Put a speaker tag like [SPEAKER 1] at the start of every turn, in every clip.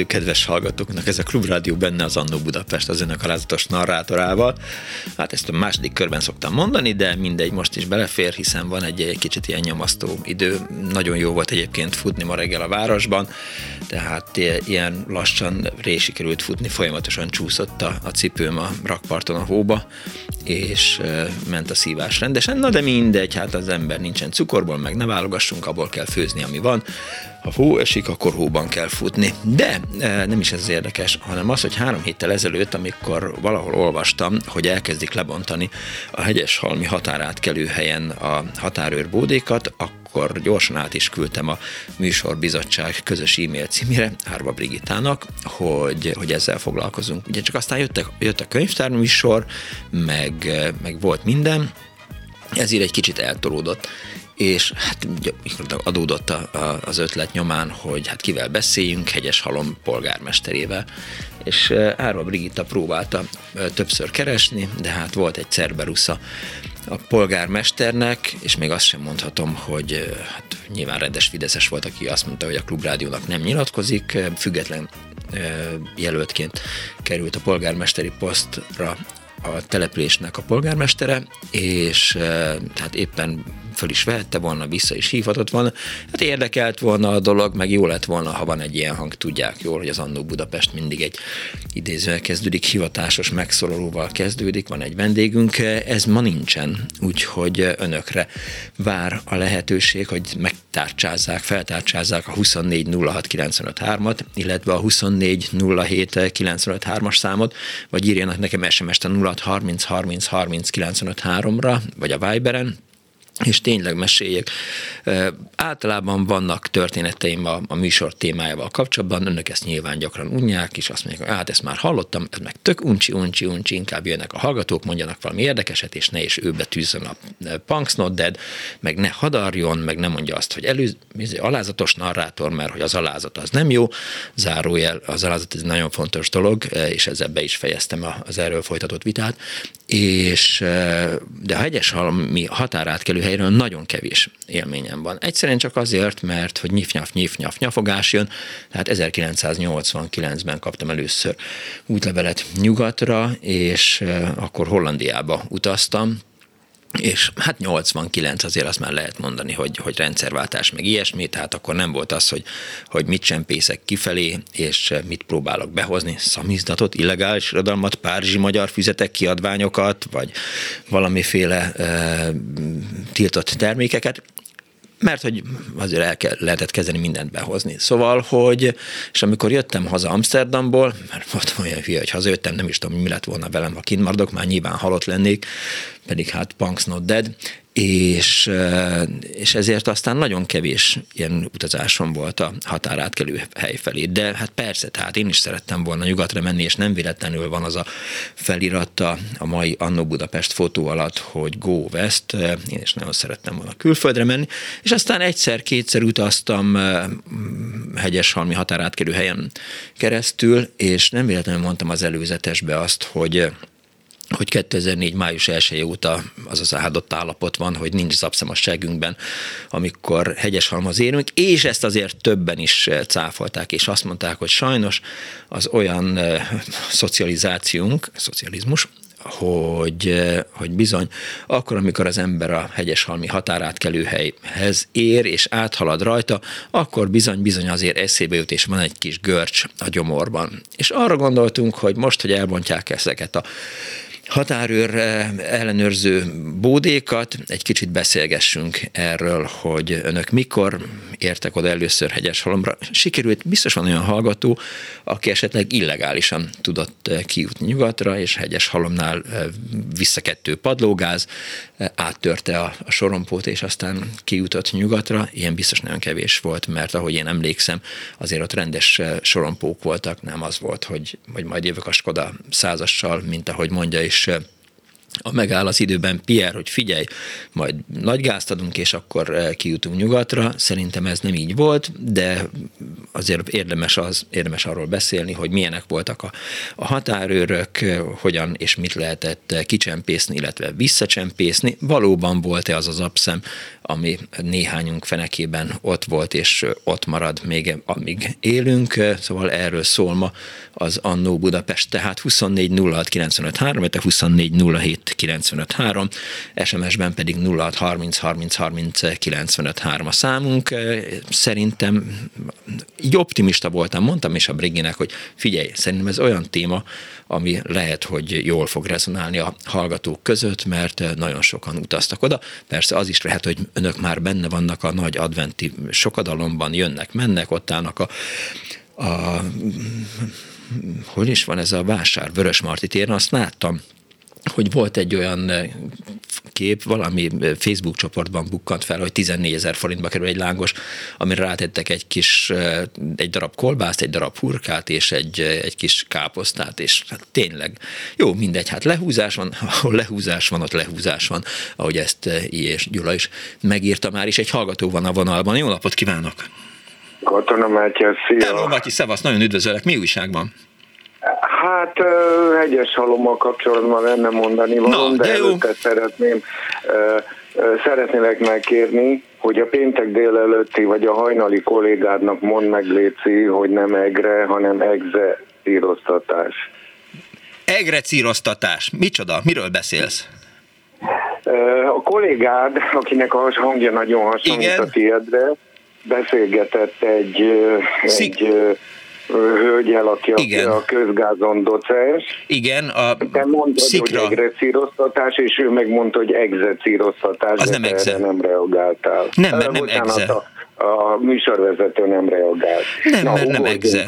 [SPEAKER 1] Ébredő kedves hallgatóknak. Ez a Klubrádió benne az Annó Budapest az önök alázatos narrátorával. Hát ezt a második körben szoktam mondani, de mindegy, most is belefér, hiszen van egy, egy kicsit ilyen nyomasztó idő. Nagyon jó volt egyébként futni ma reggel a városban, tehát ilyen lassan ré sikerült futni, folyamatosan csúszott a, a cipőm a rakparton a hóba, és ment a szívás rendesen. Na de mindegy, hát az ember nincsen cukorból, meg ne válogassunk, abból kell főzni, ami van ha hó esik, akkor hóban kell futni. De e, nem is ez érdekes, hanem az, hogy három héttel ezelőtt, amikor valahol olvastam, hogy elkezdik lebontani a hegyes halmi határátkelő helyen a határőrbódékat, akkor gyorsan át is küldtem a műsorbizottság közös e-mail címére, Árva Brigitának, hogy, hogy ezzel foglalkozunk. Ugye csak aztán jöttek, jött a könyvtárműsor, meg, meg volt minden, ezért egy kicsit eltolódott és hát adódott a, a, az ötlet nyomán, hogy hát kivel beszéljünk, Hegyes Halom polgármesterével, és Árva Brigitta próbálta többször keresni, de hát volt egy Cerberusza a polgármesternek, és még azt sem mondhatom, hogy hát nyilván rendes Fideszes volt, aki azt mondta, hogy a klubrádiónak nem nyilatkozik, független jelöltként került a polgármesteri posztra a településnek a polgármestere, és tehát éppen föl is vehette volna, vissza is hívhatott volna. Hát érdekelt volna a dolog, meg jó lett volna, ha van egy ilyen hang, tudják jól, hogy az Annó Budapest mindig egy idézővel kezdődik, hivatásos megszólalóval kezdődik, van egy vendégünk, ez ma nincsen, úgyhogy önökre vár a lehetőség, hogy megtárcsázzák, feltárcsázzák a 2406953-at, illetve a 2407953 as számot, vagy írjanak nekem SMS-t a 0630 30 30 ra vagy a Viberen, és tényleg meséljek. Általában vannak történeteim a, a műsor témájával kapcsolatban, önök ezt nyilván gyakran unják, és azt mondják, hát ezt már hallottam, ez meg tök uncsi, uncsi, uncsi, inkább jönnek a hallgatók, mondjanak valami érdekeset, és ne is ő betűzzön a Punks Not Dead, meg ne hadarjon, meg ne mondja azt, hogy elő, alázatos narrátor, mert hogy az alázat az nem jó, zárójel, az alázat ez nagyon fontos dolog, és ezzel be is fejeztem az erről folytatott vitát, és de a hegyes halmi határátkelő helyről nagyon kevés élményem van. Egyszerűen csak azért, mert hogy nyif-nyaf, nyif-nyaf, nyafogás jön, tehát 1989-ben kaptam először útlevelet nyugatra, és akkor Hollandiába utaztam, és hát 89 azért azt már lehet mondani, hogy, hogy rendszerváltás meg ilyesmi, tehát akkor nem volt az, hogy, hogy mit csempészek kifelé, és mit próbálok behozni, szamizdatot, illegális irodalmat, párizsi magyar füzetek, kiadványokat, vagy valamiféle e, tiltott termékeket mert hogy azért el kell, lehetett kezdeni mindent behozni. Szóval, hogy, és amikor jöttem haza Amsterdamból, mert voltam olyan hülye, hogy hazajöttem, nem is tudom, mi lett volna velem, ha kint maradok, már nyilván halott lennék, pedig hát Punk's Not Dead, és, és ezért aztán nagyon kevés ilyen utazásom volt a határátkelő hely felé. De hát persze, tehát én is szerettem volna nyugatra menni, és nem véletlenül van az a feliratta a mai Annó Budapest fotó alatt, hogy Go West, én is nagyon szerettem volna külföldre menni, és aztán egyszer-kétszer utaztam Hegyeshalmi határátkelő helyen keresztül, és nem véletlenül mondtam az előzetesbe azt, hogy hogy 2004. május 1 óta az az áldott állapot van, hogy nincs zapszem amikor hegyeshalmaz érünk, és ezt azért többen is cáfolták, és azt mondták, hogy sajnos az olyan szocializációnk, szocializmus, hogy, hogy bizony akkor, amikor az ember a hegyeshalmi határátkelőhelyhez ér és áthalad rajta, akkor bizony-bizony azért eszébe jut, és van egy kis görcs a gyomorban. És arra gondoltunk, hogy most, hogy elbontják ezeket a határőr ellenőrző bódékat, egy kicsit beszélgessünk erről, hogy önök mikor értek oda először Hegyeshalomra. Sikerült, biztos van olyan hallgató, aki esetleg illegálisan tudott kijutni nyugatra, és Hegyeshalomnál visszakettő padlógáz, áttörte a, a sorompót, és aztán kijutott nyugatra. Ilyen biztos nagyon kevés volt, mert ahogy én emlékszem, azért ott rendes sorompók voltak, nem az volt, hogy, hogy majd jövök a Skoda százassal, mint ahogy mondja is és a megáll az időben Pierre, hogy figyelj, majd nagy gázt adunk, és akkor eh, kijutunk nyugatra. Szerintem ez nem így volt, de azért érdemes, az, érdemes arról beszélni, hogy milyenek voltak a, a határőrök, eh, hogyan és mit lehetett eh, kicsempészni, illetve visszacsempészni. Valóban volt-e az az abszem, ami néhányunk fenekében ott volt, és ott marad még amíg élünk. Szóval erről szól ma az Annó Budapest, tehát 24 06 95 3, 24 07 953, SMS-ben pedig 06 30 30 30 953 a számunk. Szerintem így optimista voltam, mondtam is a Briginek, hogy figyelj, szerintem ez olyan téma, ami lehet, hogy jól fog rezonálni a hallgatók között, mert nagyon sokan utaztak oda. Persze az is lehet, hogy önök már benne vannak a nagy adventi sokadalomban, jönnek, mennek, ott állnak a, a hogy is van ez a vásár Vörösmarty téren, azt láttam, hogy volt egy olyan eh, kép, valami eh, Facebook csoportban bukkant fel, hogy 14 ezer forintba kerül egy lángos, amire rátettek egy kis, eh, egy darab kolbászt, egy darab hurkát és egy, egy kis káposztát, és hát tényleg, jó, mindegy, hát lehúzás van, ahol lehúzás van, ott lehúzás van, ahogy ezt I. és Gyula is megírta már, és egy hallgató van a vonalban. Jó napot kívánok!
[SPEAKER 2] Katona Mátyás, szia!
[SPEAKER 1] Hello, Matyi, szevasz, nagyon üdvözöllek. Mi újságban?
[SPEAKER 2] Hát hegyes halommal kapcsolatban lenne mondani való, de, de előtte szeretném szeretnélek megkérni, hogy a péntek délelőtti vagy a hajnali kollégádnak mond meg Léci, hogy nem egre, hanem egze círoztatás.
[SPEAKER 1] Egre círoztatás. Micsoda? Miről beszélsz?
[SPEAKER 2] A kollégád, akinek a hangja nagyon hasonlít a tiédre, beszélgetett egy, Szik- egy hölgyel, aki Igen. a közgázon docens.
[SPEAKER 1] Igen, a
[SPEAKER 2] Te mondtad, szikra. hogy egrecíroztatás, és ő megmondta, hogy egzecíroztatás,
[SPEAKER 1] Az nem egze.
[SPEAKER 2] nem reagáltál.
[SPEAKER 1] Nem, mert nem egze.
[SPEAKER 2] A, a műsorvezető nem reagált.
[SPEAKER 1] Nem, Na, mert nem egze.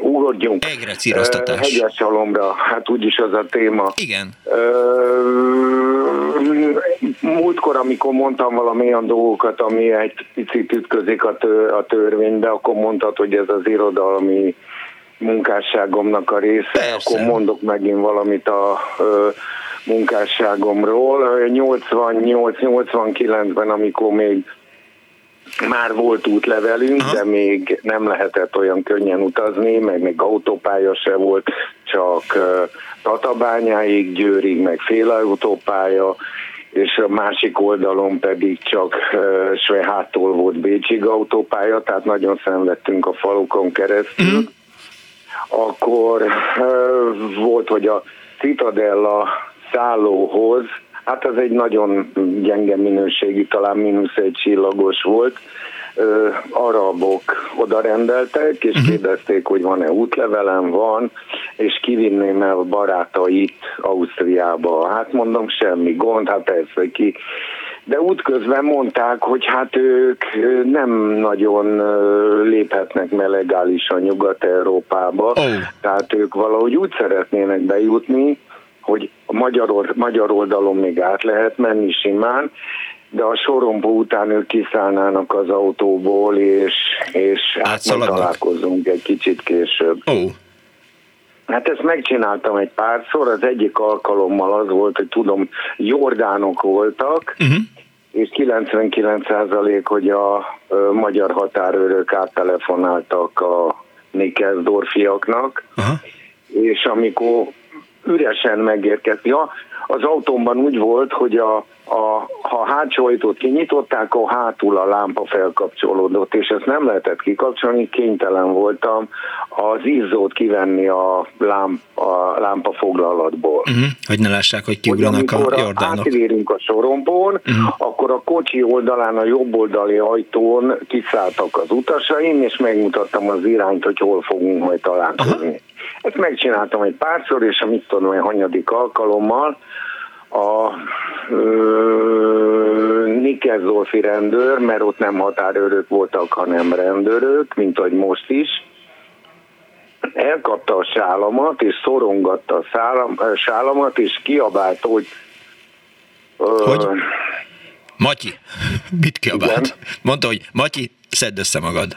[SPEAKER 2] Ugorjunk.
[SPEAKER 1] Egyre círoztatás.
[SPEAKER 2] Hegyes csalomra, hát úgyis az a téma.
[SPEAKER 1] Igen.
[SPEAKER 2] múltkor, amikor mondtam valami olyan dolgokat, ami egy picit ütközik a, tör, a törvénybe, akkor mondtad, hogy ez az irodalmi munkásságomnak a része, Persze. akkor mondok megint valamit a ö, munkásságomról. 88-89-ben, amikor még már volt útlevelünk, Aha. de még nem lehetett olyan könnyen utazni, meg még autópálya se volt, csak Tatabányáig, Győrig, meg fél autópálya, és a másik oldalon pedig csak Svehától volt Bécsig autópálya, tehát nagyon szenvedtünk a falukon keresztül. Mm. Akkor volt, hogy a Citadella szállóhoz Hát ez egy nagyon gyenge minőségi, talán mínusz egy csillagos volt. arabok oda rendeltek, és uh-huh. kérdezték, hogy van-e útlevelem, van, és kivinném el barátait Ausztriába. Hát mondom, semmi gond, hát persze ki de útközben mondták, hogy hát ők nem nagyon léphetnek melegálisan Nyugat-Európába, oh. tehát ők valahogy úgy szeretnének bejutni, hogy a magyar, magyar oldalon még át lehet menni simán, de a sorompó után ők kiszállnának az autóból, és, és hát találkozunk egy kicsit később.
[SPEAKER 1] Oh.
[SPEAKER 2] Hát ezt megcsináltam egy párszor, az egyik alkalommal az volt, hogy tudom, jordánok voltak, uh-huh. és 99% hogy a, a magyar határőrök áttelefonáltak a Nikkelsdorfiaknak, uh-huh. és amikor üresen megérkezni. Ja, az autómban úgy volt, hogy a, a, ha a hátsó ajtót kinyitották, akkor hátul a lámpa felkapcsolódott, és ezt nem lehetett kikapcsolni, kénytelen voltam az izzót kivenni a, lámp, a lámpa foglalatból. Uh-huh.
[SPEAKER 1] Hogy ne lássák, hogy kiugranak a jordánok.
[SPEAKER 2] átérünk a sorompón, uh-huh. akkor a kocsi oldalán a jobb oldali ajtón kiszálltak az utasaim, és megmutattam az irányt, hogy hol fogunk majd találkozni. Uh-huh. Ezt megcsináltam egy párszor, és a mit tudom, egy hanyadik alkalommal a Nikes Zolfi rendőr, mert ott nem határőrök voltak, hanem rendőrök, mint ahogy most is, elkapta a sálamat, és szorongatta a szálam, sálamat, és kiabált, hogy...
[SPEAKER 1] Hogy? Uh, Matyi, mit kiabált? Igen. Mondta, hogy Matyi, szedd össze magad.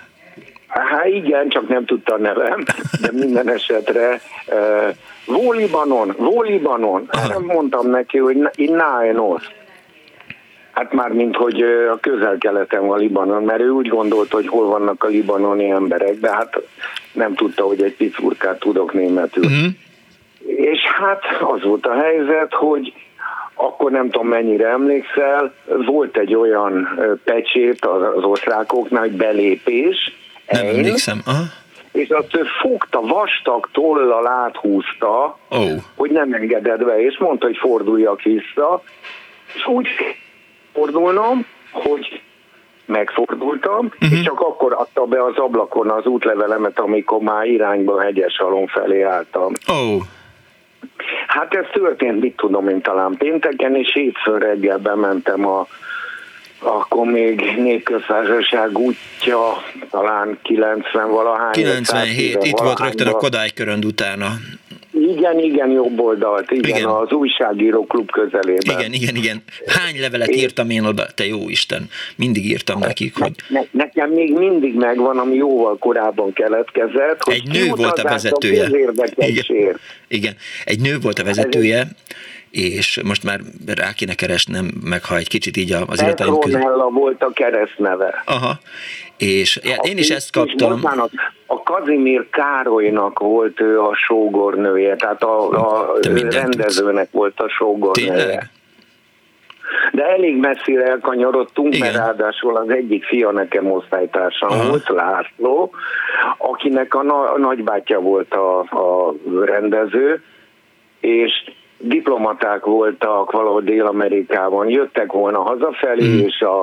[SPEAKER 2] Hát igen, csak nem tudta a nevem, de minden esetre uh, Vólibanon, Vólibanon, nem mondtam neki, hogy Ináenos. Hát már mint hogy a közel-keleten van Libanon, mert ő úgy gondolta, hogy hol vannak a libanoni emberek, de hát nem tudta, hogy egy picurkát tudok németül. Uh-huh. És hát az volt a helyzet, hogy akkor nem tudom mennyire emlékszel, volt egy olyan pecsét az osztrákoknál, hogy belépés.
[SPEAKER 1] Nem emlékszem. Aha.
[SPEAKER 2] És azt ő fogta, vastag tollal áthúzta, oh. hogy nem engeded be, és mondta, hogy forduljak vissza, és úgy fordulnom, hogy megfordultam, uh-huh. és csak akkor adta be az ablakon az útlevelemet, amikor már irányba hegyes alon felé álltam.
[SPEAKER 1] Oh.
[SPEAKER 2] Hát ez történt, mit tudom én, talán pénteken, és hétfő reggel bementem a akkor még népköztársaság útja, talán 90 valahány.
[SPEAKER 1] 97, itt volt rögtön a Kodály körönd utána.
[SPEAKER 2] Igen, igen, jobb oldalt, igen, igen. az újságíró klub közelében.
[SPEAKER 1] Igen, igen, igen. Hány levelet én... írtam én oda, te jó Isten, mindig írtam nekik, hogy...
[SPEAKER 2] Ne, nekem még mindig megvan, ami jóval korábban keletkezett, hogy
[SPEAKER 1] Egy nő volt a vezetője. Igen, igen, egy nő volt a vezetője, és most már rá kéne keresnem, meg ha egy kicsit így az
[SPEAKER 2] életeim között. volt a keresztneve.
[SPEAKER 1] Aha, és a én is ezt kaptam. És bocsánat,
[SPEAKER 2] a Kazimír Károlynak volt ő a sógornője, tehát a, a rendezőnek tudsz. volt a sógornője. Tényleg? De elég messzire elkanyarodtunk, Igen. mert ráadásul az egyik fia nekem osztálytársam Aha. volt, László, akinek a, na- a nagybátyja volt a, a rendező, és diplomaták voltak valahol Dél-Amerikában, jöttek volna hazafelé, mm. és a,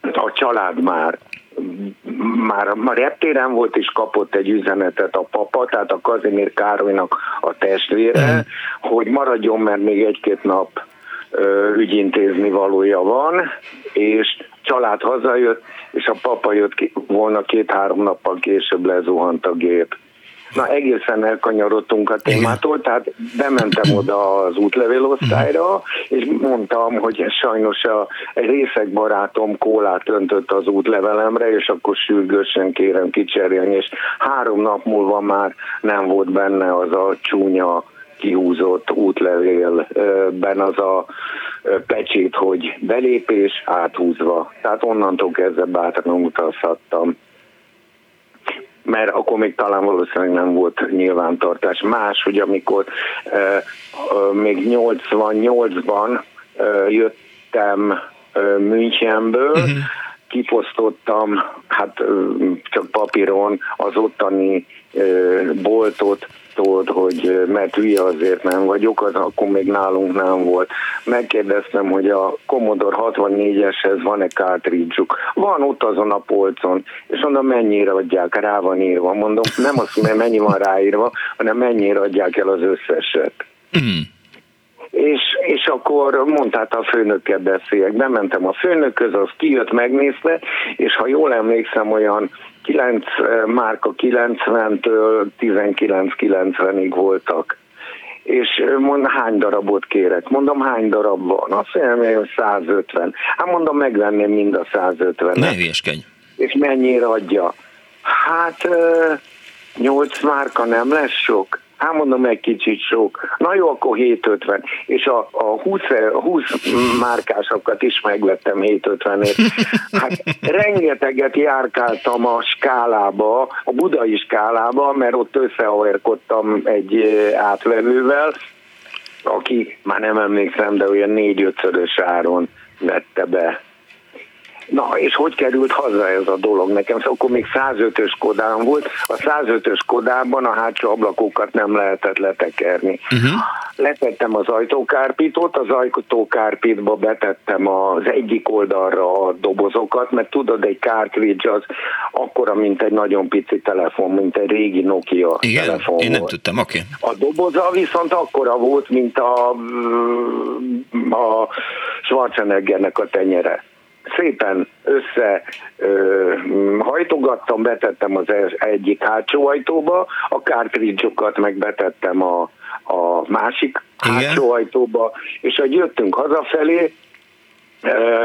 [SPEAKER 2] a család már már, már reptéren volt, és kapott egy üzenetet a papa, tehát a Kazimír Károlynak a testvére, mm. hogy maradjon, mert még egy-két nap ö, ügyintézni valója van, és család hazajött, és a papa jött ki, volna két-három nappal később lezuhant a gép. Na egészen elkanyarodtunk a témától, tehát bementem oda az útlevélosztályra, és mondtam, hogy sajnos a, egy részek barátom kólát öntött az útlevelemre, és akkor sürgősen kérem kicserélni, és három nap múlva már nem volt benne az a csúnya kihúzott útlevélben az a pecsét, hogy belépés áthúzva. Tehát onnantól kezdve bátran utazhattam mert akkor még talán valószínűleg nem volt nyilvántartás. Más, hogy amikor e, még 88-ban e, jöttem e, Münchenből, uh-huh. kiposztottam, hát csak papíron az ottani boltot, tudod, hogy mert hülye azért nem vagyok, az akkor még nálunk nem volt. Megkérdeztem, hogy a Commodore 64-eshez van-e cartridge Van ott azon a polcon, és mondom, mennyire adják, rá van írva. Mondom, nem azt mondom, mennyi van ráírva, hanem mennyire adják el az összeset. Mm. És, és akkor mondta, hát a főnökkel beszéljek. Bementem a főnökhöz, az kijött, megnézte, és ha jól emlékszem, olyan 9, eh, márka 90-től 19-90-ig voltak. És eh, mond, hány darabot kérek? Mondom, hány darab van? Azt mondja, hogy 150. Hát mondom, megvenném mind a 150
[SPEAKER 1] Ne hülyeskedj.
[SPEAKER 2] És mennyire adja? Hát 8 eh, márka nem lesz sok. Hát mondom, egy kicsit sok. Na jó, akkor 750. És a, a 20, 20 márkásokat is megvettem 750-ért. Hát rengeteget járkáltam a skálába, a budai skálába, mert ott összehaverkodtam egy átvevővel, aki már nem emlékszem, de olyan négy-ötszörös áron vette be Na, és hogy került haza ez a dolog nekem? Szóval akkor még 105-ös kodám volt. A 105-ös kodában a hátsó ablakokat nem lehetett letekerni. Uh-huh. Letettem az ajtókárpitot, az ajtókárpitba betettem az egyik oldalra a dobozokat, mert tudod, egy cartridge az akkora, mint egy nagyon pici telefon, mint egy régi Nokia
[SPEAKER 1] Igen,
[SPEAKER 2] telefon
[SPEAKER 1] én nem volt. tudtam, oké.
[SPEAKER 2] Okay. A doboza viszont akkora volt, mint a, a Schwarzeneggernek a tenyere szépen össze ö, hajtogattam, betettem az egyik hátsó ajtóba, a cartridge meg betettem a, a másik Igen. hátsó ajtóba, és ahogy jöttünk hazafelé, ö,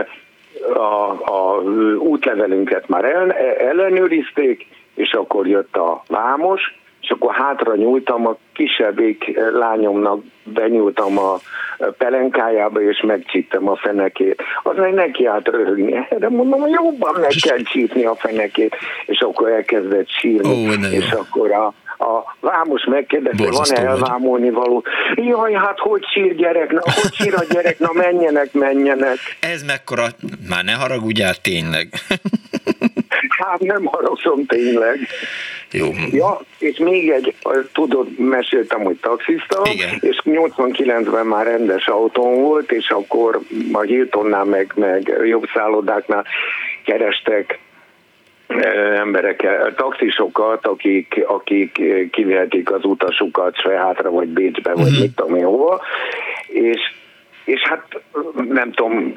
[SPEAKER 2] a, a útlevelünket már el, ellenőrizték, és akkor jött a vámos, és akkor hátra nyúltam, a kisebbik lányomnak benyúltam a pelenkájába, és megcsíptem a fenekét. Az meg neki állt röhögni. De mondom, hogy jobban meg kell csípni a fenekét. És akkor elkezdett sírni.
[SPEAKER 1] Ó,
[SPEAKER 2] és akkor a, a vámos megkérdezte, van-e elvámolni való. Jaj, hát hogy sír gyerek, na, hogy sír a gyerek, na menjenek, menjenek.
[SPEAKER 1] Ez mekkora, már ne haragudjál tényleg.
[SPEAKER 2] Hát nem haragszom tényleg.
[SPEAKER 1] Jó.
[SPEAKER 2] Ja, és még egy, tudod, meséltem, hogy taxiszta,
[SPEAKER 1] Igen.
[SPEAKER 2] és 89-ben már rendes autón volt, és akkor a Hiltonnál, meg, meg jobb szállodáknál kerestek emberek, taxisokat, akik, akik kivehetik az utasukat Svehátra, vagy Bécsbe, vagy uh-huh. mit tudom én hova, és, és hát nem tudom,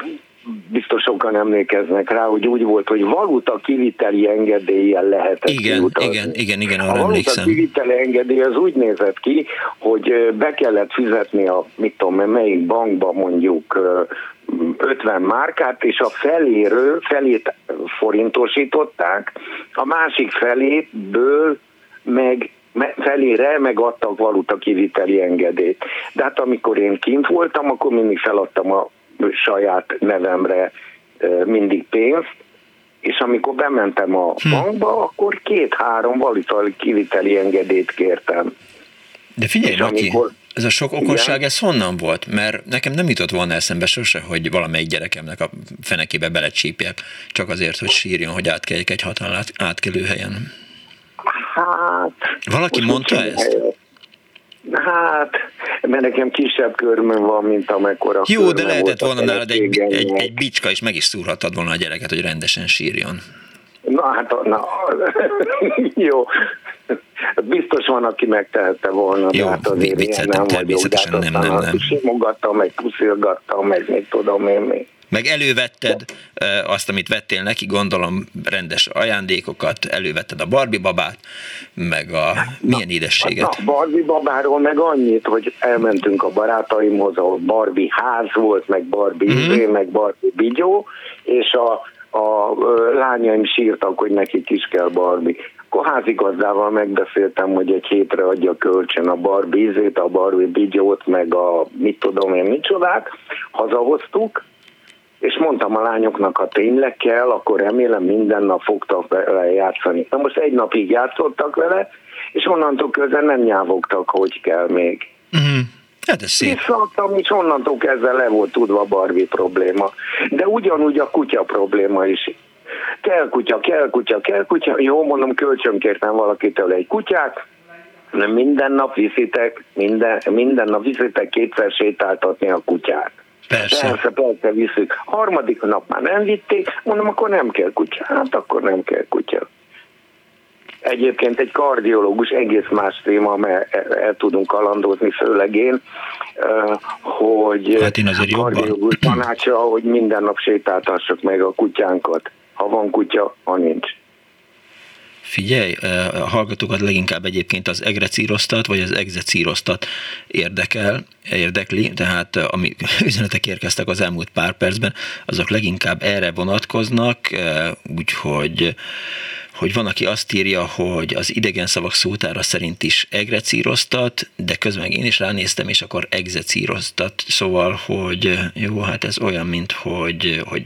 [SPEAKER 2] biztos sokan emlékeznek rá, hogy úgy volt, hogy valuta kiviteli engedéllyel lehetett
[SPEAKER 1] igen, kiutazni. Igen, igen, igen, arra
[SPEAKER 2] A valuta kiviteli engedély az úgy nézett ki, hogy be kellett fizetni a, mit tudom, melyik bankba mondjuk 50 márkát, és a feléről, felét forintosították, a másik feléből meg felére megadtak valuta kiviteli engedélyt. De hát amikor én kint voltam, akkor mindig feladtam a saját nevemre mindig pénzt, és amikor bementem a hm. bankba, akkor két-három valitali kiviteli engedélyt kértem.
[SPEAKER 1] De figyelj, és amikor, ez a sok okosság, igen? ez honnan volt? Mert nekem nem jutott volna eszembe sose, hogy valamelyik gyerekemnek a fenekébe belecsípjek, csak azért, hogy sírjon, hogy átkeljek egy határát átkelő helyen.
[SPEAKER 2] Hát...
[SPEAKER 1] Valaki mondta ezt? Helyet.
[SPEAKER 2] Hát, mert nekem kisebb körmön van, mint amekkora
[SPEAKER 1] Jó, de lehetett volna nálad egy, egy, egy bicska, és meg is szúrhattad volna a gyereket, hogy rendesen sírjon.
[SPEAKER 2] Na hát, na, jó. Biztos van, aki megtehette volna.
[SPEAKER 1] Jó, hát azért nem természetesen vagyok, nem, nem, nem.
[SPEAKER 2] Simogattam, meg puszilgattam, meg mit tudom én még
[SPEAKER 1] meg elővetted azt, amit vettél neki, gondolom rendes ajándékokat, elővetted a Barbie babát, meg a milyen édességet.
[SPEAKER 2] Na, Barbie babáról meg annyit, hogy elmentünk a barátaimhoz, ahol Barbie ház volt, meg Barbie mm-hmm. Izé, meg Barbie bigyó, és a, a lányaim sírtak, hogy nekik is kell Barbie. Akkor házigazdával megbeszéltem, hogy egy hétre adja kölcsön a Barbie ízét, a Barbie bigyót, meg a mit tudom én micsodát. Hazahoztuk, és mondtam a lányoknak, ha tényleg kell, akkor remélem minden nap fogtak vele játszani. Na most egy napig játszottak vele, és onnantól közben nem nyávogtak, hogy kell még.
[SPEAKER 1] Uh-huh. Hát ez szép.
[SPEAKER 2] Visszaadtam, és onnantól kezdve le volt tudva a Barbie probléma. De ugyanúgy a kutya probléma is. Kell kutya, kell kutya, kell kutya. Jó, mondom, kölcsönkértem valakitől egy kutyát, minden nap viszitek, minden, minden nap viszitek kétszer sétáltatni a kutyát.
[SPEAKER 1] Persze.
[SPEAKER 2] Persze, persze viszük. Harmadik nap már nem vitték, mondom, akkor nem kell kutya. Hát akkor nem kell kutya. Egyébként egy kardiológus egész más téma, mert el, el tudunk kalandozni, főleg én, hogy
[SPEAKER 1] hát én azért
[SPEAKER 2] kardiológus tanácsa, hogy minden nap sétáltassuk meg a kutyánkat. Ha van kutya, ha nincs.
[SPEAKER 1] Figyelj, a hallgatókat leginkább egyébként az egrecíroztat, vagy az egzecíroztat érdekel, érdekli, tehát ami üzenetek érkeztek az elmúlt pár percben, azok leginkább erre vonatkoznak, úgyhogy hogy van, aki azt írja, hogy az idegen szavak szótára szerint is egrecíroztat, de közben én is ránéztem, és akkor egzecíroztat. Szóval, hogy jó, hát ez olyan, mint hogy, hogy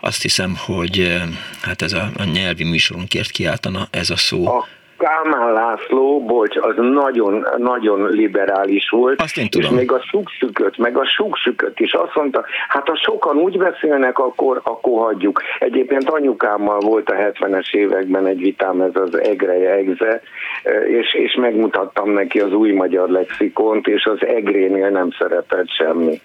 [SPEAKER 1] azt hiszem, hogy hát ez a, a nyelvi műsorunkért kiáltana ez a szó. A
[SPEAKER 2] Kálmán László, bocs, az nagyon, nagyon liberális volt,
[SPEAKER 1] Azt én tudom.
[SPEAKER 2] és még a sukszüköt, meg a sukszüköt is azt mondta, hát ha sokan úgy beszélnek, akkor, akkor hagyjuk. Egyébként anyukámmal volt a 70-es években egy vitám, ez az egreje egze, és, és megmutattam neki az új magyar lexikont, és az egrénél nem szerepelt semmi.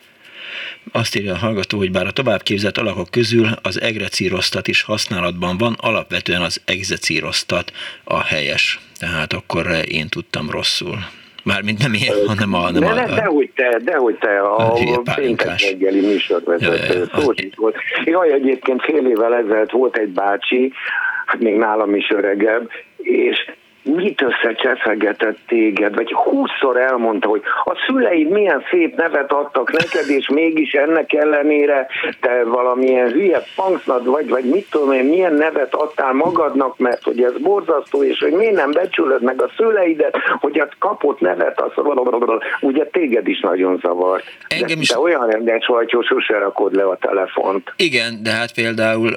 [SPEAKER 1] Azt írja a hallgató, hogy bár a továbbképzett alakok közül az egrecíroztat is használatban van, alapvetően az egzecíroztat a helyes. Tehát akkor én tudtam rosszul. Mármint nem én, hanem a... Nem
[SPEAKER 2] de, a, dehogy te, dehogy te, a, a péntek reggeli műsorvezető. Ja, volt. Jaj, egyébként fél évvel ezelőtt volt egy bácsi, hát még nálam is öregebb, és mit összecseszegetett téged, vagy húszszor elmondta, hogy a szüleid milyen szép nevet adtak neked, és mégis ennek ellenére te valamilyen hülye panksznad vagy, vagy mit tudom én, milyen nevet adtál magadnak, mert hogy ez borzasztó, és hogy miért nem becsülöd meg a szüleidet, hogy a kapott nevet, az ugye téged is nagyon zavart. Engem is... de, de olyan rendes vagy, hogy sose rakod le a telefont.
[SPEAKER 1] Igen, de hát például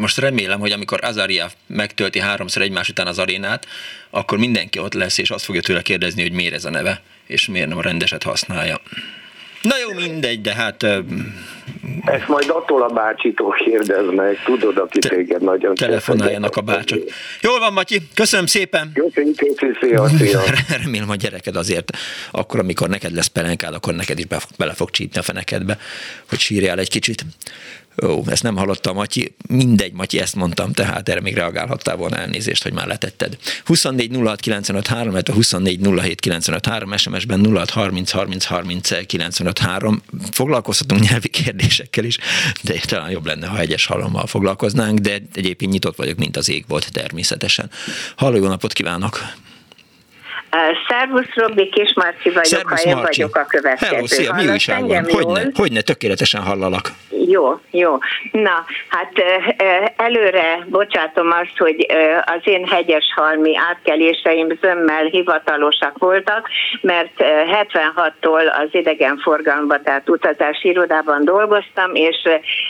[SPEAKER 1] most remélem, hogy amikor Azaria megtölti háromszor egymás után az arénát, akkor mindenki ott lesz, és azt fogja tőle kérdezni, hogy miért ez a neve, és miért nem a rendeset használja. Na jó, mindegy, de hát...
[SPEAKER 2] Ezt majd attól a bácsitól kérdez meg, tudod, aki te, téged nagyon...
[SPEAKER 1] Telefonáljanak a bácsok. Jól van, Matyi, köszönöm szépen!
[SPEAKER 2] Köszönjük, köszönjük, szia, szia.
[SPEAKER 1] Remélem a gyereked azért, akkor, amikor neked lesz pelenkád, akkor neked is bele fog csípni a fenekedbe, hogy sírjál egy kicsit. Ó, ezt nem hallottam, Matyi. Mindegy, Matyi, ezt mondtam, tehát erre még reagálhattál volna elnézést, hogy már letetted. 24 06 95 3, 24 07 95 3, SMS-ben 06 30 30 30 95 3. Foglalkozhatunk nyelvi kérdésekkel is, de talán jobb lenne, ha egyes halommal foglalkoznánk, de egyébként nyitott vagyok, mint az ég volt természetesen. Halló, jó napot kívánok!
[SPEAKER 3] Szervusz, Robi, Kis Marci vagyok, Szervusz, én vagyok a következő. Hello,
[SPEAKER 1] szia, mi újság van? Hogyne, hogyne, tökéletesen hallalak.
[SPEAKER 3] Jó, jó. Na, hát előre bocsátom azt, hogy az én hegyes halmi átkeléseim zömmel hivatalosak voltak, mert 76-tól az idegenforgalomban, tehát utazási irodában dolgoztam, és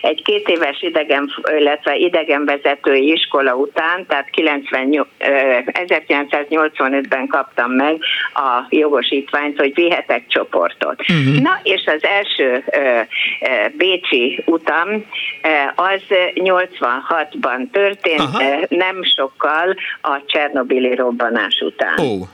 [SPEAKER 3] egy két éves idegen, illetve idegenvezetői iskola után, tehát 90, 1985-ben kaptam meg a jogosítványt, hogy vihetek csoportot. Uh-huh. Na, és az első Bécsi utam az 86-ban történt, Aha. nem sokkal a Csernobili robbanás után. Oh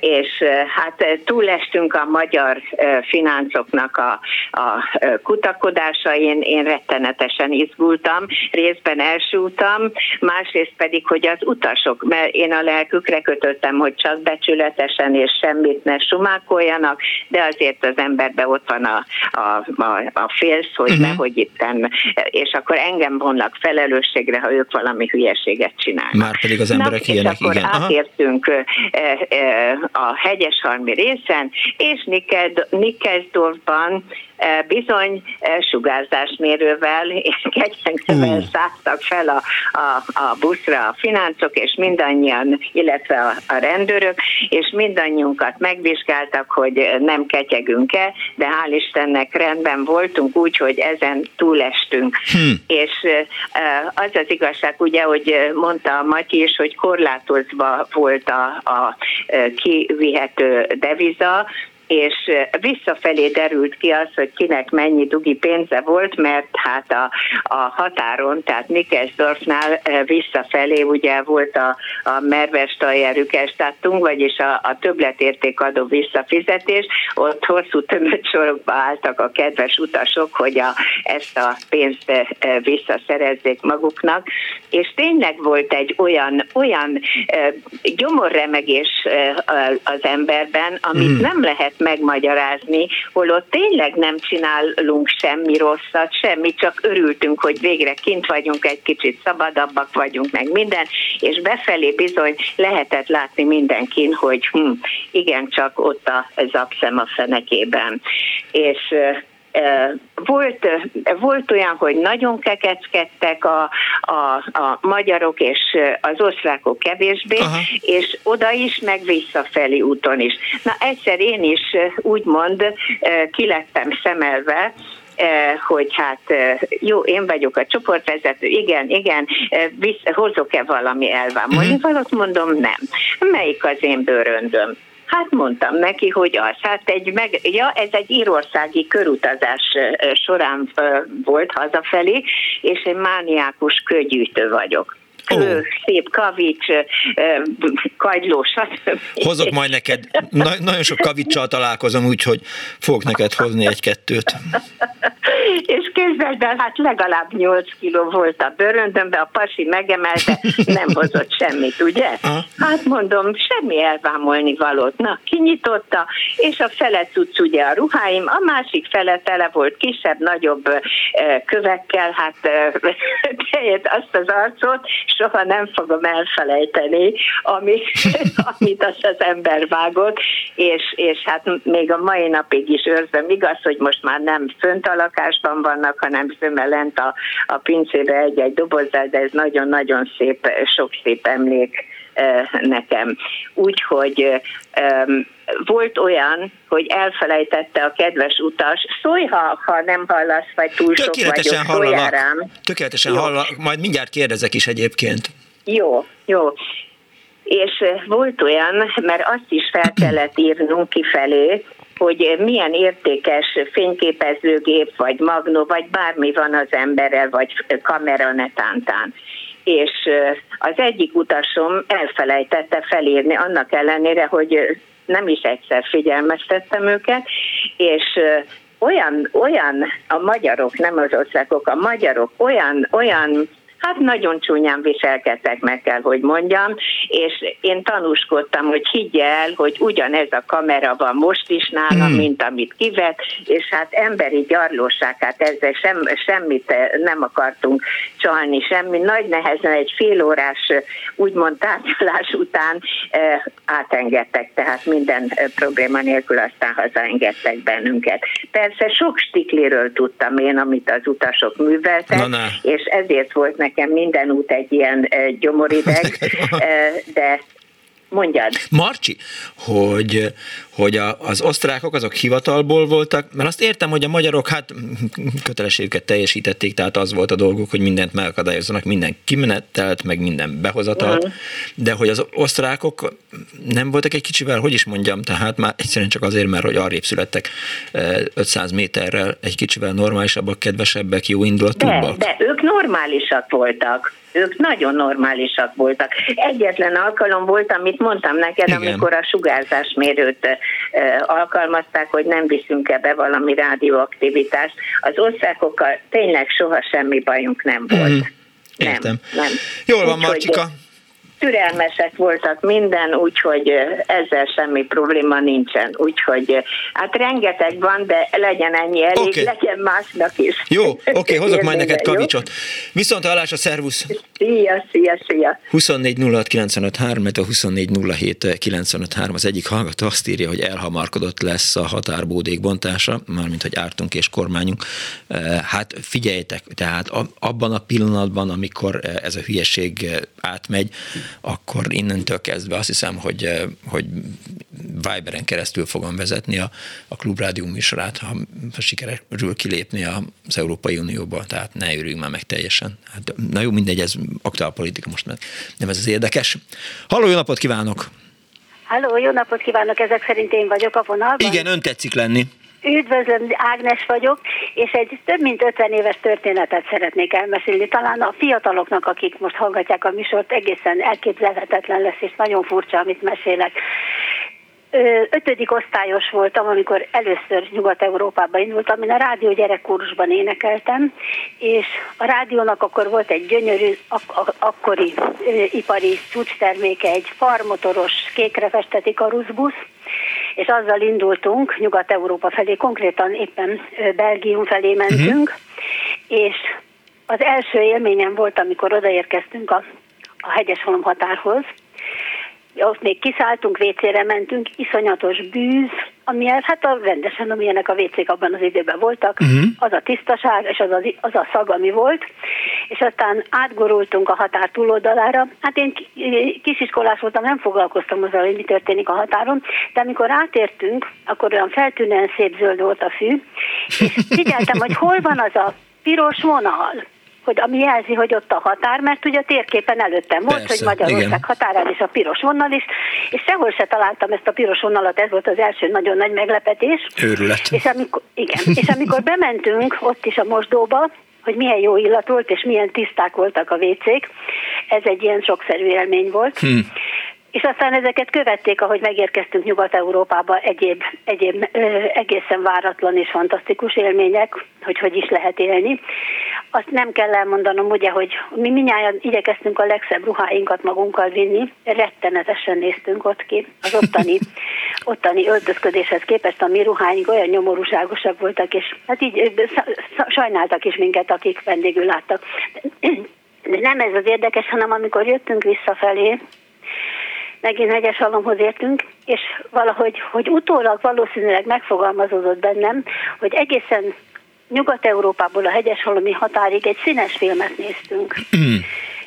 [SPEAKER 3] és hát túlestünk a magyar fináncoknak a, a kutakodásain, én rettenetesen izgultam, részben elsúltam, másrészt pedig, hogy az utasok, mert én a lelkükre kötöttem, hogy csak becsületesen és semmit ne sumákoljanak, de azért az emberben ott van a, a, a, a félsz, hogy uh-huh. nehogy itten, és akkor engem vonnak felelősségre, ha ők valami hülyeséget csinálnak.
[SPEAKER 1] Már pedig az emberek Na, ilyenek,
[SPEAKER 3] és akkor igen. átértünk a Hegyeshalmi részen, és Nikkelsdorfban bizony e, sugárzásmérővel kegyengővel mm. szálltak fel a, a, a buszra a fináncok, és mindannyian, illetve a, a rendőrök, és mindannyiunkat megvizsgáltak, hogy nem ketyegünk-e, de hál' Istennek rendben voltunk úgy, hogy ezen túlestünk. Hmm. És e, az az igazság, ugye, hogy mondta a Matyi is, hogy korlátozva volt a, a kivihető deviza, és visszafelé derült ki az, hogy kinek mennyi dugi pénze volt, mert hát a, a határon, tehát Nikesdorfnál visszafelé ugye volt a, a Merves Tajerükestátunk, vagyis a, a többletértékadó visszafizetés, ott hosszú tömött sorokba álltak a kedves utasok, hogy a, ezt a pénzt visszaszerezzék maguknak, és tényleg volt egy olyan, olyan gyomorremegés az emberben, amit hmm. nem lehet megmagyarázni, holott tényleg nem csinálunk semmi rosszat, semmi, csak örültünk, hogy végre kint vagyunk, egy kicsit szabadabbak vagyunk, meg minden, és befelé bizony lehetett látni mindenkin, hogy hm, igen, csak ott a zapszem a fenekében. És volt, volt olyan, hogy nagyon kekeckedtek a, a, a magyarok és az osztrákok kevésbé, Aha. és oda is, meg visszafelé úton is. Na egyszer én is úgymond kilettem szemelve, hogy hát jó, én vagyok a csoportvezető, igen, igen, hozok-e valami elvámolni, uh-huh. valót mondom, nem. Melyik az én bőröndöm? Hát mondtam neki, hogy az. Hát egy meg, ja, ez egy írországi körutazás során volt hazafelé, és én mániákus kögyűjtő vagyok oh. szép kavics, kagyló,
[SPEAKER 1] Hozok majd neked, na, nagyon sok kavicsal találkozom, úgyhogy fogok neked hozni egy-kettőt.
[SPEAKER 3] És képzeld el, hát legalább 8 kiló volt a bőröndömbe, a pasi megemelte, nem hozott semmit, ugye? Aha. Hát mondom, semmi elvámolni valót. Na, kinyitotta, és a fele cucc ugye a ruháim, a másik fele tele volt kisebb, nagyobb kövekkel, hát azt az arcot, soha nem fogom elfelejteni, amit, amit az az ember vágott, és, és hát még a mai napig is őrzöm. Igaz, hogy most már nem fönt a lakásban vannak, hanem szöme lent a, a pincébe egy-egy dobozzal, de ez nagyon-nagyon szép, sok szép emlék nekem. Úgyhogy volt olyan, hogy elfelejtette a kedves utas, szólj, ha, ha nem hallasz, vagy túl sok vagyok,
[SPEAKER 1] hallalak. rám. Tökéletesen hallak, majd mindjárt kérdezek is egyébként.
[SPEAKER 3] Jó, jó. És volt olyan, mert azt is fel kellett írnunk kifelé, hogy milyen értékes fényképezőgép, vagy magnó, vagy bármi van az emberrel, vagy kamera netántán és az egyik utasom elfelejtette felírni, annak ellenére, hogy nem is egyszer figyelmeztettem őket, és olyan, olyan a magyarok, nem az országok, a magyarok olyan, olyan Hát nagyon csúnyán viselkedtek, meg kell, hogy mondjam, és én tanúskodtam, hogy higgy el, hogy ugyanez a kamera van most is nálam, hmm. mint amit kivet, és hát emberi gyarlóság, hát ezzel sem, semmit nem akartunk csalni, semmi. Nagy nehezen egy fél órás úgymond tárgyalás után eh, átengedtek, tehát minden probléma nélkül aztán hazaengedtek bennünket. Persze sok stikliről tudtam én, amit az utasok műveltek, na, na. és ezért volt nekem nekem minden út egy ilyen gyomorideg, de Mondjad.
[SPEAKER 1] Marcsi, hogy, hogy a, az osztrákok azok hivatalból voltak, mert azt értem, hogy a magyarok hát kötelességüket teljesítették, tehát az volt a dolguk, hogy mindent megakadályozzanak, minden kimenetelt, meg minden behozatalt, uh-huh. de hogy az osztrákok nem voltak egy kicsivel, hogy is mondjam, tehát már egyszerűen csak azért, mert hogy arrébb születtek 500 méterrel, egy kicsivel normálisabbak, kedvesebbek, jó indulatubbak.
[SPEAKER 3] De, de ők normálisak voltak ők nagyon normálisak voltak. Egyetlen alkalom volt, amit mondtam neked, Igen. amikor a sugárzásmérőt alkalmazták, hogy nem viszünk ebbe valami rádióaktivitást. Az országokkal tényleg soha semmi bajunk nem volt. Mm.
[SPEAKER 1] Értem. Nem, nem. Jól van, Marcsika
[SPEAKER 3] türelmesek voltak minden, úgyhogy ezzel semmi probléma nincsen. Úgyhogy hát rengeteg van, de legyen ennyi elég, okay. legyen másnak is.
[SPEAKER 1] Jó, oké, okay, hozok majd neked kavicsot. Viszont hallás a szervusz!
[SPEAKER 3] Szia, szia, szia!
[SPEAKER 1] 24 06 95 3, a 24 07 95 3 az egyik hallgató azt írja, hogy elhamarkodott lesz a határbódék bontása, mármint, hogy ártunk és kormányunk. Hát figyeljetek, tehát abban a pillanatban, amikor ez a hülyeség átmegy, akkor innentől kezdve azt hiszem, hogy, eh, hogy Viberen keresztül fogom vezetni a, a Klubrádió műsorát, ha, ha sikerül kilépni az Európai Unióba, tehát ne őrüljünk már meg teljesen. Hát, na jó, mindegy, ez aktuál politika most, mert nem ez az érdekes. Halló, jó napot kívánok!
[SPEAKER 4] Halló, jó napot kívánok, ezek szerint én vagyok a vonalban.
[SPEAKER 1] Igen, ön tetszik lenni.
[SPEAKER 4] Üdvözlöm, Ágnes vagyok, és egy több mint 50 éves történetet szeretnék elmesélni. Talán a fiataloknak, akik most hallgatják a műsort, egészen elképzelhetetlen lesz, és nagyon furcsa, amit mesélek. Ötödik osztályos voltam, amikor először Nyugat-Európába indultam, amin a rádió gyerekkurusban énekeltem, és a rádiónak akkor volt egy gyönyörű, ak- ak- akkori ipari csúcsterméke, egy farmotoros, kékre festett ikaruszbusz, és azzal indultunk Nyugat-Európa felé, konkrétan éppen Belgium felé mentünk, uh-huh. és az első élményem volt, amikor odaérkeztünk a, a hegyeshalom határhoz, ott még kiszálltunk, vécére mentünk, iszonyatos bűz, amilyen, hát a rendesen, amilyenek a vécék abban az időben voltak, uh-huh. az a tisztaság, és az, az, az a szag, ami volt, és aztán átgorultunk a határ túloldalára. Hát én kisiskolás voltam, nem foglalkoztam azzal, hogy mi történik a határon, de amikor átértünk, akkor olyan feltűnően szép zöld volt a fű, és figyeltem, hogy hol van az a piros vonal hogy ami jelzi, hogy ott a határ, mert ugye a térképen előttem volt, Persze, hogy Magyarország igen. határán is a piros vonal is, és sehol se találtam ezt a piros vonalat, ez volt az első nagyon nagy meglepetés.
[SPEAKER 1] Őrület.
[SPEAKER 4] És amikor, igen, és amikor bementünk ott is a mosdóba, hogy milyen jó illat volt, és milyen tiszták voltak a vécék, ez egy ilyen sokszerű élmény volt. Hmm. És aztán ezeket követték, ahogy megérkeztünk Nyugat-Európába, egyéb, egyéb ö, egészen váratlan és fantasztikus élmények, hogy hogy is lehet élni. Azt nem kell elmondanom, ugye, hogy mi minnyáján igyekeztünk a legszebb ruháinkat magunkkal vinni, rettenetesen néztünk ott ki. Az ottani, ottani öltözködéshez képest a mi ruháink olyan nyomorúságosak voltak, és hát így sajnáltak is minket, akik vendégül láttak. De nem ez az érdekes, hanem amikor jöttünk visszafelé, megint Hegyesalomhoz értünk, és valahogy, hogy utólag valószínűleg megfogalmazódott bennem, hogy egészen Nyugat-Európából a hegyeshalomi határig egy színes filmet néztünk. Mm.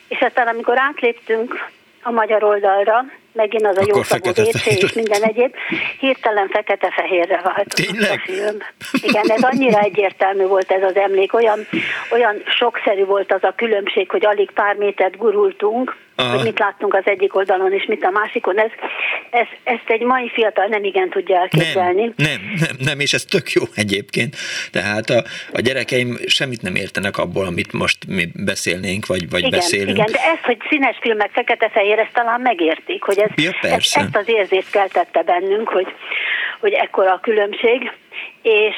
[SPEAKER 4] És aztán, amikor átléptünk a magyar oldalra, megint az a jó szagú és minden egyéb, hirtelen fekete-fehérre vált
[SPEAKER 1] Tényleg?
[SPEAKER 4] a film. Igen, ez annyira egyértelmű volt ez az emlék, olyan, olyan sokszerű volt az a különbség, hogy alig pár métert gurultunk, Aha. hogy mit láttunk az egyik oldalon és mit a másikon. Ez, ez, ezt egy mai fiatal nem igen tudja elképzelni.
[SPEAKER 1] Nem, nem, nem, nem és ez tök jó egyébként. Tehát a, a gyerekeim semmit nem értenek abból, amit most mi beszélnénk, vagy, vagy
[SPEAKER 4] igen,
[SPEAKER 1] beszélünk.
[SPEAKER 4] Igen, de ez, hogy színes filmek fekete-fehér, ezt talán megértik, hogy ez, ja, ez, ezt az érzést keltette bennünk, hogy, hogy ekkora a különbség, és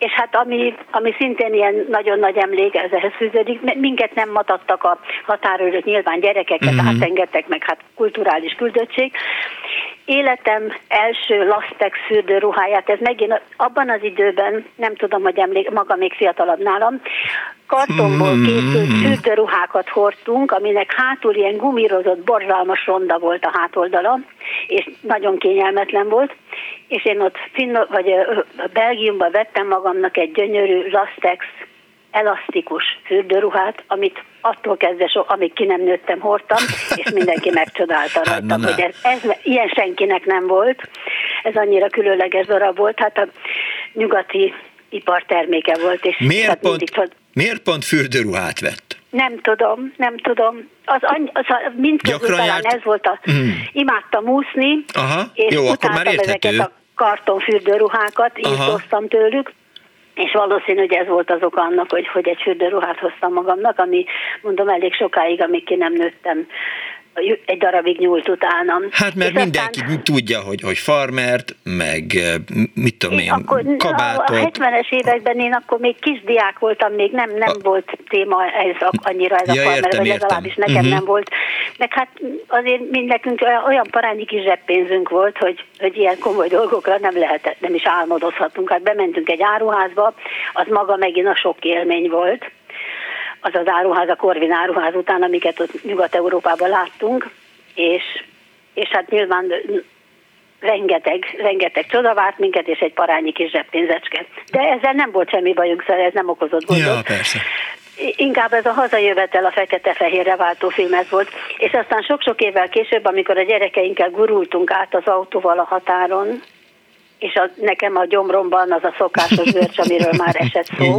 [SPEAKER 4] és hát ami, ami szintén ilyen nagyon nagy emlék, ez ehhez fűződik, minket nem matattak a határőrök, nyilván gyerekeket uh-huh. átengedtek, meg hát kulturális küldöttség. Életem első Lastex fürdőruháját, ez megint abban az időben, nem tudom, hogy emlék, maga még fiatalabb nálam, kartonból mhm. készült fürdőruhákat hordtunk, aminek hátul ilyen gumírozott, borzalmas ronda volt a hátoldala, és nagyon kényelmetlen volt, és én ott Finn, vagy Belgiumban vettem magamnak egy gyönyörű Lastex elasztikus fürdőruhát, amit attól kezdve, so, amíg ki nem nőttem, hordtam, és mindenki megcsodálta hát, rajtam, hogy ez, ez, ilyen senkinek nem volt. Ez annyira különleges darab volt, hát a nyugati iparterméke volt. És
[SPEAKER 1] miért, hát pont, csod... miért pont fürdőruhát vett?
[SPEAKER 4] Nem tudom, nem tudom. Az, az, az mindközül talán járt... ez volt a... Mm. Imádtam úszni,
[SPEAKER 1] Aha, és jó, akkor már
[SPEAKER 4] ezeket a kartonfürdőruhákat, így hoztam tőlük, és valószínű, hogy ez volt az oka annak, hogy, hogy egy fürdőruhát hoztam magamnak, ami mondom elég sokáig, amíg ki nem nőttem egy darabig nyúlt utánam.
[SPEAKER 1] Hát mert és mindenki aztán... tudja, hogy, hogy farmert, meg mit tudom én, akkor, kabátot.
[SPEAKER 4] A 70-es években én akkor még kisdiák voltam, még nem, nem a... volt téma ez annyira ez ja, a farmer, értem, vagy legalábbis nekem uh-huh. nem volt. Meg hát azért mind nekünk olyan parányi kis zseppénzünk volt, hogy, hogy ilyen komoly dolgokra nem lehetett, nem is álmodozhatunk. Hát bementünk egy áruházba, az maga megint a sok élmény volt az az áruház, a Korvin áruház után, amiket ott Nyugat-Európában láttunk, és, és hát nyilván rengeteg, rengeteg csoda várt minket, és egy parányi kis zseppénzecske. De ezzel nem volt semmi bajunk, szóval ez nem okozott gondot.
[SPEAKER 1] Ja, persze.
[SPEAKER 4] Inkább ez a hazajövetel a fekete-fehérre váltó film ez volt. És aztán sok-sok évvel később, amikor a gyerekeinkkel gurultunk át az autóval a határon, és a, nekem a gyomromban az a szokásos görcs, amiről már esett szó,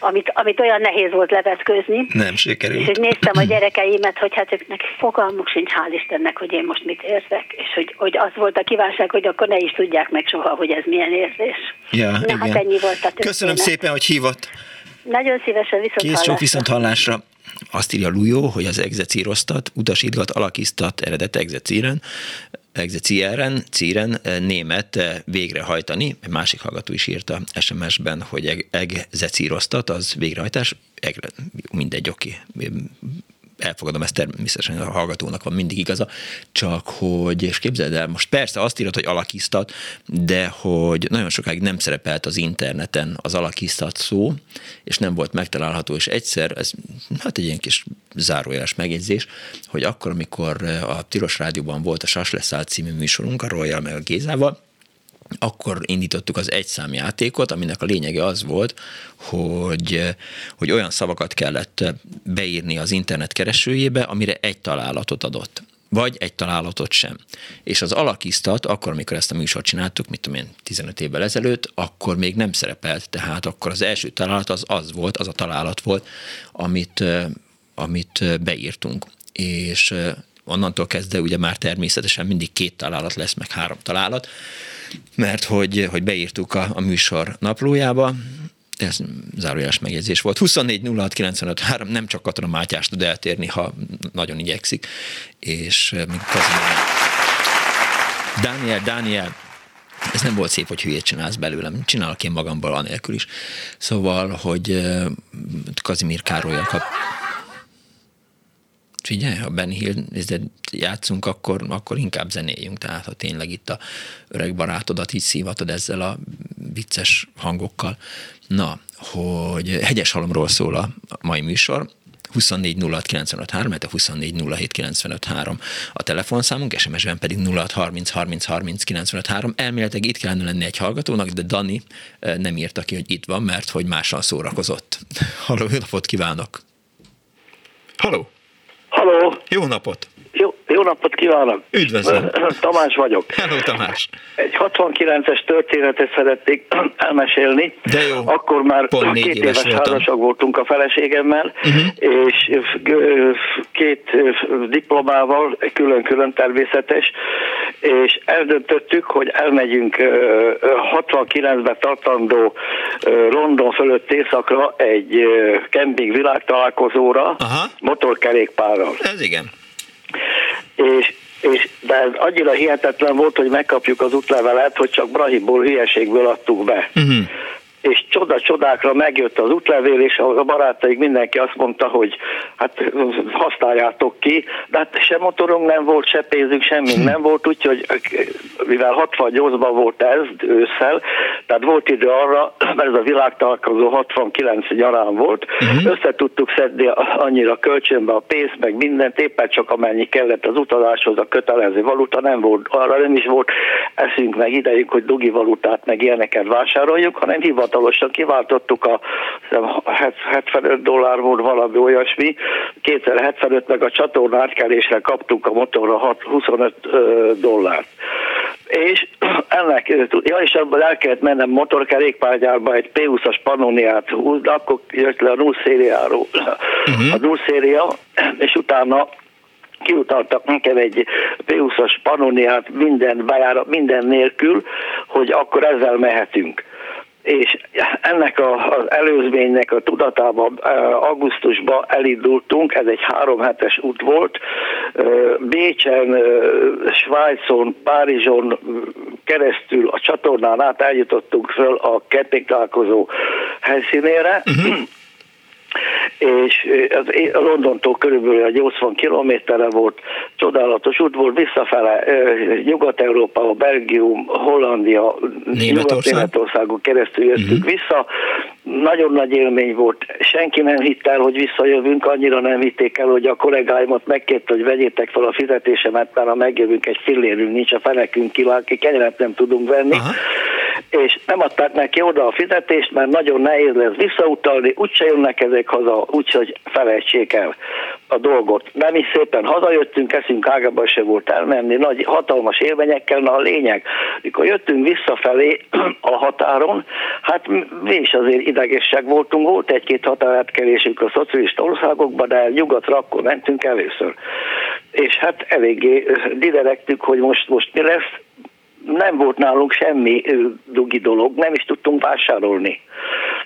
[SPEAKER 4] amit, amit olyan nehéz volt levetkőzni.
[SPEAKER 1] Nem sikerült.
[SPEAKER 4] És hogy néztem a gyerekeimet, hogy hát őknek fogalmuk sincs, hál' Istennek, hogy én most mit érzek, és hogy, hogy az volt a kívánság, hogy akkor ne is tudják meg soha, hogy ez milyen érzés.
[SPEAKER 1] Ja, Na,
[SPEAKER 4] hát igen. hát ennyi volt a történet.
[SPEAKER 1] Köszönöm szépen, hogy hívott.
[SPEAKER 4] Nagyon szívesen viszont
[SPEAKER 1] Kész sok viszont hallásra. Azt írja Lujó, hogy az egzecíroztat, utasítgat, alakíztat eredet egzecíren, Execíren, Círen eh, német eh, végrehajtani. Egy másik hallgató is írta SMS-ben, hogy egzecíroztat, az végrehajtás, mindegy, oké, elfogadom, ezt természetesen a hallgatónak van mindig igaza, csak hogy, és képzeld el, most persze azt írod, hogy alakiztat, de hogy nagyon sokáig nem szerepelt az interneten az alakiztat szó, és nem volt megtalálható, és egyszer, ez hát egy ilyen kis zárójeles megjegyzés, hogy akkor, amikor a Tilos Rádióban volt a Sas Leszáll című műsorunk, a Royal meg a Gézával, akkor indítottuk az egyszámjátékot, aminek a lényege az volt, hogy, hogy olyan szavakat kellett beírni az internet keresőjébe, amire egy találatot adott vagy egy találatot sem. És az alakisztat, akkor, amikor ezt a műsort csináltuk, mit tudom én, 15 évvel ezelőtt, akkor még nem szerepelt, tehát akkor az első találat az az volt, az a találat volt, amit, amit beírtunk. És onnantól kezdve ugye már természetesen mindig két találat lesz, meg három találat, mert hogy, hogy beírtuk a, a műsor naplójába, ez zárójeles megjegyzés volt. 24 06 95 3, nem csak Katona Mátyás tud eltérni, ha nagyon igyekszik, és eh, még Dániel, Dániel, ez nem volt szép, hogy hülyét csinálsz belőlem. Csinálok én magamból anélkül is. Szóval, hogy eh, Kazimír Károlyal kap, figyelj, ha Benny Hill játszunk, akkor, akkor inkább zenéljünk. Tehát ha tényleg itt a öreg barátodat így szívatod ezzel a vicces hangokkal. Na, hogy hegyes halomról szól a mai műsor, 24 06 95 3, mert a 24 07 95 3 a telefonszámunk, SMS-ben pedig 06 30 30 30 95 3. Elméletileg itt kellene lenni egy hallgatónak, de Dani eh, nem írta ki, hogy itt van, mert hogy mással szórakozott. Halló, napot kívánok! Halló!
[SPEAKER 5] Halló!
[SPEAKER 1] Jó napot!
[SPEAKER 5] Jó, napot kívánok!
[SPEAKER 1] Üdvözlöm!
[SPEAKER 5] Tamás vagyok.
[SPEAKER 1] Hello, Tamás!
[SPEAKER 5] Egy 69-es történetet szeretnék elmesélni.
[SPEAKER 1] De jó.
[SPEAKER 5] Akkor már
[SPEAKER 1] Pont
[SPEAKER 5] két
[SPEAKER 1] éves,
[SPEAKER 5] éves házasok voltunk a feleségemmel, uh-huh. és két diplomával, külön-külön természetes, és eldöntöttük, hogy elmegyünk 69-ben tartandó London fölött északra egy kemping világtalálkozóra Aha. motorkerékpárral.
[SPEAKER 1] Ez igen.
[SPEAKER 5] És és, de ez annyira hihetetlen volt, hogy megkapjuk az útlevelet, hogy csak Brahiból hülyeségből adtuk be. Uh-huh és csoda-csodákra megjött az útlevél, és a barátaik mindenki azt mondta, hogy hát használjátok ki, de hát se motorunk nem volt, se pénzünk, semmi hm. nem volt, úgyhogy mivel 68-ban volt ez ősszel, tehát volt idő arra, mert ez a világtalálkozó 69 nyarán volt, uh-huh. össze tudtuk szedni annyira kölcsönbe a pénzt, meg mindent, éppen csak amennyi kellett az utazáshoz, a kötelező valuta nem volt, arra nem is volt eszünk meg idejük, hogy dugi valutát meg ilyeneket vásároljuk, hanem hivat hivatalosan kiváltottuk a 75 dollár volt valami olyasmi, 2075 meg a csatorna átkelésre kaptuk a motorra 25 dollárt. És ennek, ja, és abban el kellett mennem motorkerékpárgyárba egy P20-as Pannoniát akkor jött le a null szériáról. Uh-huh. A null széria, és utána kiutaltak nekem egy P20-as Pannoniát minden bejárat, minden nélkül, hogy akkor ezzel mehetünk és ennek a, az előzménynek a tudatában augusztusban elindultunk, ez egy három hetes út volt, Bécsen, Svájcon, Párizson keresztül a csatornán át eljutottunk föl a kettéklálkozó helyszínére, uh-huh és az Londontól körülbelül egy 80 kilométerre volt, csodálatos út volt, visszafele Nyugat-Európa, Belgium, Hollandia, Nyugat-Németországon keresztül jöttünk uh-huh. vissza. Nagyon nagy élmény volt, senki nem hitt el, hogy visszajövünk, annyira nem hitték el, hogy a kollégáimat megkért, hogy vegyétek fel a fizetésemet, mert ha megjövünk, egy fillérünk nincs, a fenekünk kilák, kenyeret nem tudunk venni. Uh-huh és nem adták neki oda a fizetést, mert nagyon nehéz lesz visszautalni, úgyse jönnek ezek haza, úgyhogy felejtsék el a dolgot. Nem is szépen hazajöttünk, eszünk ágában se volt elmenni, nagy, hatalmas élményekkel, na a lényeg, mikor jöttünk visszafelé a határon, hát mi is azért idegesek voltunk, volt egy-két határátkelésünk a szocialista országokban, de nyugatra akkor mentünk először. És hát eléggé diderektük, hogy most, most mi lesz, nem volt nálunk semmi dugi dolog, nem is tudtunk vásárolni.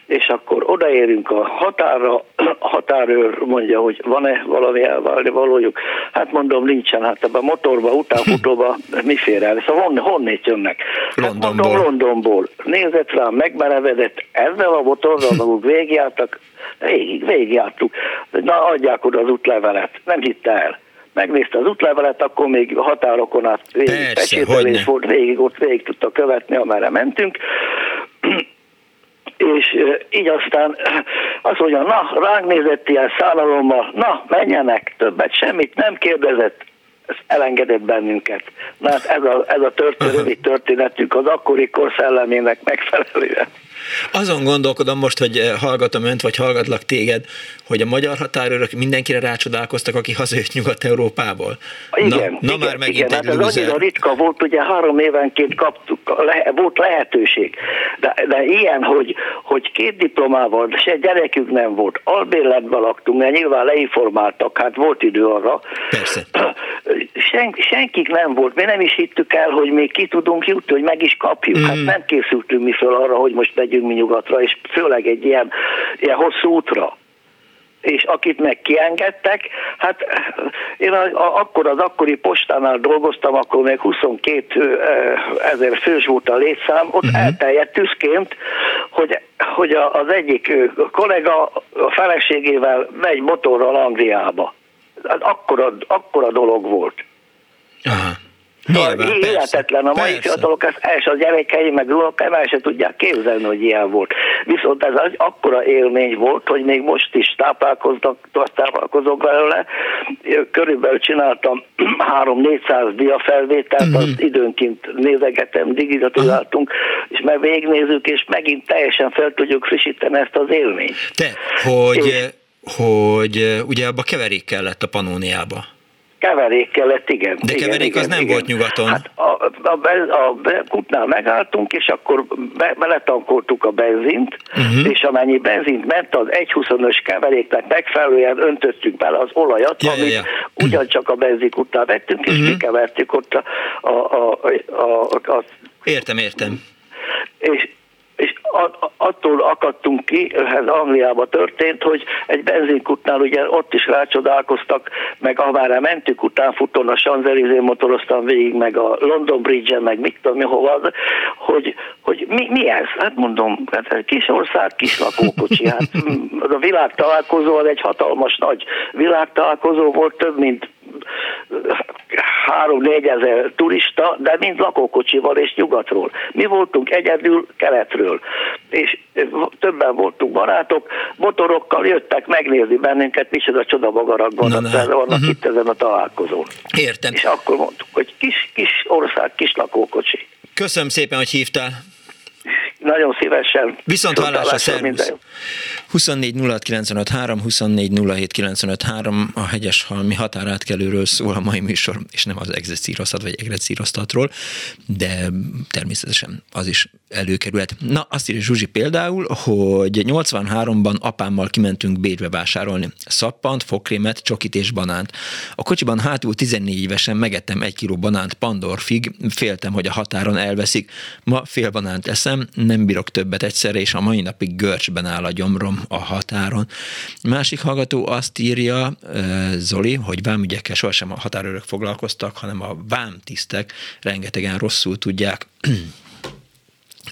[SPEAKER 5] És akkor odaérünk a határra, a határőr mondja, hogy van-e valami elválni valójuk. Hát mondom, nincsen, hát ebben a motorba, utánfutóba mi fér el? Szóval hon, honnét jönnek?
[SPEAKER 1] Londonból. Hát
[SPEAKER 5] mondom, Londonból. Nézett rám, megmerevedett, ezzel a motorral, ahol végigjártak, végig, végigjártuk. Na, adják oda az útlevelet. Nem hitte el megnézte az útlevelet, akkor még határokon át végig pecsételés volt, végig ott végig tudta követni, amerre mentünk. És így aztán azt mondja, na, ránk nézett ilyen szállalommal, na, menjenek, többet semmit nem kérdezett, ez elengedett bennünket. Na hát ez a, ez a történet, történetünk az akkori kor szellemének megfelelően.
[SPEAKER 1] Azon gondolkodom most, hogy eh, hallgatom önt, vagy hallgatlak téged, hogy a magyar határőrök mindenkire rácsodálkoztak, aki hazajött Nyugat-Európából.
[SPEAKER 5] Igen, na, igen, na már megint igen, egy hát ez annyira ritka volt, ugye három évenként kaptuk, le, volt lehetőség. De, de ilyen, hogy, hogy két diplomával, se gyerekük nem volt, albérletben laktunk, mert nyilván leinformáltak, hát volt idő arra.
[SPEAKER 1] Persze.
[SPEAKER 5] Sen, senkik nem volt, mi nem is hittük el, hogy még ki tudunk jutni, hogy meg is kapjuk. Mm. Hát nem készültünk mi föl arra, hogy most megyünk megyünk mi nyugatra, és főleg egy ilyen, ilyen hosszú útra és akit meg kiengedtek, hát én a, a, akkor az akkori postánál dolgoztam, akkor még 22 ezer fős volt a létszám, ott uh-huh. elterjedt tüszként, hogy, hogy az egyik kollega a feleségével megy motorral Angliába. Hát akkora, akkora dolog volt.
[SPEAKER 1] Aha.
[SPEAKER 5] Nyilván, Hihetetlen, a mai persze. fiatalok ezt és a gyerekeim meg unokáim el se tudják képzelni, hogy ilyen volt. Viszont ez az akkora élmény volt, hogy még most is táplálkoznak, táplálkozok belőle. Körülbelül csináltam 3-400 diafelvételt, mm-hmm. azt időnként nézegetem, digitalizáltunk, és meg végignézzük, és megint teljesen fel tudjuk frissíteni ezt az élményt.
[SPEAKER 1] Te, hogy, és, hogy ugye abba keverék kellett a panóniába.
[SPEAKER 5] Keverék kellett, igen.
[SPEAKER 1] De
[SPEAKER 5] igen,
[SPEAKER 1] keverék
[SPEAKER 5] igen,
[SPEAKER 1] az nem
[SPEAKER 5] igen.
[SPEAKER 1] volt nyugaton. Hát
[SPEAKER 5] a, a, a, a kutnál megálltunk, és akkor be, beletankoltuk a benzint, uh-huh. és amennyi benzint ment, az 1.25-ös keveréknek megfelelően öntöttük bele az olajat, ja, amit ja, ja. ugyancsak a benzinkutnál vettünk, és uh-huh. kikevertük ott a, a, a, a, a, a
[SPEAKER 1] Értem, értem.
[SPEAKER 5] És és attól akadtunk ki, ez Angliába történt, hogy egy benzinkutnál ugye ott is rácsodálkoztak, meg ahová mentük utánfutón a Champs-Élysées motoroztam végig, meg a London Bridge-en, meg mit tudom hova, hogy, hogy mi, mi ez? Hát mondom, hát egy kis ország, kis lakókocsi, hát a világtalálkozó az egy hatalmas nagy világtalálkozó volt, több mint három-négy ezer turista, de mind lakókocsival és nyugatról. Mi voltunk egyedül keletről, és többen voltunk barátok, motorokkal jöttek megnézni bennünket, micsoda csodabagarak vannak, na, na. vannak uh-huh. itt ezen a találkozón.
[SPEAKER 1] Értem.
[SPEAKER 5] És akkor mondtuk, hogy kis, kis ország, kis lakókocsi.
[SPEAKER 1] Köszönöm szépen, hogy hívtál.
[SPEAKER 5] Nagyon szívesen.
[SPEAKER 1] Viszont hallásra, szervusz. 24 24 a hegyes halmi határátkelőről szól a mai műsor, és nem az egzecírosztat vagy egrecírosztatról, de természetesen az is előkerülhet. Na, azt írja Zsuzsi például, hogy 83-ban apámmal kimentünk Bécsbe vásárolni. Szappant, fokrémet, csokit és banánt. A kocsiban hátul 14 évesen megettem egy kiló banánt Pandorfig, féltem, hogy a határon elveszik. Ma fél banánt eszem, nem bírok többet egyszerre, és a mai napig görcsben áll a gyomrom a határon. Másik hallgató azt írja, Zoli, hogy vámügyekkel sohasem a határőrök foglalkoztak, hanem a vámtisztek rengetegen rosszul tudják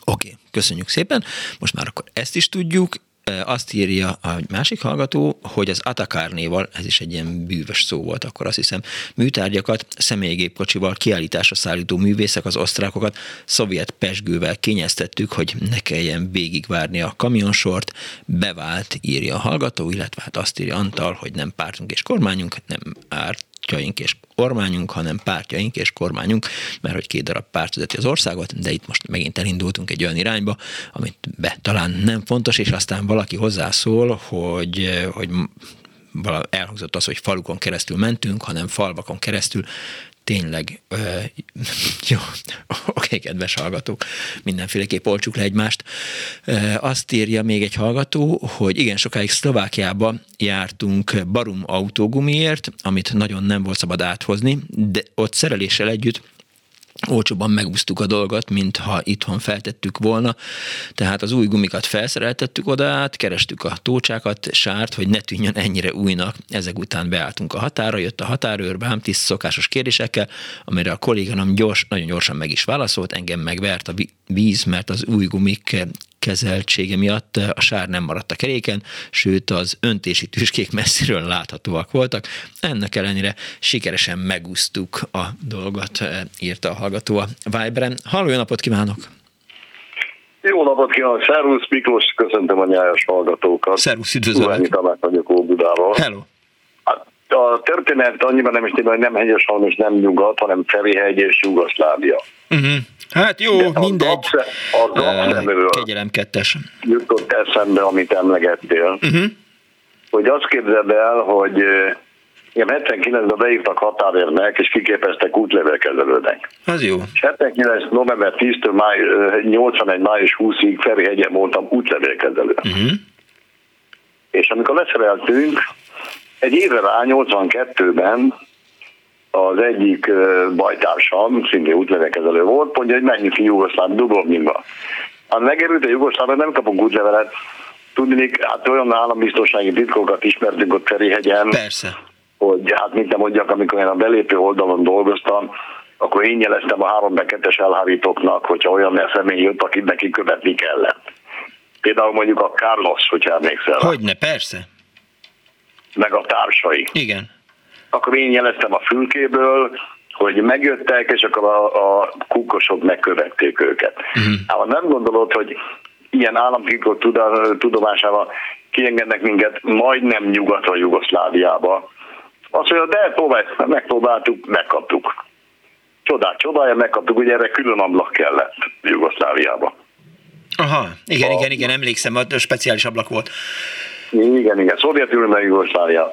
[SPEAKER 1] Oké, okay, köszönjük szépen. Most már akkor ezt is tudjuk. Azt írja a másik hallgató, hogy az Atakárnéval, ez is egy ilyen bűvös szó volt akkor azt hiszem, műtárgyakat személygépkocsival kiállításra szállító művészek az osztrákokat szovjet pesgővel kényeztettük, hogy ne kelljen végigvárni a kamionsort. Bevált, írja a hallgató, illetve hát azt írja Antal, hogy nem pártunk és kormányunk, nem árt pártjaink és kormányunk, hanem pártjaink és kormányunk, mert hogy két darab párt vezeti az országot, de itt most megint elindultunk egy olyan irányba, amit be talán nem fontos, és aztán valaki hozzászól, hogy, hogy elhangzott az, hogy falukon keresztül mentünk, hanem falvakon keresztül tényleg, jó, oké, kedves hallgatók, mindenféleképp olcsuk le egymást. Ö, azt írja még egy hallgató, hogy igen, sokáig Szlovákiába jártunk barum autógumiért, amit nagyon nem volt szabad áthozni, de ott szereléssel együtt olcsóban megúsztuk a dolgot, mint ha itthon feltettük volna. Tehát az új gumikat felszereltettük oda át, kerestük a tócsákat, sárt, hogy ne tűnjön ennyire újnak. Ezek után beálltunk a határa, jött a határőr, tiszt szokásos kérdésekkel, amire a kolléganom gyors, nagyon gyorsan meg is válaszolt, engem megvert a víz, mert az új gumik kezeltsége miatt a sár nem maradt a keréken, sőt az öntési tüskék messziről láthatóak voltak. Ennek ellenére sikeresen megúsztuk a dolgot, írta a hallgató a Viberen. Halló, jó napot kívánok!
[SPEAKER 6] Jó napot kívánok, Szervusz Miklós, köszöntöm a nyájas hallgatókat.
[SPEAKER 1] Szervusz, üdvözöllek!
[SPEAKER 6] Tamás vagyok Óbudával.
[SPEAKER 1] Hello!
[SPEAKER 6] Hát, a történet annyiban nem is hogy nem hegyes és nem nyugat, hanem Ferihegy és Jugoszlávia.
[SPEAKER 1] Uh-huh. Hát jó, De mindegy. A kegyelem kettes.
[SPEAKER 6] Jutott eszembe, amit emlegettél. Uh-huh. Hogy azt képzeld el, hogy igen, 79-ben beírtak határérnek, és kiképeztek útlevélkezelőnek.
[SPEAKER 1] Az jó.
[SPEAKER 6] És 79. november 10-től máj, 81. május 20-ig Ferihegyen voltam útlevélkezelő. Uh-huh. És amikor leszereltünk, egy évre rá, 82-ben az egyik bajtársam, szintén útlevélkezelő volt, mondja, hogy menjünk ki Jugoszláv Dubrovnikba. Ha megerült a Jugoszlávban, nem kapunk útlevelet. Tudni, hát olyan állambiztonsági titkokat ismertünk ott Ferihegyen.
[SPEAKER 1] Persze
[SPEAKER 6] hogy hát mint nem mondjak, amikor én a belépő oldalon dolgoztam, akkor én jeleztem a 3 2 elhárítóknak, hogyha olyan személy jött, akit neki követni kellett. Például mondjuk a Carlos, hogyha emlékszel.
[SPEAKER 1] Hogyne, persze.
[SPEAKER 6] Meg a társai.
[SPEAKER 1] Igen.
[SPEAKER 6] Akkor én jeleztem a fülkéből, hogy megjöttek, és akkor a, a kukosok megkövették őket. Uh-huh. Hát nem gondolod, hogy ilyen államtitkok tudomásával kiengednek minket majdnem nyugatra Jugoszláviába, azt mondja, de próbálj, megpróbáltuk, megkaptuk. Csodát, csodája, megkaptuk, ugye erre külön ablak kellett Jugoszláviába.
[SPEAKER 1] Aha, igen, a, igen, igen, emlékszem, a speciális ablak volt.
[SPEAKER 6] Igen, igen, Szovjetunió, meg Jugoszlávia.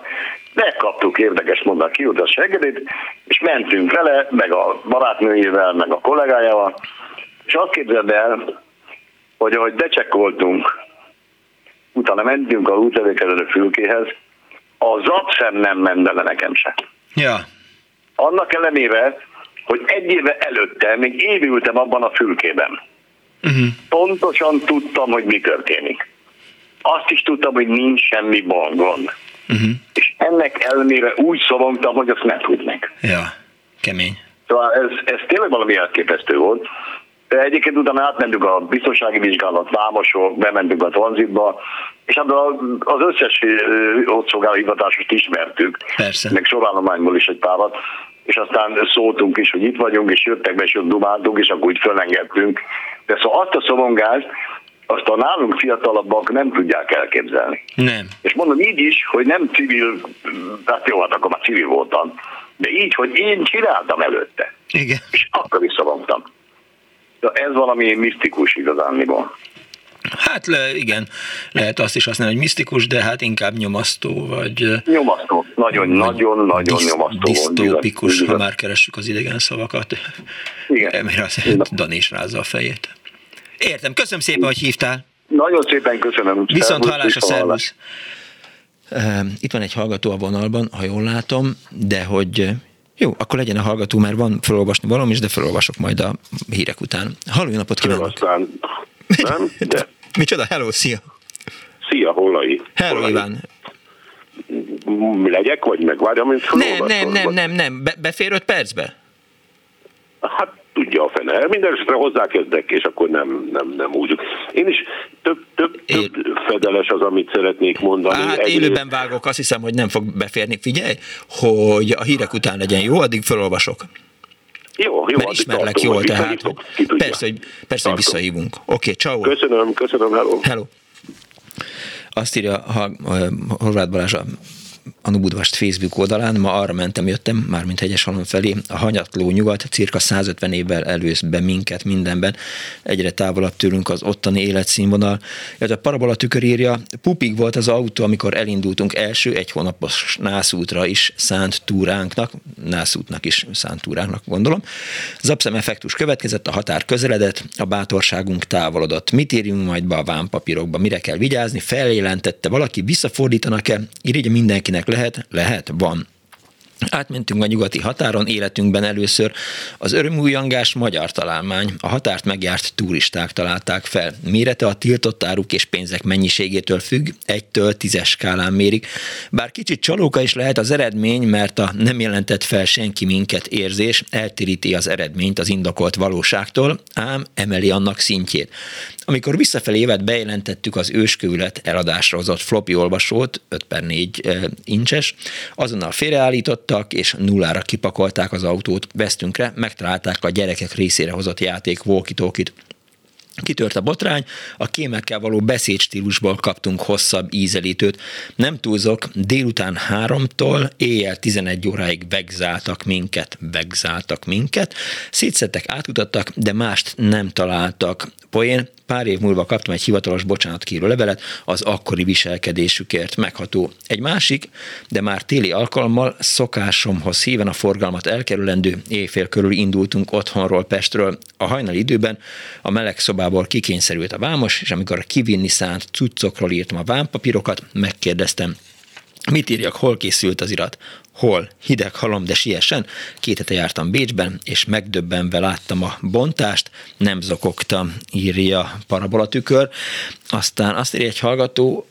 [SPEAKER 6] Megkaptuk, érdekes mondat, kiút a segedét, és mentünk vele, meg a barátnőjével, meg a kollégájával, és azt képzeld el, hogy ahogy becsekkoltunk, utána mentünk a útlevékelő fülkéhez, a zapszem nem ment bele nekem se.
[SPEAKER 1] Ja.
[SPEAKER 6] Annak ellenére, hogy egy éve előtte még évültem abban a fülkében. Uh-huh. Pontosan tudtam, hogy mi történik. Azt is tudtam, hogy nincs semmi gond. Uh-huh. És ennek ellenére úgy szorongtam, hogy azt nem tudnék.
[SPEAKER 1] Ja, kemény.
[SPEAKER 6] Szóval ez, ez tényleg valami elképesztő volt. De egyébként utána átmentünk a biztonsági vizsgálat, vámosok, bementünk a tranzitba, és hát az összes ott szolgáló hivatásost ismertük,
[SPEAKER 1] Persze.
[SPEAKER 6] meg sorállományból is egy párat, és aztán szóltunk is, hogy itt vagyunk, és jöttek be, és ott dumáltunk, és akkor úgy fölengedtünk. De szóval azt a szorongást, azt a nálunk fiatalabbak nem tudják elképzelni.
[SPEAKER 1] Nem.
[SPEAKER 6] És mondom így is, hogy nem civil, hát jó, hát akkor már civil voltam, de így, hogy én csináltam előtte.
[SPEAKER 1] Igen.
[SPEAKER 6] És akkor visszavontam. De ez valami misztikus igazániból.
[SPEAKER 1] Hát le, igen, lehet azt is használni, hogy misztikus, de hát inkább nyomasztó, vagy...
[SPEAKER 6] Nyomasztó, nagyon-nagyon-nagyon diszt, nyomasztó.
[SPEAKER 1] Disztópikus, ha már keressük az idegen szavakat. Igen. Mert azt Dan is rázza a fejét. Értem, köszönöm szépen, hogy hívtál.
[SPEAKER 6] Nagyon szépen köszönöm.
[SPEAKER 1] Viszont hallásra, szervusz. Itt van egy hallgató a vonalban, ha jól látom, de hogy jó, akkor legyen a hallgató, mert van felolvasni valami is, de felolvasok majd a hírek után. Halló, napot kívánok!
[SPEAKER 7] Aztán nem, de...
[SPEAKER 1] Micsoda? Hello, szia!
[SPEAKER 7] Szia, Hollai!
[SPEAKER 1] Hello, Hollai. Iván!
[SPEAKER 7] Legyek, vagy megvárjam, mint
[SPEAKER 1] Nem, nem, nem, nem, nem. Be, befér öt percbe?
[SPEAKER 7] Hát tudja a fene. Minden esetre hozzákezdek, és akkor nem, nem, nem úgy. Én is több, több, több fedeles az, amit szeretnék mondani.
[SPEAKER 1] Hát Egyrészt... élőben vágok, azt hiszem, hogy nem fog beférni. Figyelj, hogy a hírek után legyen jó, addig felolvasok.
[SPEAKER 7] Jó, jó.
[SPEAKER 1] Mert ismerlek jól, tehát persze, hogy, persze, hogy visszahívunk. Oké, okay, ciao.
[SPEAKER 7] Köszönöm, köszönöm, hello.
[SPEAKER 1] Hello. Azt írja Horváth Balázs a Anu Budvast Facebook oldalán, ma arra mentem, jöttem, mármint Hegyeshalom felé, a hanyatló nyugat cirka 150 évvel előz be minket mindenben, egyre távolabb tőlünk az ottani életszínvonal. Ez a parabola tükör írja, pupig volt az autó, amikor elindultunk első egy hónapos nászútra is szánt túránknak, nászútnak is szánt túránknak gondolom. Zapszem effektus következett, a határ közeledett, a bátorságunk távolodott. Mit írjunk majd be a vámpapírokba, mire kell vigyázni? Feljelentette valaki, visszafordítanak-e? Írja mindenkinek mindenkinek lehet? Lehet, van. Átmentünk a nyugati határon, életünkben először az örömújangás magyar találmány. A határt megjárt turisták találták fel. Mérete a tiltott áruk és pénzek mennyiségétől függ, egytől tízes skálán mérik. Bár kicsit csalóka is lehet az eredmény, mert a nem jelentett fel senki minket érzés eltéríti az eredményt az indokolt valóságtól, ám emeli annak szintjét. Amikor visszafelé évet bejelentettük az őskövület eladásra hozott floppy olvasót, 5 per 4 incses, azonnal félreállítottak, és nullára kipakolták az autót. Vesztünkre, megtalálták a gyerekek részére hozott játék walkie Kitört a botrány, a kémekkel való beszédstílusból kaptunk hosszabb ízelítőt. Nem túlzok, délután háromtól éjjel 11 óráig vegzáltak minket, vegzáltak minket, szétszettek, átutattak, de mást nem találtak. Poén, pár év múlva kaptam egy hivatalos bocsánatkérő levelet az akkori viselkedésükért megható. Egy másik, de már téli alkalommal szokásomhoz híven a forgalmat elkerülendő éjfél körül indultunk otthonról Pestről. A hajnali időben a meleg szobából kikényszerült a vámos, és amikor kivinni szánt cuccokról írtam a vámpapírokat, megkérdeztem, Mit írjak, hol készült az irat? Hol? Hideg halom, de siesen. Két hete jártam Bécsben, és megdöbbenve láttam a bontást, nem zokogtam, írja parabolatükör. Aztán azt írja egy hallgató,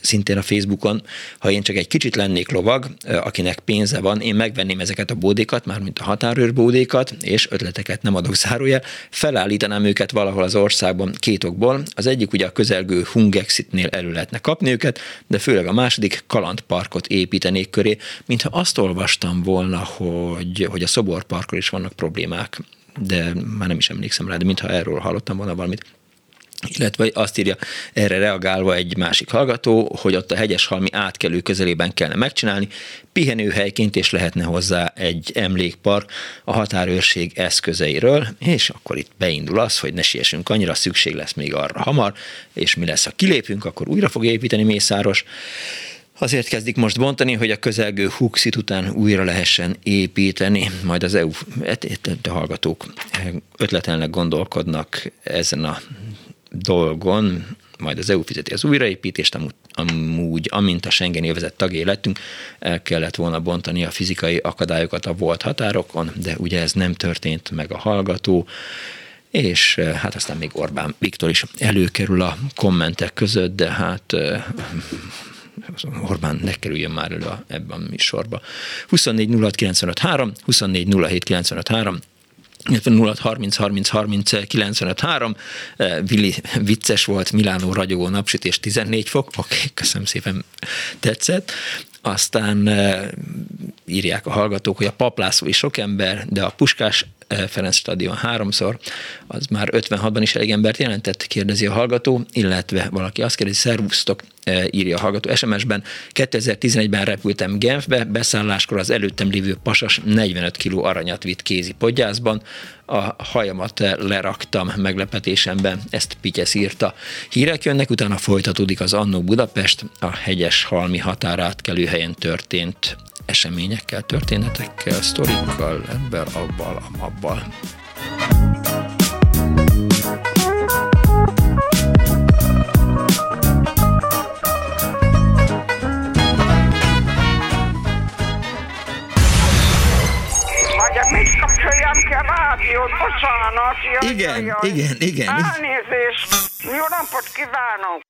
[SPEAKER 1] szintén a Facebookon, ha én csak egy kicsit lennék lovag, akinek pénze van, én megvenném ezeket a bódékat, mármint a határőr bódékat, és ötleteket nem adok zárójel, felállítanám őket valahol az országban két okból. Az egyik ugye a közelgő Hungexitnél elő lehetne kapni őket, de főleg a második kalandparkot építenék köré, mintha azt olvastam volna, hogy, hogy a szoborparkról is vannak problémák de már nem is emlékszem rá, de mintha erről hallottam volna valamit illetve azt írja erre reagálva egy másik hallgató, hogy ott a hegyeshalmi átkelő közelében kellene megcsinálni, pihenőhelyként és lehetne hozzá egy emlékpark a határőrség eszközeiről, és akkor itt beindul az, hogy ne siessünk annyira, szükség lesz még arra hamar, és mi lesz, ha kilépünk, akkor újra fog építeni Mészáros, Azért kezdik most bontani, hogy a közelgő Huxit után újra lehessen építeni, majd az EU a hallgatók ötletelnek gondolkodnak ezen a dolgon, majd az EU fizeti az újraépítést, amúgy, amint a Schengen élvezett tagjai lettünk, el kellett volna bontani a fizikai akadályokat a volt határokon, de ugye ez nem történt meg a hallgató, és eh, hát aztán még Orbán Viktor is előkerül a kommentek között, de hát eh, Orbán ne kerüljön már elő ebben a műsorba. 24 06 95 3, 24 07 95 3, 0 30 30 30 95 3, Vili vicces volt, Milánó ragyogó napsütés 14 fok, oké, okay, köszönöm szépen, tetszett. Aztán eh, írják a hallgatók, hogy a paplászó is sok ember, de a Puskás eh, Ferenc stadion háromszor, az már 56-ban is elég embert jelentett, kérdezi a hallgató, illetve valaki azt kérdezi, szervusztok, írja a hallgató SMS-ben. 2011-ben repültem Genfbe, beszálláskor az előttem lévő pasas 45 kg aranyat vitt kézi podgyászban, a hajamat leraktam meglepetésemben, ezt Pityesz írta. Hírek jönnek, utána folytatódik az Annó Budapest, a hegyes halmi határátkelő helyen történt eseményekkel, történetekkel, sztorikkal, ebből, abban, abban.
[SPEAKER 8] rádiót, bocsánat.
[SPEAKER 1] Jaj, igen, jaj, igen, igen.
[SPEAKER 8] Elnézést. Jó napot kívánok.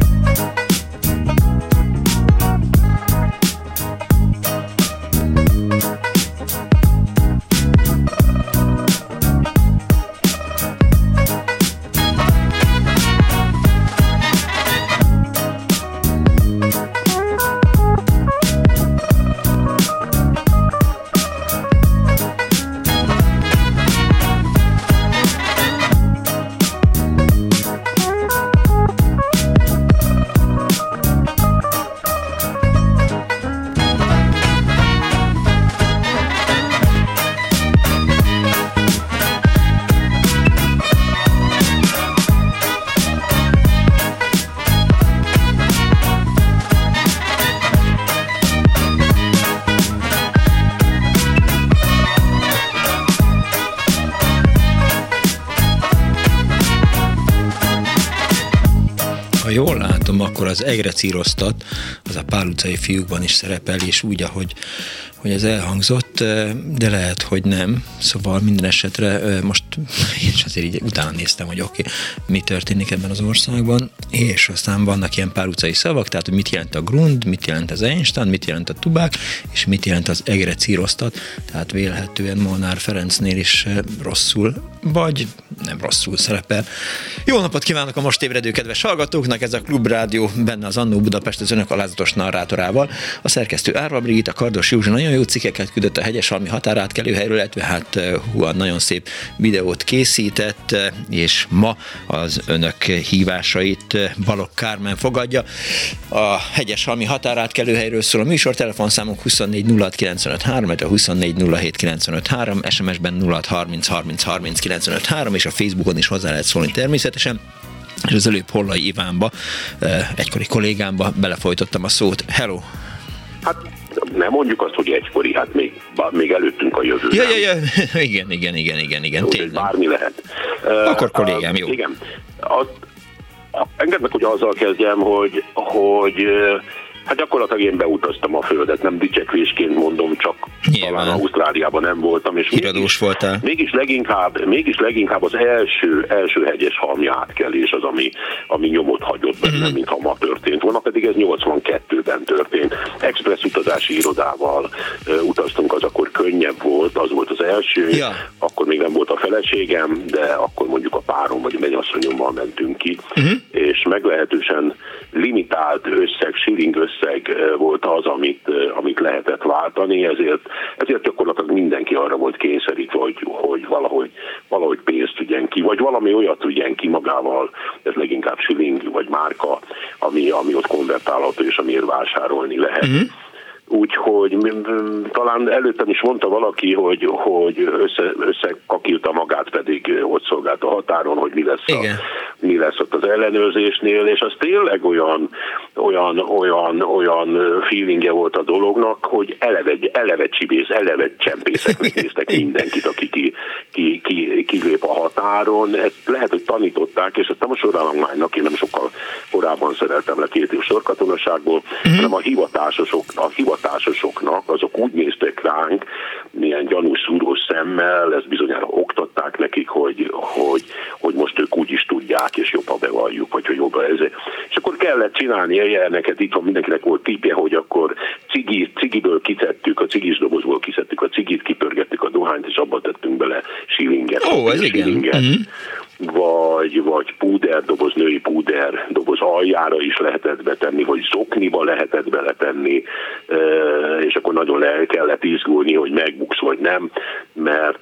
[SPEAKER 1] Az egre círoztat, az a Pál utcai fiúkban is szerepel, és úgy, ahogy hogy ez elhangzott, de lehet, hogy nem. Szóval minden esetre most én is azért így utána néztem, hogy oké, okay, mi történik ebben az országban, és aztán vannak ilyen pár utcai szavak, tehát hogy mit jelent a grund, mit jelent az Einstein, mit jelent a tubák, és mit jelent az egre círoztat, tehát vélhetően Molnár Ferencnél is rosszul, vagy nem rosszul szerepel. Jó napot kívánok a most ébredő kedves hallgatóknak, ez a Klubrádió benne az Annó Budapest az önök alázatos narrátorával. A szerkesztő Árva Brigit, a Kardos Józsa nagyon jó cikkeket küldött a Hegyes határátkelőhelyről, illetve hát Huan nagyon szép videót készített, és ma az önök hívásait Balok Kármen fogadja. A Hegyes Halmi határátkelőhelyről szól a műsor, telefonszámunk 24 06 953, a 24 07 953, SMS-ben 06 30 30 30 953, és a Facebookon is hozzá lehet szólni természetesen és az előbb Hollai Ivánba, egykori kollégámba belefolytottam a szót. Hello!
[SPEAKER 7] Hát nem mondjuk azt, hogy egykori, hát még, még előttünk a jövő.
[SPEAKER 1] Ja, ja, ja, igen, igen, igen, igen, igen,
[SPEAKER 7] tényleg. Bármi lehet.
[SPEAKER 1] Akkor kollégám, jó.
[SPEAKER 7] Igen. A, engedd meg, hogy azzal kezdjem, hogy, hogy Hát gyakorlatilag én beutaztam a földet, nem dicsekvésként mondom, csak Nyilván. talán Ausztráliában nem voltam. És
[SPEAKER 1] Híradós mégis, voltál.
[SPEAKER 7] Mégis leginkább, mégis leginkább az első, első hegyes halmi átkelés az, ami, ami nyomot hagyott bennem, uh-huh. mintha ma történt volna, pedig ez 82-ben történt. Express utazási irodával uh, utaztunk, az akkor könnyebb volt, az volt az első, ja. akkor még nem volt a feleségem, de akkor mondjuk a párom vagy mennyasszonyommal mentünk ki, uh-huh. és meglehetősen limitált összeg, shilling összeg volt az, amit, amit lehetett váltani, ezért, ezért gyakorlatilag mindenki arra volt kényszerítve, hogy, hogy valahogy, valahogy pénzt tudjen ki, vagy valami olyat tudjen ki magával, ez leginkább shilling vagy márka, ami, ami ott konvertálható és amiért vásárolni lehet. Uh-huh Úgyhogy talán előttem is mondta valaki, hogy, hogy össze, összekakilta magát, pedig ott szolgált a határon, hogy mi lesz, a, mi lesz ott az ellenőrzésnél, és az tényleg olyan, olyan, olyan, olyan feelingje volt a dolognak, hogy eleve, eleve csibész, eleve csempészek néztek mindenkit, aki ki, ki, ki, kilép a határon. Ezt lehet, hogy tanították, és ezt nem a sorállománynak, én nem sokkal korábban szereltem le két év sorkatonaságból, uh-huh. hanem a hivatásosok, a hivatásosok hivatásosoknak, azok úgy néztek ránk, milyen gyanús szúrós szemmel, ezt bizonyára oktatták nekik, hogy, hogy, hogy most ők úgy is tudják, és jobban bevalljuk, vagy hogy jobban ez. És akkor kellett csinálni ilyeneket, itt van mindenkinek volt típje, hogy akkor cigi, cigiből kiszedtük, a cigis dobozból kiszedtük a cigit, kipörgettük a dohányt, és abba tettünk bele silinget.
[SPEAKER 1] Ó, ez igen. Mm-hmm
[SPEAKER 7] vagy, vagy púder doboz, női púder doboz aljára is lehetett betenni, vagy zokniba lehetett beletenni, és akkor nagyon le kellett izgulni, hogy megbuksz vagy nem, mert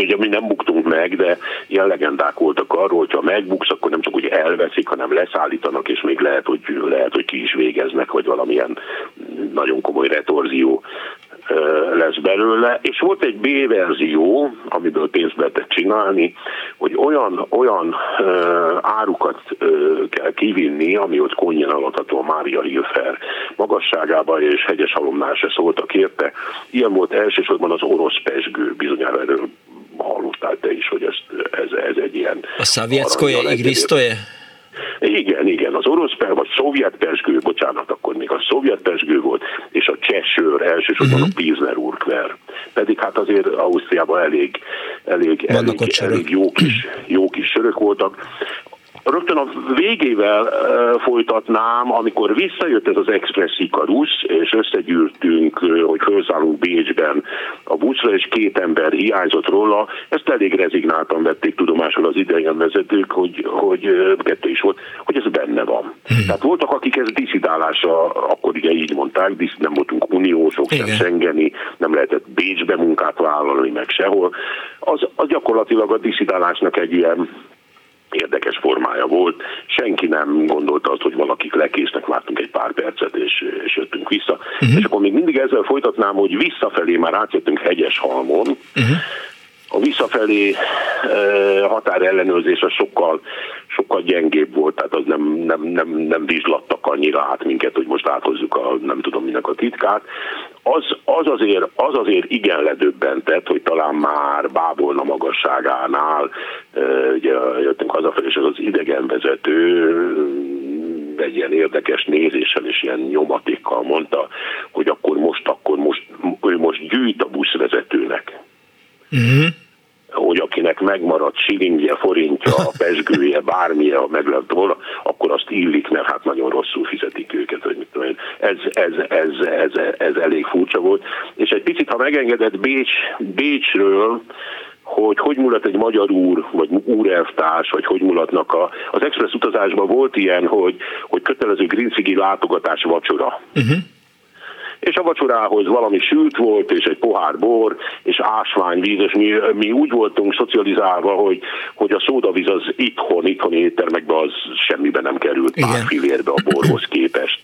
[SPEAKER 7] így mi nem buktunk meg, de ilyen legendák voltak arról, hogyha megbuksz, akkor nem csak hogy elveszik, hanem leszállítanak, és még lehet, hogy, lehet, hogy ki is végeznek, vagy valamilyen nagyon komoly retorzió lesz belőle, és volt egy B-verzió, amiből pénzt lehetett csinálni, hogy olyan, olyan árukat kell kivinni, ami ott alatható a Mária Hilfer magasságába, és hegyes halomnál se szóltak érte. Ilyen volt elsősorban az orosz pesgő, bizonyára erről hallottál te is, hogy ez, ez, ez egy ilyen...
[SPEAKER 1] A Szavjetszkoje Igrisztoje?
[SPEAKER 7] Igen, igen, az orosz per, vagy szovjet pesgő, bocsánat, akkor még a szovjet pesgő volt, és a cseh sör, elsősorban uh-huh. a Pilsner Urkver. Pedig hát azért Ausztriában elég, elég, elég, elég jó, kis, jó kis sörök voltak. Rögtön a végével folytatnám, amikor visszajött ez az Express Icarus, és összegyűrtünk, hogy felszállunk Bécsben a buszra, és két ember hiányzott róla, ezt elég rezignáltan vették tudomásul az vezetők, hogy, hogy kettő is volt, hogy ez benne van. Hmm. Tehát voltak, akik ez diszidálásra, akkor ugye így mondták, disz, nem voltunk uniósok, sem Schengeni, nem lehetett Bécsbe munkát vállalni, meg sehol. Az, az gyakorlatilag a diszidálásnak egy ilyen érdekes formája volt. Senki nem gondolta azt, hogy valakik lekésznek, vártunk egy pár percet, és, és jöttünk vissza. Uh-huh. És akkor még mindig ezzel folytatnám, hogy visszafelé már átjöttünk hegyes halmon, uh-huh. A visszafelé határellenőrzés az sokkal, sokkal gyengébb volt, tehát az nem, nem, nem, nem vizslattak annyira át minket, hogy most áthozzuk a nem tudom minek a titkát. Az, az, azért, az azért igen ledöbbentett, hogy talán már Bábolna magasságánál, ugye jöttünk hazafelé, és az, az idegenvezető egy ilyen érdekes nézéssel és ilyen nyomatékkal mondta, hogy akkor most, akkor most, ő most gyűjt a buszvezetőnek. Uh-huh hogy akinek megmaradt silingje, forintja, pesgője, bármilyen, ha meg lehet volna, akkor azt illik, mert hát nagyon rosszul fizetik őket, hogy mit tudom. Ez, ez, ez, ez, ez, elég furcsa volt. És egy picit, ha megengedett Bécs, Bécsről, hogy hogy mulat egy magyar úr, vagy úrelvtárs, vagy hogy mulatnak a... Az express utazásban volt ilyen, hogy, hogy kötelező Grinszigi látogatás vacsora. Uh-huh és a vacsorához valami sült volt, és egy pohár bor, és ásványvíz, és mi, mi úgy voltunk szocializálva, hogy, hogy a szódavíz az itthon, itthoni éttermekben az semmibe nem került Igen. pár filérbe a borhoz képest.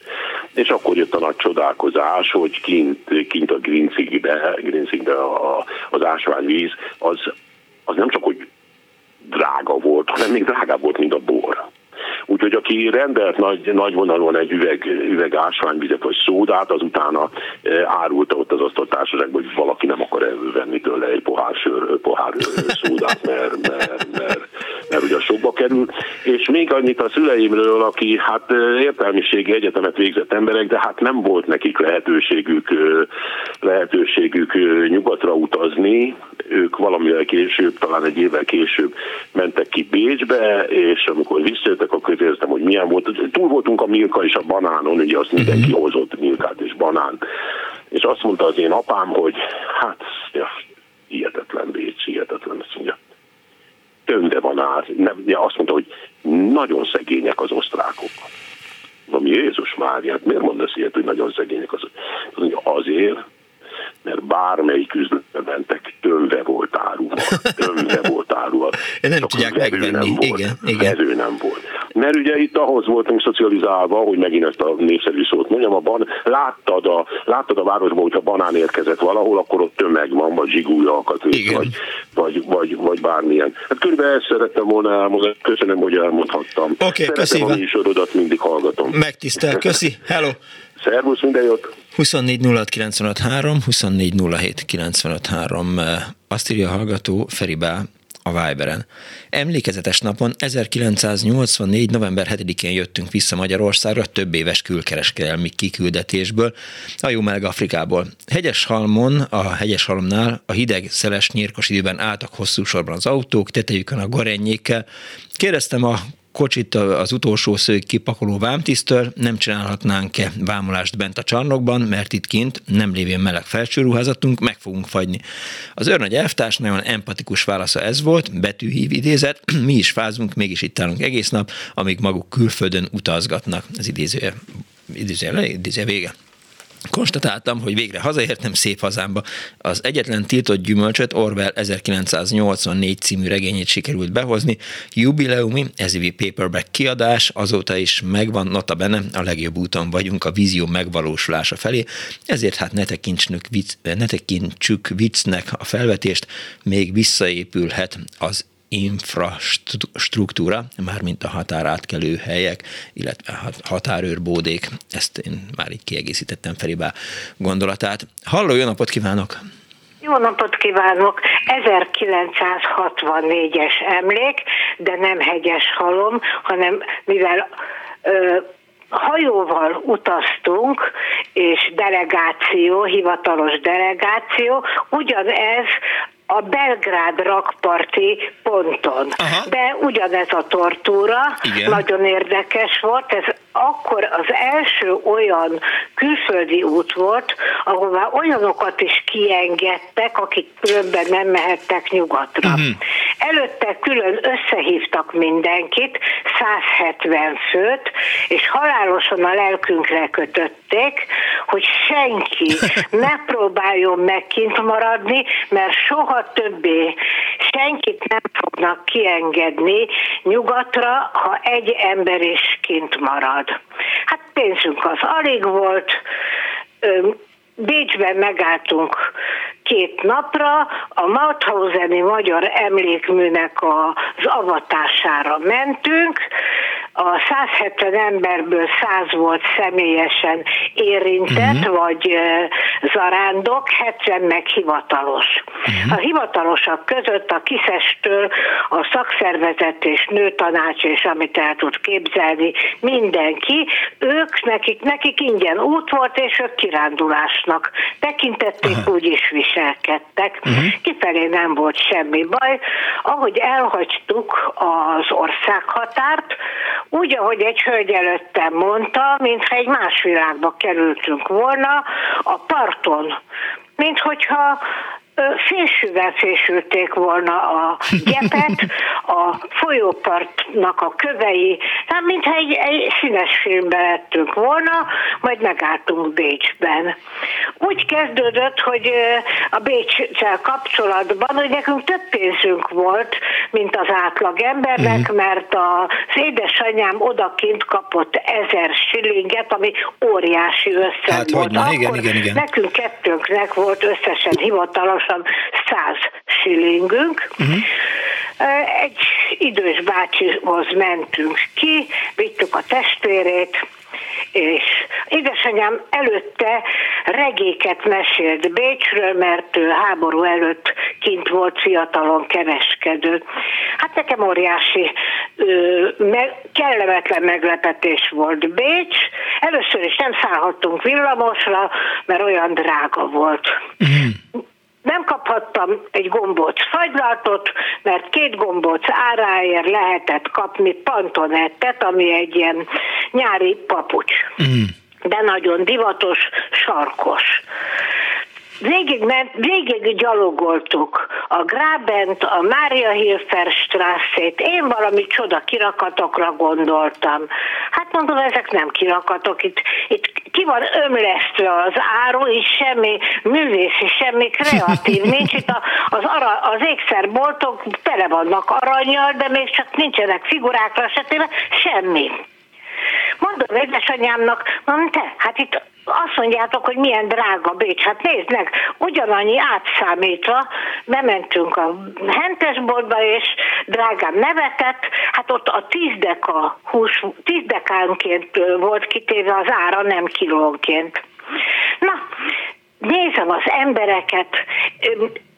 [SPEAKER 7] És akkor jött a nagy csodálkozás, hogy kint, kint a Grinzigbe, Grinzigbe a, az ásványvíz, az, az nem csak, hogy drága volt, hanem még drágább volt, mint a bor. Úgyhogy aki rendelt nagy, nagy vonalon egy üveg, üveg ásványvizet vagy szódát, az utána e, árulta ott az asztaltársaságban, hogy valaki nem akar elvenni tőle egy pohár, sör, pohár szódát, mert, mert, mert, mert ugye sokba kerül. És még annyit a szüleimről, aki hát értelmiségi egyetemet végzett emberek, de hát nem volt nekik lehetőségük, lehetőségük nyugatra utazni, ők valamivel később, talán egy évvel később mentek ki Bécsbe, és amikor visszajöttek, akkor éreztem, hogy milyen volt. Túl voltunk a Milka és a banánon, ugye azt mindenki mhm. hozott Milkát és banán. És azt mondta az én apám, hogy hát ja, hihetetlen Bécs, hihetetlen, azt mondja, tönde van ár. Nem, azt mondta, hogy nagyon szegények az osztrákok. Valami Jézus Máriát, miért mondasz ilyet, hogy nagyon szegények az? Azért, mert bármelyik üzletbe mentek, tömve volt áruval. Tömve volt áruval.
[SPEAKER 1] nem Csak tudják megvenni. Nem volt, igen, igen.
[SPEAKER 7] Vező nem volt. Mert ugye itt ahhoz voltunk szocializálva, hogy megint ezt a népszerű szót mondjam, a ban, láttad, a, láttad a városban, hogyha banán érkezett valahol, akkor ott tömeg van, vagy zsigúja alkatrész, vagy, vagy, vagy, vagy, bármilyen. Hát körülbelül ezt szerettem volna elmondani. Köszönöm, hogy elmondhattam.
[SPEAKER 1] Oké, okay, köszönöm.
[SPEAKER 7] a műsorodat mindig hallgatom.
[SPEAKER 1] Megtisztel, köszi. Hello.
[SPEAKER 7] Szervusz, minden jót!
[SPEAKER 1] 24 azt írja a hallgató Feribá a Viberen. Emlékezetes napon 1984. november 7-én jöttünk vissza Magyarországra több éves külkereskedelmi kiküldetésből, a jó meleg Afrikából. Hegyes halmon, a hegyes halomnál a hideg, szeles, nyírkos időben álltak hosszú sorban az autók, tetejükön a garennyékkel. Kérdeztem a kocsit az utolsó szők kipakoló vámtisztől, nem csinálhatnánk-e vámolást bent a csarnokban, mert itt kint nem lévén meleg felsőruházatunk, meg fogunk fagyni. Az őrnagy elvtárs nagyon empatikus válasza ez volt, betűhív idézet, mi is fázunk, mégis itt állunk egész nap, amíg maguk külföldön utazgatnak. Az idézője, idézője, idézője vége. Konstatáltam, hogy végre hazaértem szép hazámba. Az egyetlen tiltott gyümölcsöt Orwell 1984 című regényét sikerült behozni. Jubileumi, ezévi paperback kiadás, azóta is megvan, nota benne, a legjobb úton vagyunk a vízió megvalósulása felé, ezért hát ne tekintsük, vicc, ne tekintsük viccnek a felvetést, még visszaépülhet az infrastruktúra, mármint a határátkelő helyek, illetve határőrbódék. Ezt én már így kiegészítettem Felibá gondolatát. Halló, jó napot kívánok!
[SPEAKER 9] Jó napot kívánok! 1964-es emlék, de nem hegyes halom, hanem mivel ö, hajóval utaztunk, és delegáció, hivatalos delegáció, ugyanez a Belgrád rakparti ponton. Aha. De ugyanez a tortúra, Igen. nagyon érdekes volt, ez akkor az első olyan külföldi út volt, ahová olyanokat is kiengedtek, akik különben nem mehettek nyugatra. Uh-huh. Előtte külön összehívtak mindenkit, 170 főt, és halálosan a lelkünkre kötötték, hogy senki ne próbáljon meg kint maradni, mert soha többé senkit nem fognak kiengedni nyugatra, ha egy ember is kint marad. Hát pénzünk az alig volt, Bécsben megálltunk két napra, a Mauthauseni Magyar Emlékműnek az avatására mentünk, a 170 emberből 100 volt személyesen érintett, uh-huh. vagy zarándok, 70 meg hivatalos. Uh-huh. A hivatalosak között a kiszestől a szakszervezet és nőtanács, és amit el tud képzelni, mindenki, ők, nekik, nekik ingyen út volt, és ők kirándulásnak tekintették, uh-huh. úgy is viselkedtek. Uh-huh. Kifelé nem volt semmi baj. Ahogy elhagytuk az országhatárt, úgy, ahogy egy hölgy előttem mondta, mintha egy más világba kerültünk volna, a parton, mint hogyha fésűvel fésülték volna a gyepet, a folyópartnak a kövei, hát mintha egy, egy színes filmbe lettünk volna, majd megálltunk Bécsben. Úgy kezdődött, hogy a Bécsel kapcsolatban, hogy nekünk több pénzünk volt, mint az átlag embernek, mm. mert az édesanyám odakint kapott ezer shillinget, ami óriási összeg
[SPEAKER 1] hát,
[SPEAKER 9] volt.
[SPEAKER 1] Hogy, igen, igen, igen.
[SPEAKER 9] Nekünk kettőnknek volt összesen hivatalos pontosan 100 shillingünk. Uh-huh. Egy idős bácsihoz mentünk ki, vittük a testvérét, és édesanyám előtte regéket mesélt Bécsről, mert ő háború előtt kint volt fiatalon kereskedő. Hát nekem óriási me, kellemetlen meglepetés volt Bécs. Először is nem szállhattunk villamosra, mert olyan drága volt. Uh-huh nem kaphattam egy gombóc fagylaltot, mert két gombóc áráért lehetett kapni pantonettet, ami egy ilyen nyári papucs. Mm. De nagyon divatos, sarkos. Végig, ment, végig gyalogoltuk a Grabent, a Mária Hilfer Strasszét, én valami csoda kirakatokra gondoltam. Hát mondom, ezek nem kirakatok, itt, itt ki van ömlesztve az áru, és semmi művészi, semmi kreatív, nincs itt a, az, ara, az ékszerboltok tele vannak aranyjal, de még csak nincsenek figurákra esetében, semmi. Mondom édesanyámnak, mondom, te, hát itt azt mondjátok, hogy milyen drága Bécs. Hát nézd meg, ugyanannyi átszámítva bementünk a hentesboltba, és drágám nevetett, hát ott a tíz deka hús, tíz dekánként volt kitéve az ára, nem kilónként. Na, nézem az embereket,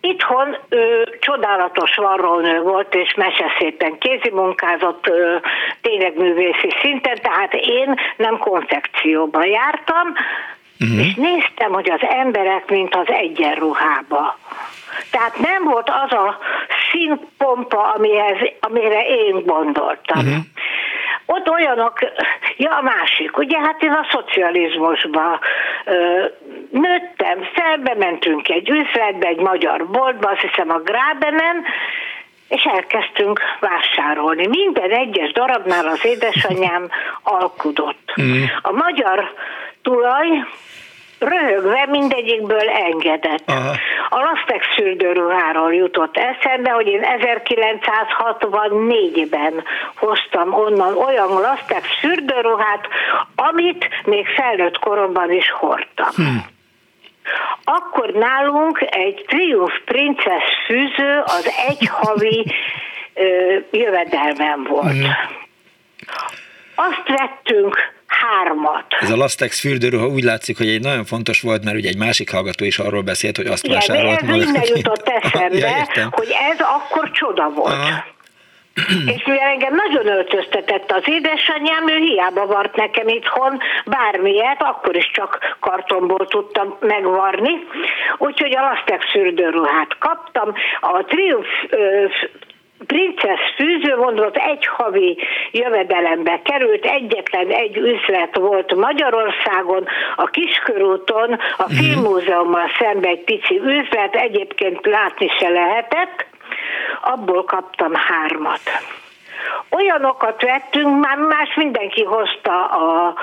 [SPEAKER 9] Itthon ö, csodálatos varrónő volt, és meseszépen kézimunkázott, ö, tényleg művészi szinten, tehát én nem konfekcióban jártam, uh-huh. és néztem, hogy az emberek, mint az egyenruhába. Tehát nem volt az a színpompa, amihez, amire én gondoltam. Uh-huh. Ott olyanok, ja a másik, ugye hát én a szocializmusba ö, nőttem fel, bementünk egy üzletbe, egy magyar boltba, azt hiszem a Grábenen, és elkezdtünk vásárolni. Minden egyes darabnál az édesanyám alkudott. Mm. A magyar tulaj röhögve mindegyikből engedett. Aha. A Lastex fürdőruháról jutott eszembe, hogy én 1964-ben hoztam onnan olyan Lastex fürdőruhát, amit még felnőtt koromban is hordtam. Hm. Akkor nálunk egy Triumph Princess fűző az egy havi ö, jövedelmem volt. Hm. Azt vettünk hármat.
[SPEAKER 1] Ez a Lastex fürdőruha úgy látszik, hogy egy nagyon fontos volt, mert ugye egy másik hallgató is arról beszélt, hogy azt Igen, vásárolt.
[SPEAKER 9] Igen, ez innen jutott eszembe, ja, hogy ez akkor csoda volt. Aha. És mivel engem nagyon öltöztetett az édesanyám, ő hiába vart nekem itthon bármilyet, akkor is csak kartonból tudtam megvarni. Úgyhogy a Lastex fürdőruhát kaptam. A Triumph Princess fűzővonat egy havi jövedelembe került, egyetlen egy üzlet volt Magyarországon, a Kiskörúton, a mhm. Filmmúzeummal szembe egy pici üzlet, egyébként látni se lehetett, abból kaptam hármat. Olyanokat vettünk, már más mindenki hozta a, a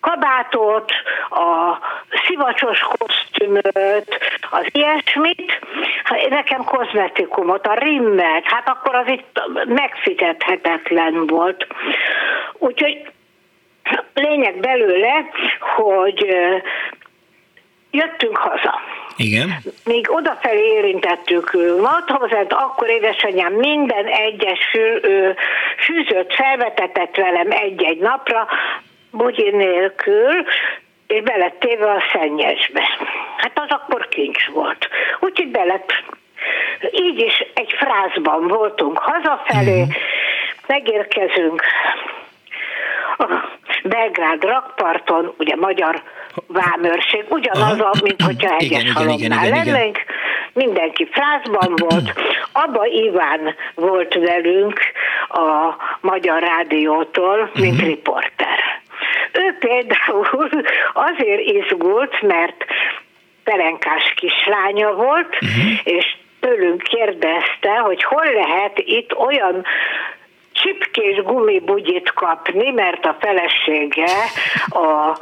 [SPEAKER 9] kabátot, a szivacsos kosztümöt, az ilyesmit, hát nekem kozmetikumot, a rimmet, hát akkor az itt megfizethetetlen volt. Úgyhogy lényeg belőle, hogy jöttünk haza.
[SPEAKER 1] Igen.
[SPEAKER 9] Míg odafelé érintettük Mauthausen, akkor édesanyám minden egyes fű, fűzött felvetetett velem egy-egy napra, bugyi nélkül, és belett téve a szennyesbe. Hát az akkor kincs volt. Úgyhogy belett így is egy frázban voltunk hazafelé, uh-huh. megérkezünk a Belgrád rakparton, ugye magyar vámőrség, ugyanaz, Aha. mint hogyha hegyes halomnál lennénk, mindenki frázban volt. Abba Iván volt velünk a Magyar Rádiótól, mint uh-huh. riporter. Ő például azért izgult, mert perenkás kislánya volt, uh-huh. és tőlünk kérdezte, hogy hol lehet itt olyan csipkés gumibugyit kapni, mert a felesége a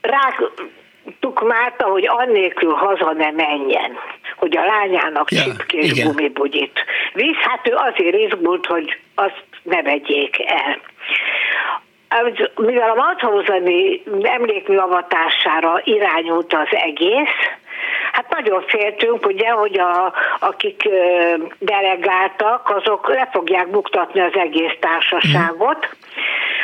[SPEAKER 9] rák tukmálta, hogy annélkül haza ne menjen, hogy a lányának ja, igen. gumibugyit visz. Hát ő azért izgult, hogy azt ne vegyék el mivel a Mauthauseni emlékmű avatására irányult az egész, Hát nagyon féltünk, ugye, hogy a, akik delegáltak, azok le fogják buktatni az egész társaságot.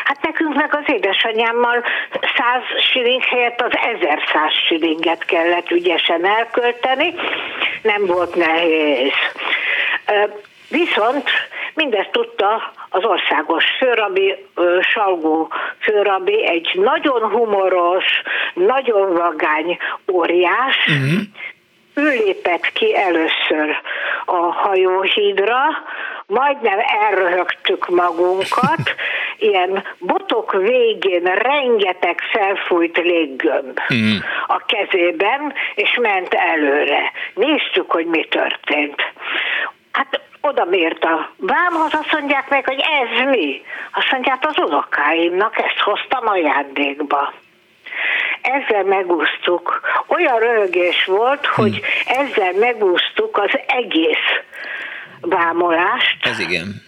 [SPEAKER 9] Hát nekünk meg az édesanyámmal 100 siling helyett az 1100 silinget kellett ügyesen elkölteni, nem volt nehéz. Viszont mindezt tudta az országos főrabi, Salgó főrabi, egy nagyon humoros, nagyon vagány óriás, uh-huh. ő lépett ki először a hajóhídra, majdnem elröhögtük magunkat, ilyen botok végén rengeteg felfújt léggömb mm. a kezében, és ment előre. Néztük, hogy mi történt. Hát oda mért a vámhoz, azt mondják meg, hogy ez mi? Azt mondják, az unokáimnak ezt hoztam ajándékba. Ezzel megúsztuk. Olyan röhögés volt, hogy ezzel megúsztuk az egész vámolást.
[SPEAKER 1] Ez igen.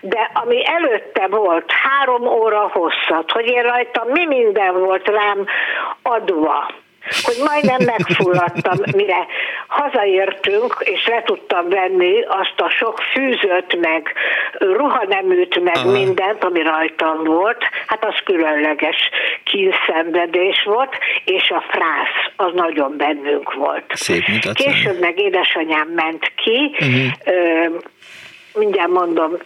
[SPEAKER 9] De ami előtte volt, három óra hosszat, hogy én rajtam mi minden volt rám adva, hogy majdnem megfulladtam, mire hazaértünk, és le tudtam venni azt a sok fűzött, meg ruhaneműt, meg Aha. mindent, ami rajtam volt, hát az különleges kínszenvedés volt, és a frász, az nagyon bennünk volt.
[SPEAKER 1] Szép
[SPEAKER 9] Később meg édesanyám ment ki, uh-huh. ö, mindjárt mondom,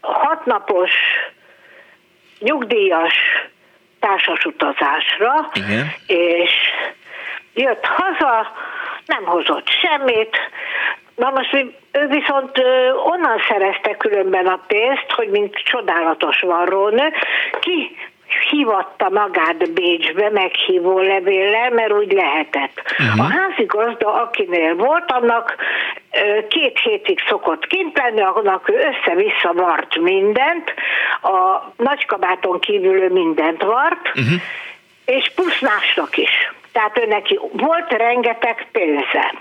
[SPEAKER 9] hatnapos nyugdíjas társas utazásra, Igen. és jött haza, nem hozott semmit, Na most ő viszont onnan szerezte különben a pénzt, hogy mint csodálatos varrónő, ki hívatta magát Bécsbe meghívó levéllel, mert úgy lehetett. Uh-huh. A házigazda, akinél volt, annak két hétig szokott kint lenni, annak ő össze-vissza vart mindent, a nagykabáton kívül ő mindent vart, uh-huh. és plusz másnak is. Tehát ő neki volt rengeteg pénze.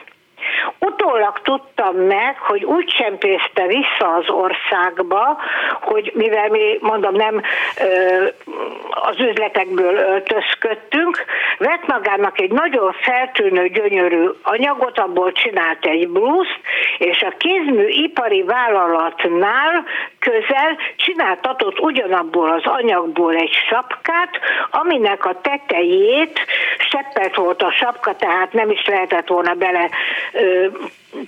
[SPEAKER 9] Utólag tudtam meg, hogy úgy csempészte vissza az országba, hogy mivel mi, mondom, nem az üzletekből öltözködtünk, vett magának egy nagyon feltűnő, gyönyörű anyagot, abból csinált egy blúzt, és a kézmű ipari vállalatnál közel csináltatott ugyanabból az anyagból egy sapkát, aminek a tetejét seppelt volt a sapka, tehát nem is lehetett volna bele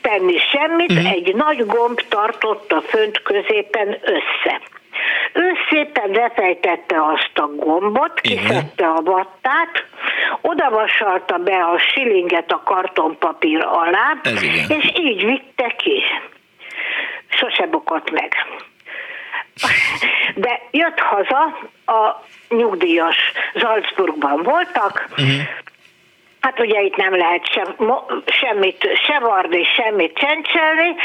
[SPEAKER 9] tenni semmit, uh-huh. egy nagy gomb tartotta fönt középen össze. Ő szépen lefejtette azt a gombot, kiszedte a vattát, odavasalta be a silinget a kartonpapír alá, és így vitte ki. Sose bukott meg. De jött haza, a nyugdíjas Salzburgban voltak, uh-huh. Hát ugye itt nem lehet sem, semmit se varni, semmit csencselni.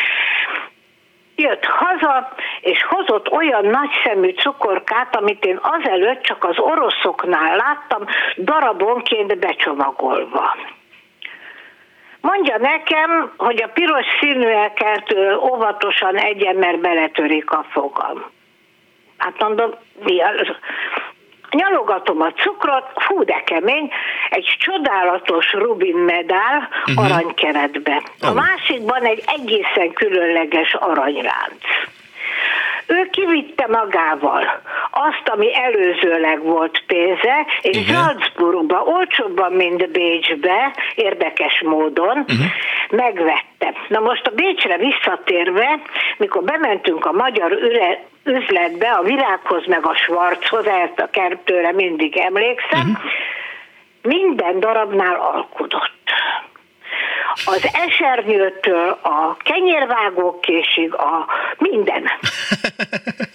[SPEAKER 9] Jött haza, és hozott olyan nagyszemű cukorkát, amit én azelőtt csak az oroszoknál láttam, darabonként becsomagolva. Mondja nekem, hogy a piros színűeket óvatosan egyen, mert beletörik a fogam. Hát mondom, mi az? Nyalogatom a cukrot, fú de kemény, egy csodálatos Rubin medál uh-huh. aranykeretbe. A másikban egy egészen különleges aranyránc. Ő kivitte magával azt, ami előzőleg volt pénze, és Igen. Salzburgba, olcsóbban, mint Bécsbe, érdekes módon, uh-huh. megvette. Na most a Bécsre visszatérve, mikor bementünk a magyar üre, üzletbe, a virághoz meg a svarchoz, ezt a kertőre mindig emlékszem, uh-huh. minden darabnál alkudott az esernyőtől a kenyérvágókésig, a minden.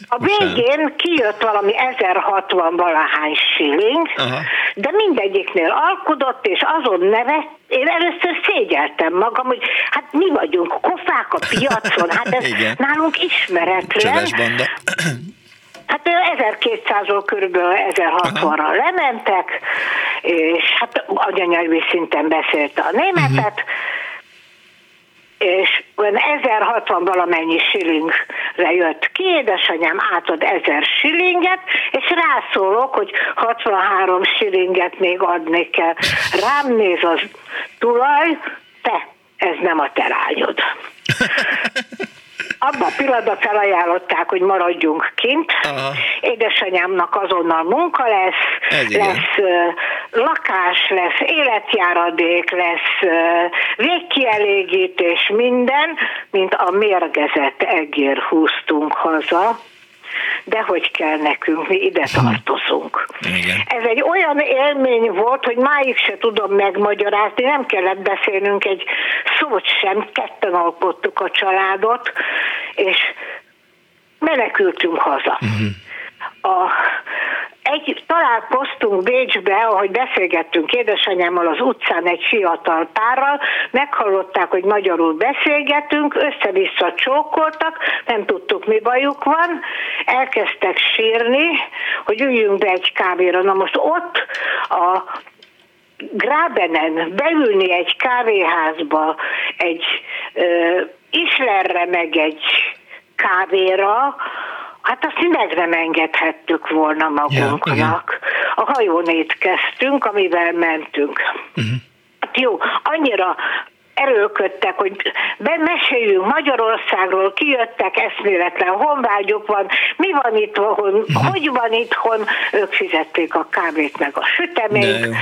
[SPEAKER 9] A végén kijött valami 1060 valahány shilling, Aha. de mindegyiknél alkudott, és azon nevet, én először szégyeltem magam, hogy hát mi vagyunk kofák a piacon, hát ez nálunk ismeretlen. Hát 1200-ról kb. 1060-ra lementek, és hát anyanyelvi szinten beszélte a németet, uh-huh és olyan 1060 valamennyi shillingre jött ki, édesanyám átad 1000 shillinget, és rászólok, hogy 63 shillinget még adni kell. Rám néz az tulaj, te, ez nem a te lányod. abban a pillanatban felajánlották, hogy maradjunk kint. Aha. Édesanyámnak azonnal munka lesz, Ez lesz uh, lakás, lesz életjáradék, lesz uh, végkielégítés, minden, mint a mérgezett egér húztunk haza de hogy kell nekünk, mi ide tartozunk. Igen. Ez egy olyan élmény volt, hogy máig se tudom megmagyarázni, nem kellett beszélnünk egy szót sem, ketten alkottuk a családot, és menekültünk haza. Uh-huh. A, egy, találkoztunk Bécsbe, ahogy beszélgettünk édesanyámmal az utcán egy fiatal párral, meghallották, hogy magyarul beszélgetünk, össze-vissza csókoltak, nem tudtuk, mi bajuk van, elkezdtek sírni, hogy üljünk be egy kávéra. Na most ott a Grábenen beülni egy kávéházba, egy uh, Islerre meg egy kávéra, Hát azt meg nem engedhettük volna magunknak. Ja, a hajón étkeztünk, amivel mentünk. Uh-huh. Hát jó, annyira erőködtek, hogy bemeséljünk Magyarországról, kijöttek, eszméletlen honvágyuk van, mi van itt, uh-huh. hogy van itthon, ők fizették a kávét meg a süteményt,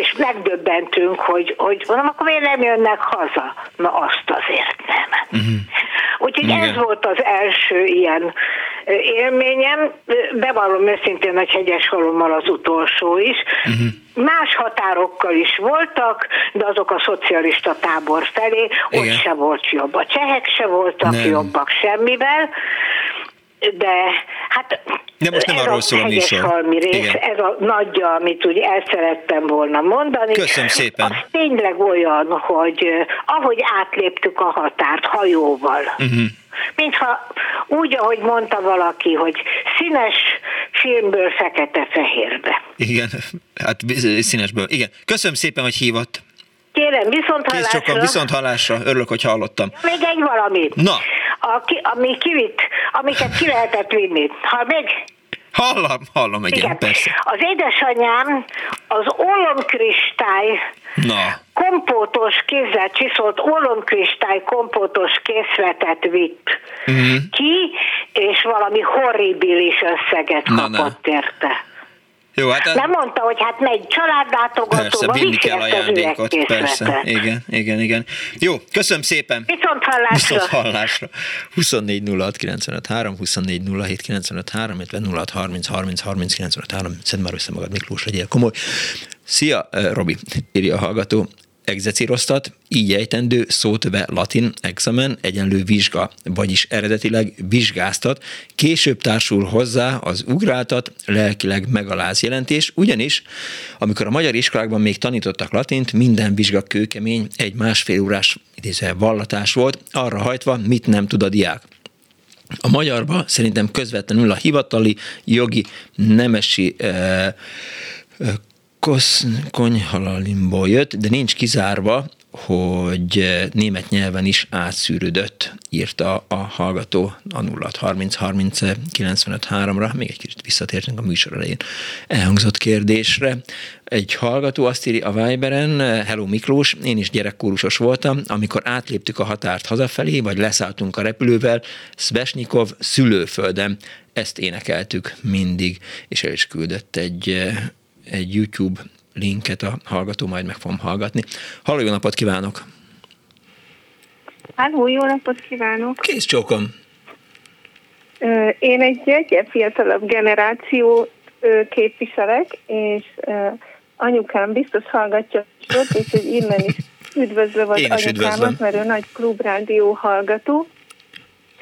[SPEAKER 9] és megdöbbentünk, hogy, hogy mondom, akkor miért nem jönnek haza? Na azt azért nem. Uh-huh. Úgyhogy Igen. ez volt az első ilyen élményem. Bevallom őszintén, hogy hegyes halommal az utolsó is. Uh-huh. Más határokkal is voltak, de azok a szocialista tábor felé, Igen. ott se volt jobb. A csehek se voltak nem. jobbak semmivel de hát
[SPEAKER 1] de most nem ez arról szól a műsor.
[SPEAKER 9] Rész, Igen. ez a nagyja, amit úgy el szerettem volna mondani.
[SPEAKER 1] Köszönöm szépen. Az
[SPEAKER 9] tényleg olyan, hogy ahogy átléptük a határt hajóval, uh-huh. mintha úgy, ahogy mondta valaki, hogy színes filmből fekete-fehérbe.
[SPEAKER 1] Igen, hát színesből. Igen. Köszönöm szépen, hogy hívott.
[SPEAKER 9] Kérem, viszont hallásra.
[SPEAKER 1] Kész sokan, viszont hallásra. Örülök, hogy hallottam.
[SPEAKER 9] Még egy valami.
[SPEAKER 1] Na.
[SPEAKER 9] A, ki, ami kivitt, amiket ki lehetett vinni. Ha még
[SPEAKER 1] Hallom, hallom, igen, igen. persze.
[SPEAKER 9] Az édesanyám az ólomkristály Na. kompótos kézzel csiszolt ólomkristály kompótos készletet vitt uh-huh. ki, és valami horribilis összeget Na, kapott na. érte. Jó, hát a... Nem mondta, hogy hát megy családlátogatóba,
[SPEAKER 1] persze, kell ajándékot, persze. Igen, igen, igen. Jó, köszönöm szépen.
[SPEAKER 9] Viszont hallásra.
[SPEAKER 1] Viszont hallásra. 24 06 95 3, 24 07 95 3, illetve 06 30 30 30 95 3. Szedd már össze magad, Miklós, legyél komoly. Szia, eh, Robi, írja a hallgató egzecíroztat, így ejtendő szótöve latin examen egyenlő vizsga, vagyis eredetileg vizsgáztat, később társul hozzá az ugráltat, lelkileg megaláz jelentés, ugyanis amikor a magyar iskolákban még tanítottak latint, minden vizsga kőkemény, egy másfél órás idézve vallatás volt, arra hajtva, mit nem tud a diák. A magyarba szerintem közvetlenül a hivatali jogi nemesi eh, konyhalalimból jött, de nincs kizárva hogy német nyelven is átszűrődött, írta a hallgató a 0 30 30 95 3-ra. Még egy kicsit visszatértünk a műsor elején elhangzott kérdésre. Egy hallgató azt írja a Viberen, Hello Miklós, én is gyerekkórusos voltam, amikor átléptük a határt hazafelé, vagy leszálltunk a repülővel, Svesnikov szülőföldem, ezt énekeltük mindig, és el is küldött egy, egy YouTube linket a hallgató, majd meg fogom hallgatni. Halló, jó napot kívánok!
[SPEAKER 10] Halló, jó napot kívánok!
[SPEAKER 1] Kész csókom!
[SPEAKER 10] Én egy egyre fiatalabb generáció képviselek, és anyukám biztos hallgatja, úgyhogy innen is üdvözlöm az Én is anyukámat, üdvözlöm. mert ő nagy klubrádió hallgató.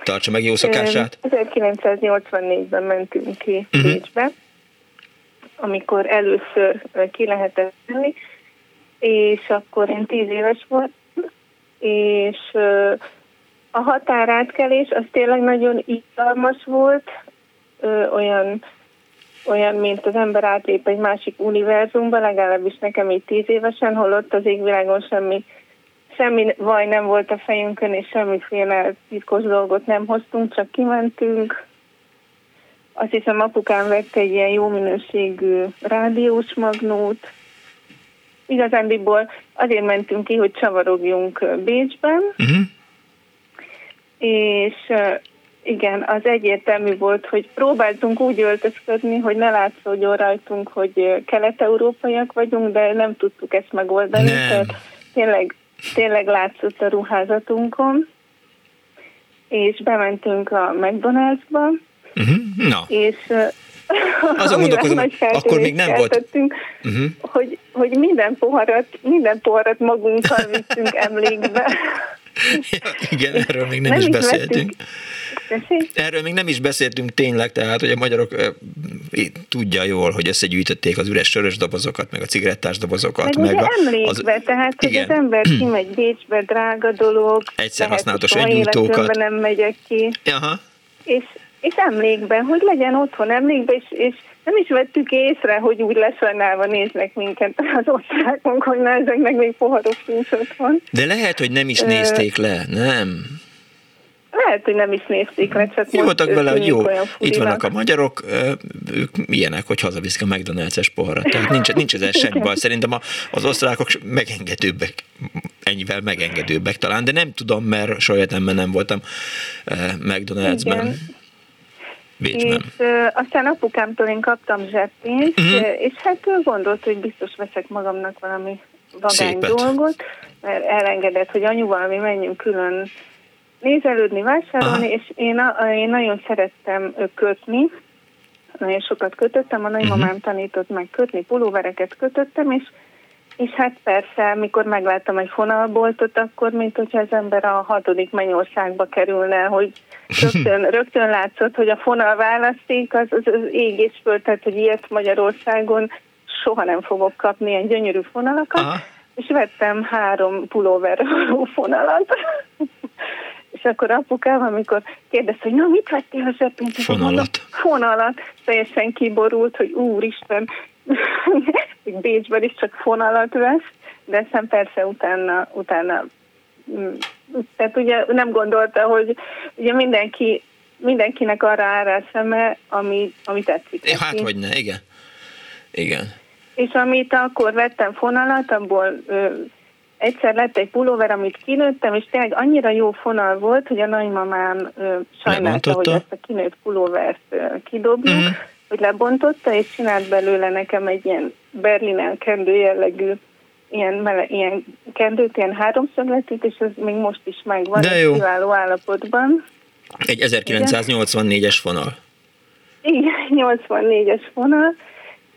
[SPEAKER 1] Tartsa meg jó szokását.
[SPEAKER 10] 1984-ben mentünk ki uh-huh. Bécsbe, amikor először ki lehetett menni, és akkor én tíz éves voltam, és a határátkelés az tényleg nagyon izgalmas volt, olyan, olyan, mint az ember átlép egy másik univerzumba, legalábbis nekem így tíz évesen, holott az égvilágon semmi semmi vaj nem volt a fejünkön, és semmiféle titkos dolgot nem hoztunk, csak kimentünk. Azt hiszem apukám vett egy ilyen jó minőségű rádiós magnót. Igazándiból azért mentünk ki, hogy csavarogjunk Bécsben, uh-huh. és igen, az egyértelmű volt, hogy próbáltunk úgy öltözködni, hogy ne látszódjon rajtunk, hogy kelet-európaiak vagyunk, de nem tudtuk ezt megoldani. Nem. Tehát tényleg tényleg látszott a ruházatunkon, és bementünk a McDonald'sba,
[SPEAKER 1] no.
[SPEAKER 10] és
[SPEAKER 1] azon gondolkozom, akkor még nem volt.
[SPEAKER 10] Uh-huh. Hogy, hogy minden poharat, minden poharat magunkkal vittünk emlékbe.
[SPEAKER 1] ja, igen, erről még nem, nem is beszéltünk. Erről még nem is beszéltünk tényleg, tehát hogy a magyarok e, tudja jól, hogy összegyűjtötték az üres sörös dobozokat, meg a cigarettás dobozokat.
[SPEAKER 10] Meg, meg a, emlékbe, az, tehát hogy igen. az ember kimegy Bécsbe, drága dolog.
[SPEAKER 1] Egyszer használatos öngyújtókat.
[SPEAKER 10] nem megyek ki.
[SPEAKER 1] Aha.
[SPEAKER 10] És, és emlékben, hogy legyen otthon emlékben, és, és nem is vettük észre, hogy úgy lesajnálva néznek minket az osztrákok, hogy na ezeknek még poharok nincs otthon.
[SPEAKER 1] De lehet, hogy nem is nézték le, nem?
[SPEAKER 10] Lehet, hogy nem is nézték le, csak
[SPEAKER 1] jó, voltak vele, hogy jó, itt vannak a magyarok, ők milyenek, hogy hazaviszik a McDonald's-es poharat. Tehát nincs, nincs ezzel semmi baj. Szerintem az osztrákok megengedőbbek, ennyivel megengedőbbek talán, de nem tudom, mert soha nem voltam McDonald's-ben. Igen.
[SPEAKER 10] És uh, aztán apukámtól én kaptam zseppénzt, uh-huh. és hát gondolt, hogy biztos veszek magamnak valami vagány dolgot, mert elengedett, hogy anyu valami menjünk külön nézelődni, vásárolni, Aha. és én, én nagyon szerettem kötni, nagyon sokat kötöttem, a nagymamám uh-huh. tanított meg kötni, pulóvereket kötöttem, és és hát persze, mikor megláttam egy fonalboltot, akkor mint hogyha az ember a hatodik mennyországba kerülne, hogy rögtön, rögtön látszott, hogy a fonal választék az, az, az ég és föld, tehát hogy ilyet Magyarországon soha nem fogok kapni, ilyen gyönyörű fonalakat, Aha. és vettem három pulóver fonalat. és akkor apukám, amikor kérdezte, hogy na mit vettél a zsebben?
[SPEAKER 1] Fonalat.
[SPEAKER 10] Fonalat. Teljesen kiborult, hogy úristen, Bécsben is csak fonalat vesz, de aztán persze utána, utána mm, tehát ugye nem gondolta, hogy ugye mindenki, mindenkinek arra áll rá szeme, ami, ami tetszik.
[SPEAKER 1] É, hát hogy ne, igen. Igen.
[SPEAKER 10] És amit akkor vettem fonalat, abból ö, egyszer lett egy pulóver, amit kinőttem, és tényleg annyira jó fonal volt, hogy a nagymamám ö, sajnálta, hogy ezt a kinőtt pulóvert ö, kidobjuk, uh-huh hogy lebontotta, és csinált belőle nekem egy ilyen berlinen kendő jellegű ilyen, mele, ilyen kendőt, ilyen háromszögletűt, és ez még most is megvan,
[SPEAKER 1] De jó.
[SPEAKER 10] kiváló állapotban.
[SPEAKER 1] Egy 1984-es fonal.
[SPEAKER 10] Igen, 84-es fonal,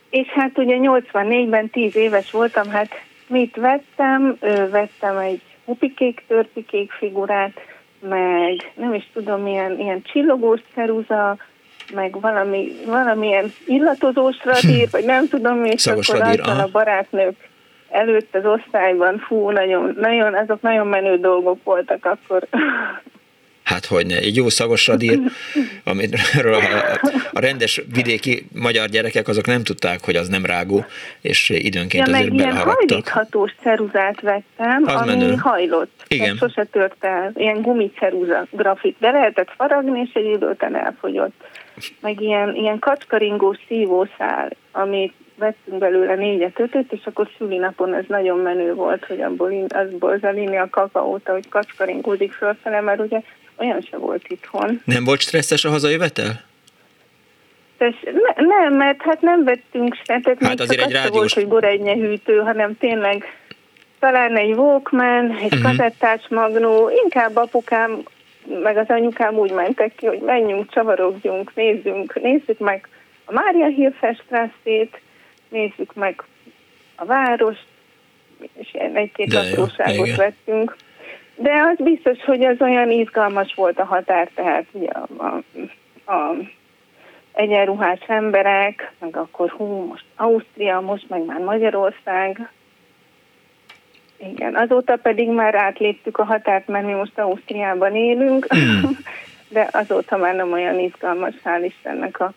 [SPEAKER 10] és hát ugye 84-ben 10 éves voltam, hát mit vettem? Vettem egy hupikék, törpikék figurát, meg nem is tudom, ilyen, ilyen csillogós ceruza, meg valami, valamilyen illatozós radír, vagy nem tudom, és Szagos akkor radír, a barátnők előtt az osztályban, fú, nagyon, nagyon, azok nagyon menő dolgok voltak akkor.
[SPEAKER 1] Hát hogy ne, egy jó szagos radír, amiről a, a rendes vidéki magyar gyerekek azok nem tudták, hogy az nem rágó, és időnként ja, azért meg
[SPEAKER 10] ilyen hajlíthatós ceruzát vettem, az ami menő. hajlott.
[SPEAKER 1] Igen.
[SPEAKER 10] sose tört el. Ilyen gumiceruza grafit, de lehetett faragni, és egy idő után elfogyott. Meg ilyen, ilyen kacskaringós szívószál, amit vettünk belőle négyet, ötöt, és akkor szülinapon ez nagyon menő volt, hogy abból, azból zalini a kakaót, hogy kacskaringózik fölfele, mert ugye olyan se volt itthon.
[SPEAKER 1] Nem volt stresszes a hazajövetel?
[SPEAKER 10] Ne, nem, mert hát nem vettünk se, tehát
[SPEAKER 1] hát azért egy rádiós... volt,
[SPEAKER 10] hogy boregynye hűtő, hanem tényleg talán egy Walkman, egy uh-huh. kazettás magnó, inkább apukám meg az anyukám úgy mentek ki, hogy menjünk, csavarogjunk, nézzünk, nézzük meg a Mária Hilfestrasszét, nézzük meg a város, és ilyen egy-két lakóságot vettünk. De az biztos, hogy az olyan izgalmas volt a határ, tehát ugye a, a, a egyenruhás emberek, meg akkor hú, most Ausztria, most meg már Magyarország. Igen, azóta pedig már átléptük a határt, mert mi most Ausztriában élünk, mm. de azóta már nem olyan izgalmas, hál' Istennek a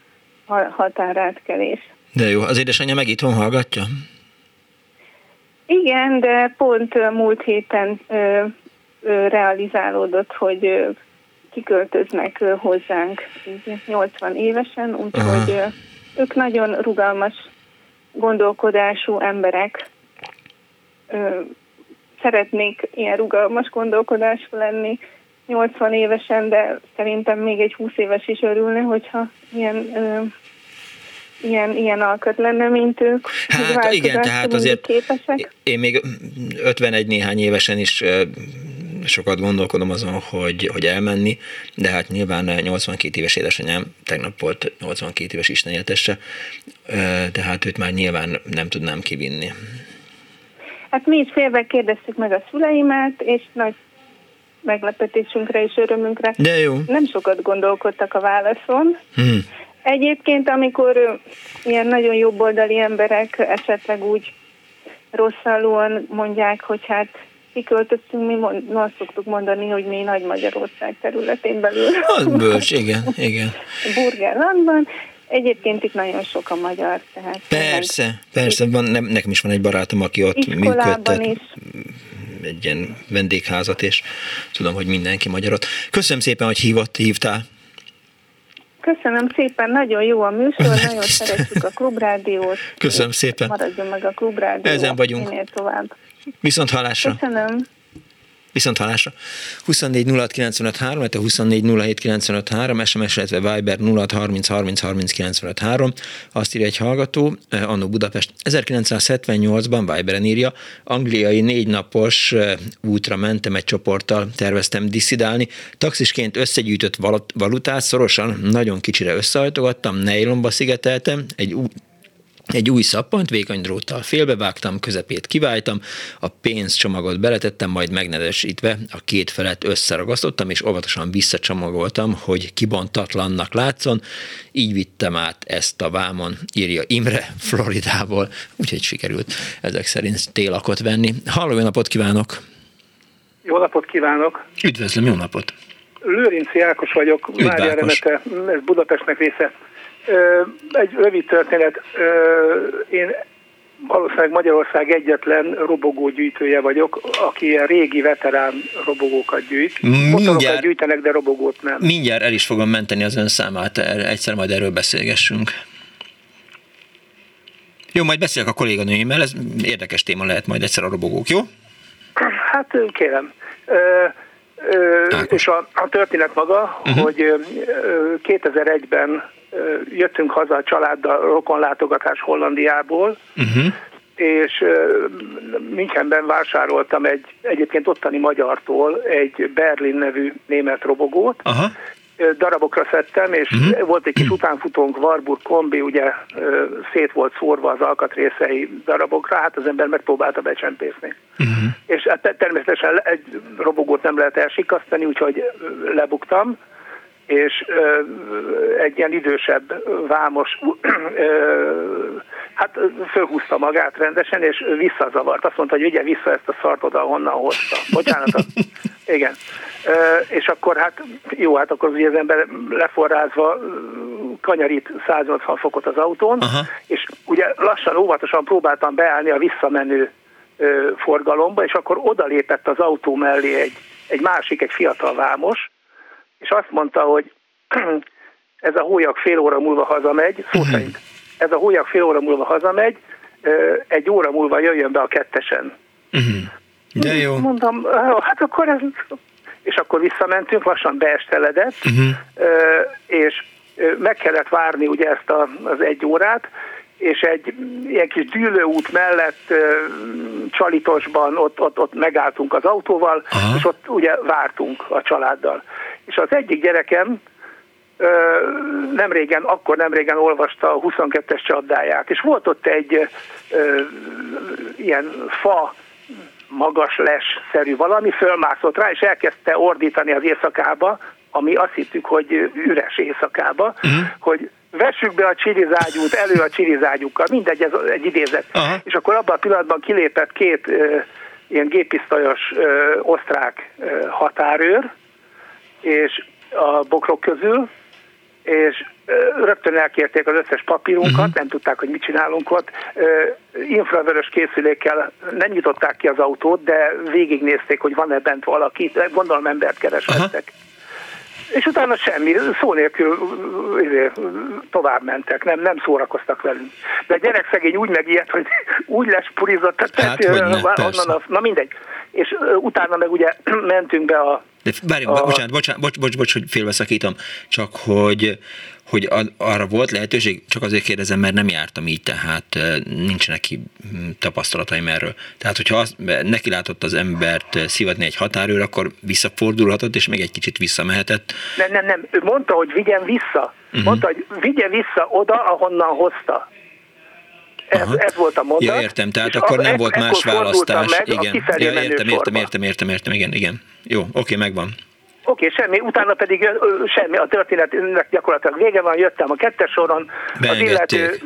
[SPEAKER 10] határátkelés.
[SPEAKER 1] De jó, az édesanyja meg itthon hallgatja?
[SPEAKER 10] Igen, de pont múlt héten ö, ö, realizálódott, hogy ö, kiköltöznek ö, hozzánk 80 évesen, úgyhogy ők nagyon rugalmas gondolkodású emberek. Ö, szeretnék ilyen rugalmas gondolkodású lenni 80 évesen, de szerintem még egy 20 éves is örülne, hogyha ilyen ö, ilyen, ilyen alkat lenne, mint ők.
[SPEAKER 1] Hát igen, tehát azért képesek. én még 51 néhány évesen is sokat gondolkodom azon, hogy, hogy elmenni, de hát nyilván 82 éves édesanyám, tegnap volt 82 éves istenéltesse, tehát őt már nyilván nem tudnám kivinni.
[SPEAKER 10] Hát mi is félbe kérdeztük meg a szüleimet, és nagy meglepetésünkre és örömünkre
[SPEAKER 1] De jó.
[SPEAKER 10] nem sokat gondolkodtak a válaszon. Hmm. Egyébként, amikor ilyen nagyon jobboldali emberek esetleg úgy rosszalúan mondják, hogy hát kiköltöztünk, mi mond, azt szoktuk mondani, hogy mi Nagy Magyarország területén belül.
[SPEAKER 1] Az bölcs, igen, igen.
[SPEAKER 10] Burgerlandban. Egyébként itt nagyon sok a magyar. Tehát
[SPEAKER 1] persze, persze, van, nem, nekem is van egy barátom, aki ott működtet. Is. Egy ilyen vendégházat, és tudom, hogy mindenki magyarot. Köszönöm szépen, hogy hívott, hívtál.
[SPEAKER 10] Köszönöm szépen, nagyon jó a műsor, nagyon szeretjük a klubrádiót.
[SPEAKER 1] Köszönöm szépen.
[SPEAKER 10] Maradjon meg a klubrádió.
[SPEAKER 1] Ezen vagyunk.
[SPEAKER 10] Minél tovább.
[SPEAKER 1] Viszont hallásra.
[SPEAKER 10] Köszönöm.
[SPEAKER 1] Viszont hallásra. 24 06 95 3, 24 07 3, SMS, illetve Viber 06 30 30 30 95 3. Azt írja egy hallgató, eh, Annó Budapest. 1978-ban Viberen írja, angliai négy napos eh, útra mentem egy csoporttal, terveztem diszidálni. Taxisként összegyűjtött valutát szorosan, nagyon kicsire összehajtogattam, nejlomba szigeteltem, egy egy új szappant vékony dróttal félbevágtam, közepét kiváltam, a pénzcsomagot beletettem, majd megnedesítve a két felet összeragasztottam, és óvatosan visszacsomagoltam, hogy kibontatlannak látszon. Így vittem át ezt a vámon, írja Imre Floridából, úgyhogy sikerült ezek szerint télakot venni. Halló, jó napot kívánok!
[SPEAKER 11] Jó napot kívánok!
[SPEAKER 1] Üdvözlöm, jó napot!
[SPEAKER 11] Lőrinci Ákos vagyok,
[SPEAKER 1] Üdv, Mária
[SPEAKER 11] Remete, ez Budapestnek része. Egy rövid történet. Én valószínűleg Magyarország egyetlen robogógyűjtője vagyok, aki ilyen régi veterán robogókat gyűjt. Mindjárt, gyűjtenek, de robogót nem.
[SPEAKER 1] Mindjárt el is fogom menteni az ön számát, egyszer majd erről beszélgessünk. Jó, majd beszélek a kolléganőimmel, ez érdekes téma lehet majd egyszer a robogók, jó?
[SPEAKER 11] Hát kérem. Ö, ö, és a, a történet maga, uh-huh. hogy 2001-ben jöttünk haza a családdal rokonlátogatás Hollandiából, uh-huh. és Münchenben vásároltam egy egyébként ottani magyartól egy Berlin nevű német robogót, uh-huh darabokra szedtem, és uh-huh. volt egy kis utánfutónk, Warburg kombi, ugye szét volt szórva az alkatrészei darabokra, hát az ember megpróbálta becsempészni. Uh-huh. És hát természetesen egy robogót nem lehet elsikasztani, úgyhogy lebuktam, és egy ilyen idősebb vámos hát fölhúzta magát rendesen, és visszazavart. Azt mondta, hogy ugye vissza ezt a szart oda, honnan hozta. Bocsánat, igen. és akkor hát jó, hát akkor ugye az ember leforrázva kanyarít 180 fokot az autón, Aha. és ugye lassan, óvatosan próbáltam beállni a visszamenő forgalomba, és akkor odalépett az autó mellé egy, egy másik, egy fiatal vámos, és azt mondta, hogy ez a hólyag fél óra múlva hazamegy, szó uh-huh. szerint, ez a hólyag fél óra múlva hazamegy, egy óra múlva jöjjön be a kettesen.
[SPEAKER 1] Uh-huh. De jó.
[SPEAKER 11] Mondom, hát akkor ez... És akkor visszamentünk, lassan beesteledett, uh-huh. és meg kellett várni ugye ezt a, az egy órát, és egy ilyen kis dűlőút mellett Csalitosban ott, ott, ott megálltunk az autóval, Aha. és ott ugye vártunk a családdal. És az egyik gyerekem nem régen, akkor nem régen olvasta a 22-es csapdáját, és volt ott egy ö, ilyen fa magas les-szerű valami, fölmászott rá, és elkezdte ordítani az éjszakába, ami azt hittük, hogy üres éjszakába, uh-huh. hogy vessük be a csilizágyút, elő a csilizágyukkal, mindegy, ez egy idézet. Uh-huh. És akkor abban a pillanatban kilépett két ö, ilyen gépisztajos ö, osztrák ö, határőr, és a bokrok közül, és rögtön elkérték az összes papírunkat, uh-huh. nem tudták, hogy mit csinálunk ott. Infravörös készülékkel nem nyitották ki az autót, de végignézték, hogy van-e bent valaki, gondolom embert kereshettek. Uh-huh. És utána semmi, szó nélkül izé, tovább mentek, nem, nem szórakoztak velünk. De a gyerek szegény úgy megijedt, hogy úgy lespurizott, tehát hát, ne, onnan a, na mindegy. És utána meg ugye mentünk be a
[SPEAKER 1] de várjunk, a... bocsánat, bocsánat, bocs, bocs, bocs, hogy félbeszakítom, csak hogy, hogy arra volt lehetőség, csak azért kérdezem, mert nem jártam így, tehát nincsenek ki hm, tapasztalataim erről. Tehát, hogyha az, neki látott az embert szivatni egy határőr, akkor visszafordulhatott, és még egy kicsit visszamehetett.
[SPEAKER 11] Nem, nem, nem. Ő mondta, hogy vigyen vissza. Uh-huh. Mondta, hogy vigye vissza oda, ahonnan hozta. Ez, ez volt a mondat.
[SPEAKER 1] Ja, értem, tehát akkor nem volt más választás. Meg igen. Ja, értem, értem, értem, értem, értem, igen, igen. Jó, oké, megvan.
[SPEAKER 11] Oké, okay, semmi, utána pedig semmi, a történetnek gyakorlatilag vége van, jöttem a kettes soron, Beengedték. az illető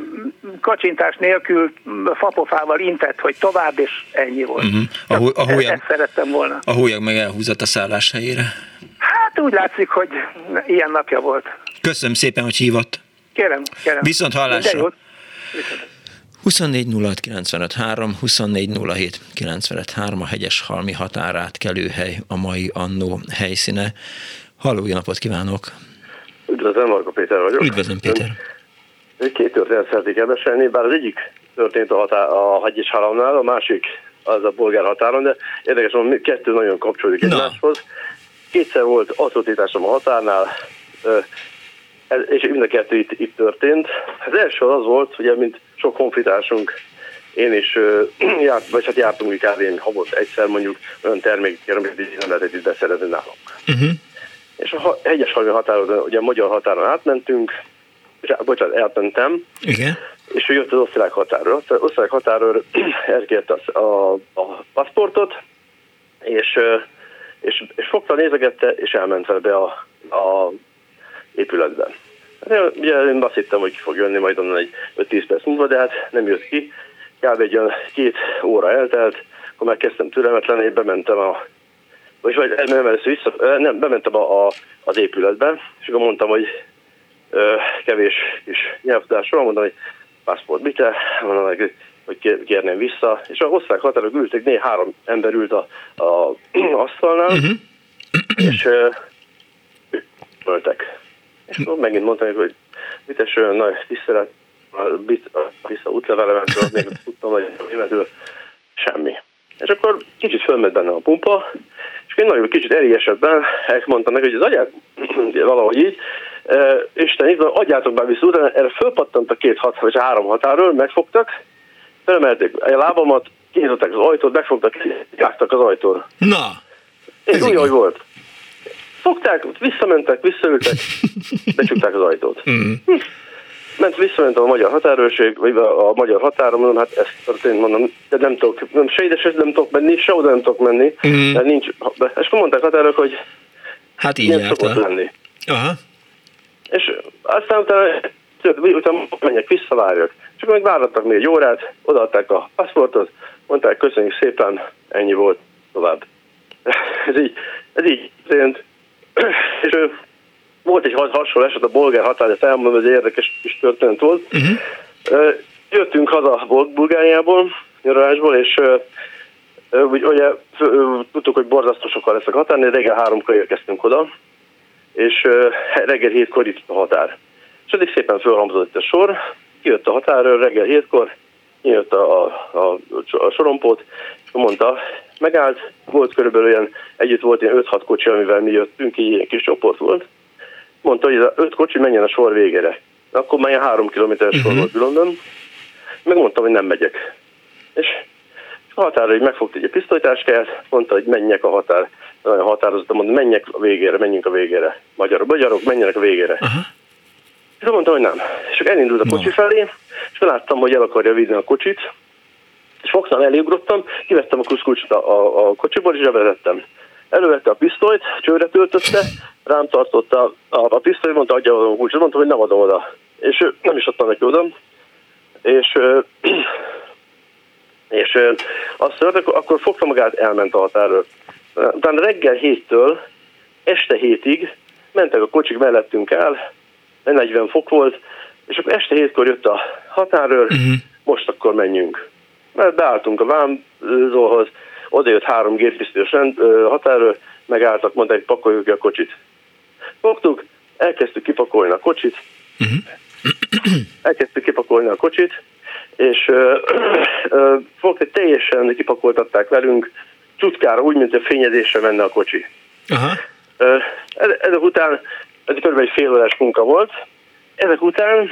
[SPEAKER 11] kacsintás nélkül fapofával intett, hogy tovább, és ennyi volt. Uh-huh.
[SPEAKER 1] A, hó, a hólyag,
[SPEAKER 11] ezt szerettem volna.
[SPEAKER 1] A hólyag meg elhúzott a szállás helyére?
[SPEAKER 11] Hát úgy látszik, hogy ilyen napja volt.
[SPEAKER 1] Köszönöm szépen, hogy hívott.
[SPEAKER 11] Kérem, kérem.
[SPEAKER 1] Viszont hallásra.
[SPEAKER 11] Viszont.
[SPEAKER 1] 24 06 a hegyes halmi határát kelőhely a mai annó helyszíne. Halló, jó napot kívánok!
[SPEAKER 12] Üdvözlöm, Marka Péter vagyok.
[SPEAKER 1] Üdvözlöm, Péter.
[SPEAKER 12] Ön, két történet szeretnék elmesélni, bár az egyik történt a, határ, a hegyes halamnál, a másik az a bolgár határon, de érdekes, hogy kettő nagyon kapcsolódik egymáshoz. Kétszer volt atrocitásom a határnál, és mind a kettő itt, itt történt. Az első az volt, ugye, mint sok konfitásunk, én is uh, járt, vagy hát jártunk kb. havont egyszer mondjuk olyan termékért, amit nem lehetett itt beszerezni nálunk. Uh-huh. És a hegyes halmi határon, ugye a magyar határon átmentünk, és, bocsánat, átmentem,
[SPEAKER 1] Igen.
[SPEAKER 12] és jött az osztrák határról. Az osztrák határról elkérte a, a, a paszportot, és, és, és fogta, nézegette, és elment vele be a, a épületben. Hát, ugye én azt hittem, hogy ki fog jönni majd onnan egy 5-10 perc múlva, de hát nem jött ki. Kb. egy olyan két óra eltelt, akkor már kezdtem türelmetlen, én bementem a vagy, vagy nem, először vissza, nem, bementem a, a, az épületbe, és akkor mondtam, hogy ö, kevés kis nyelvtudásról, mondtam, hogy passport bite, mondom, hogy, hogy kérném vissza, és a osztrák határok ültek, négy három ember ült a, a asztalnál, uh-huh. és ö, öltek. És akkor megint mondtam, hogy mit olyan nagy tisztelet, vissza útlevelemet, még tudtam, hogy németül semmi. És akkor kicsit fölment benne a pumpa, és én nagyon kicsit eriesebbben mondtam neki, hogy az agyát valahogy így, e, Isten, így adjátok be vissza, utána erre fölpattant a két hat, vagy három határól, megfogtak, felemelték a lábamat, kinyitották az ajtót, megfogtak, kiágtak az ajtón.
[SPEAKER 1] Na!
[SPEAKER 12] Ez úgy, ahogy volt. Fogták, visszamentek, visszaültek, becsukták az ajtót. Mm. Ment, visszamentem a magyar határőrség, vagy a, a magyar határon, mondom, hát ezt történt, mondom, de nem tudok, nem, se ide, se nem tudok menni, se oda nem tudok menni, mm. de nincs, és akkor mondták határok, hogy
[SPEAKER 1] hát így szokott
[SPEAKER 12] lenni.
[SPEAKER 1] Aha.
[SPEAKER 12] És aztán utána, utána menjek, visszavárjak. És akkor meg várattak még egy órát, odaadták a paszportot, mondták, köszönjük szépen, ennyi volt, tovább. Ez így ez így történt. És volt egy hasonló eset a bolgár határ, ezt elmondom, ez érdekes kis történet volt. Uh-huh. Jöttünk haza Bulgáriából, nyaralásból, és ugye tudtuk, hogy borzasztó sokkal lesznek határni, reggel háromkor érkeztünk oda, és reggel hétkor itt a határ. És eddig szépen fölhamzott a sor, kijött a határőr reggel hétkor, kijött a, a, a, a sorompót, és mondta, megállt, volt körülbelül olyan, együtt volt ilyen 5-6 kocsi, amivel mi jöttünk, így ilyen kis csoport volt. Mondta, hogy az 5 kocsi menjen a sor végére. Akkor már ilyen 3 kilométeres uh-huh. sor volt London. Megmondtam, hogy nem megyek. És a határra így megfogta egy pisztolytáskáját, mondta, hogy menjek a határ. Nagyon határozottan mondta, menjek a végére, menjünk a végére. Magyarok, magyarok, menjenek a végére. Uh-huh. És mondta, hogy nem. És akkor elindult a kocsi no. felé, és láttam, hogy el akarja vinni a kocsit, és fogtam, elugrottam, kivettem a kuszkulcsot a, a, a kocsiból, és bevezettem. Elővette a pisztolyt, csőre töltötte, rám tartotta a, a pisztolyt, mondta, adja a kulcsot, mondtam, hogy nem adom oda. És nem is adtam neki oda. És, és azt mondta, akkor fogta magát, elment a határról. Utána reggel héttől este hétig mentek a kocsik mellettünk el, 40 fok volt, és akkor este hétkor jött a határőr, uh-huh. most akkor menjünk. Mert beálltunk a vámzóhoz, oda jött három géppisztolyos határőr, megálltak, mondták, pakoljuk ki a kocsit. Fogtuk, elkezdtük kipakolni a kocsit, uh-huh. elkezdtük kipakolni a kocsit, és fogták, teljesen kipakoltatták velünk, csutkára, úgy, mint a fényezésre menne a kocsi. Uh-huh. Ezek után ez kb. egy fél órás munka volt. Ezek után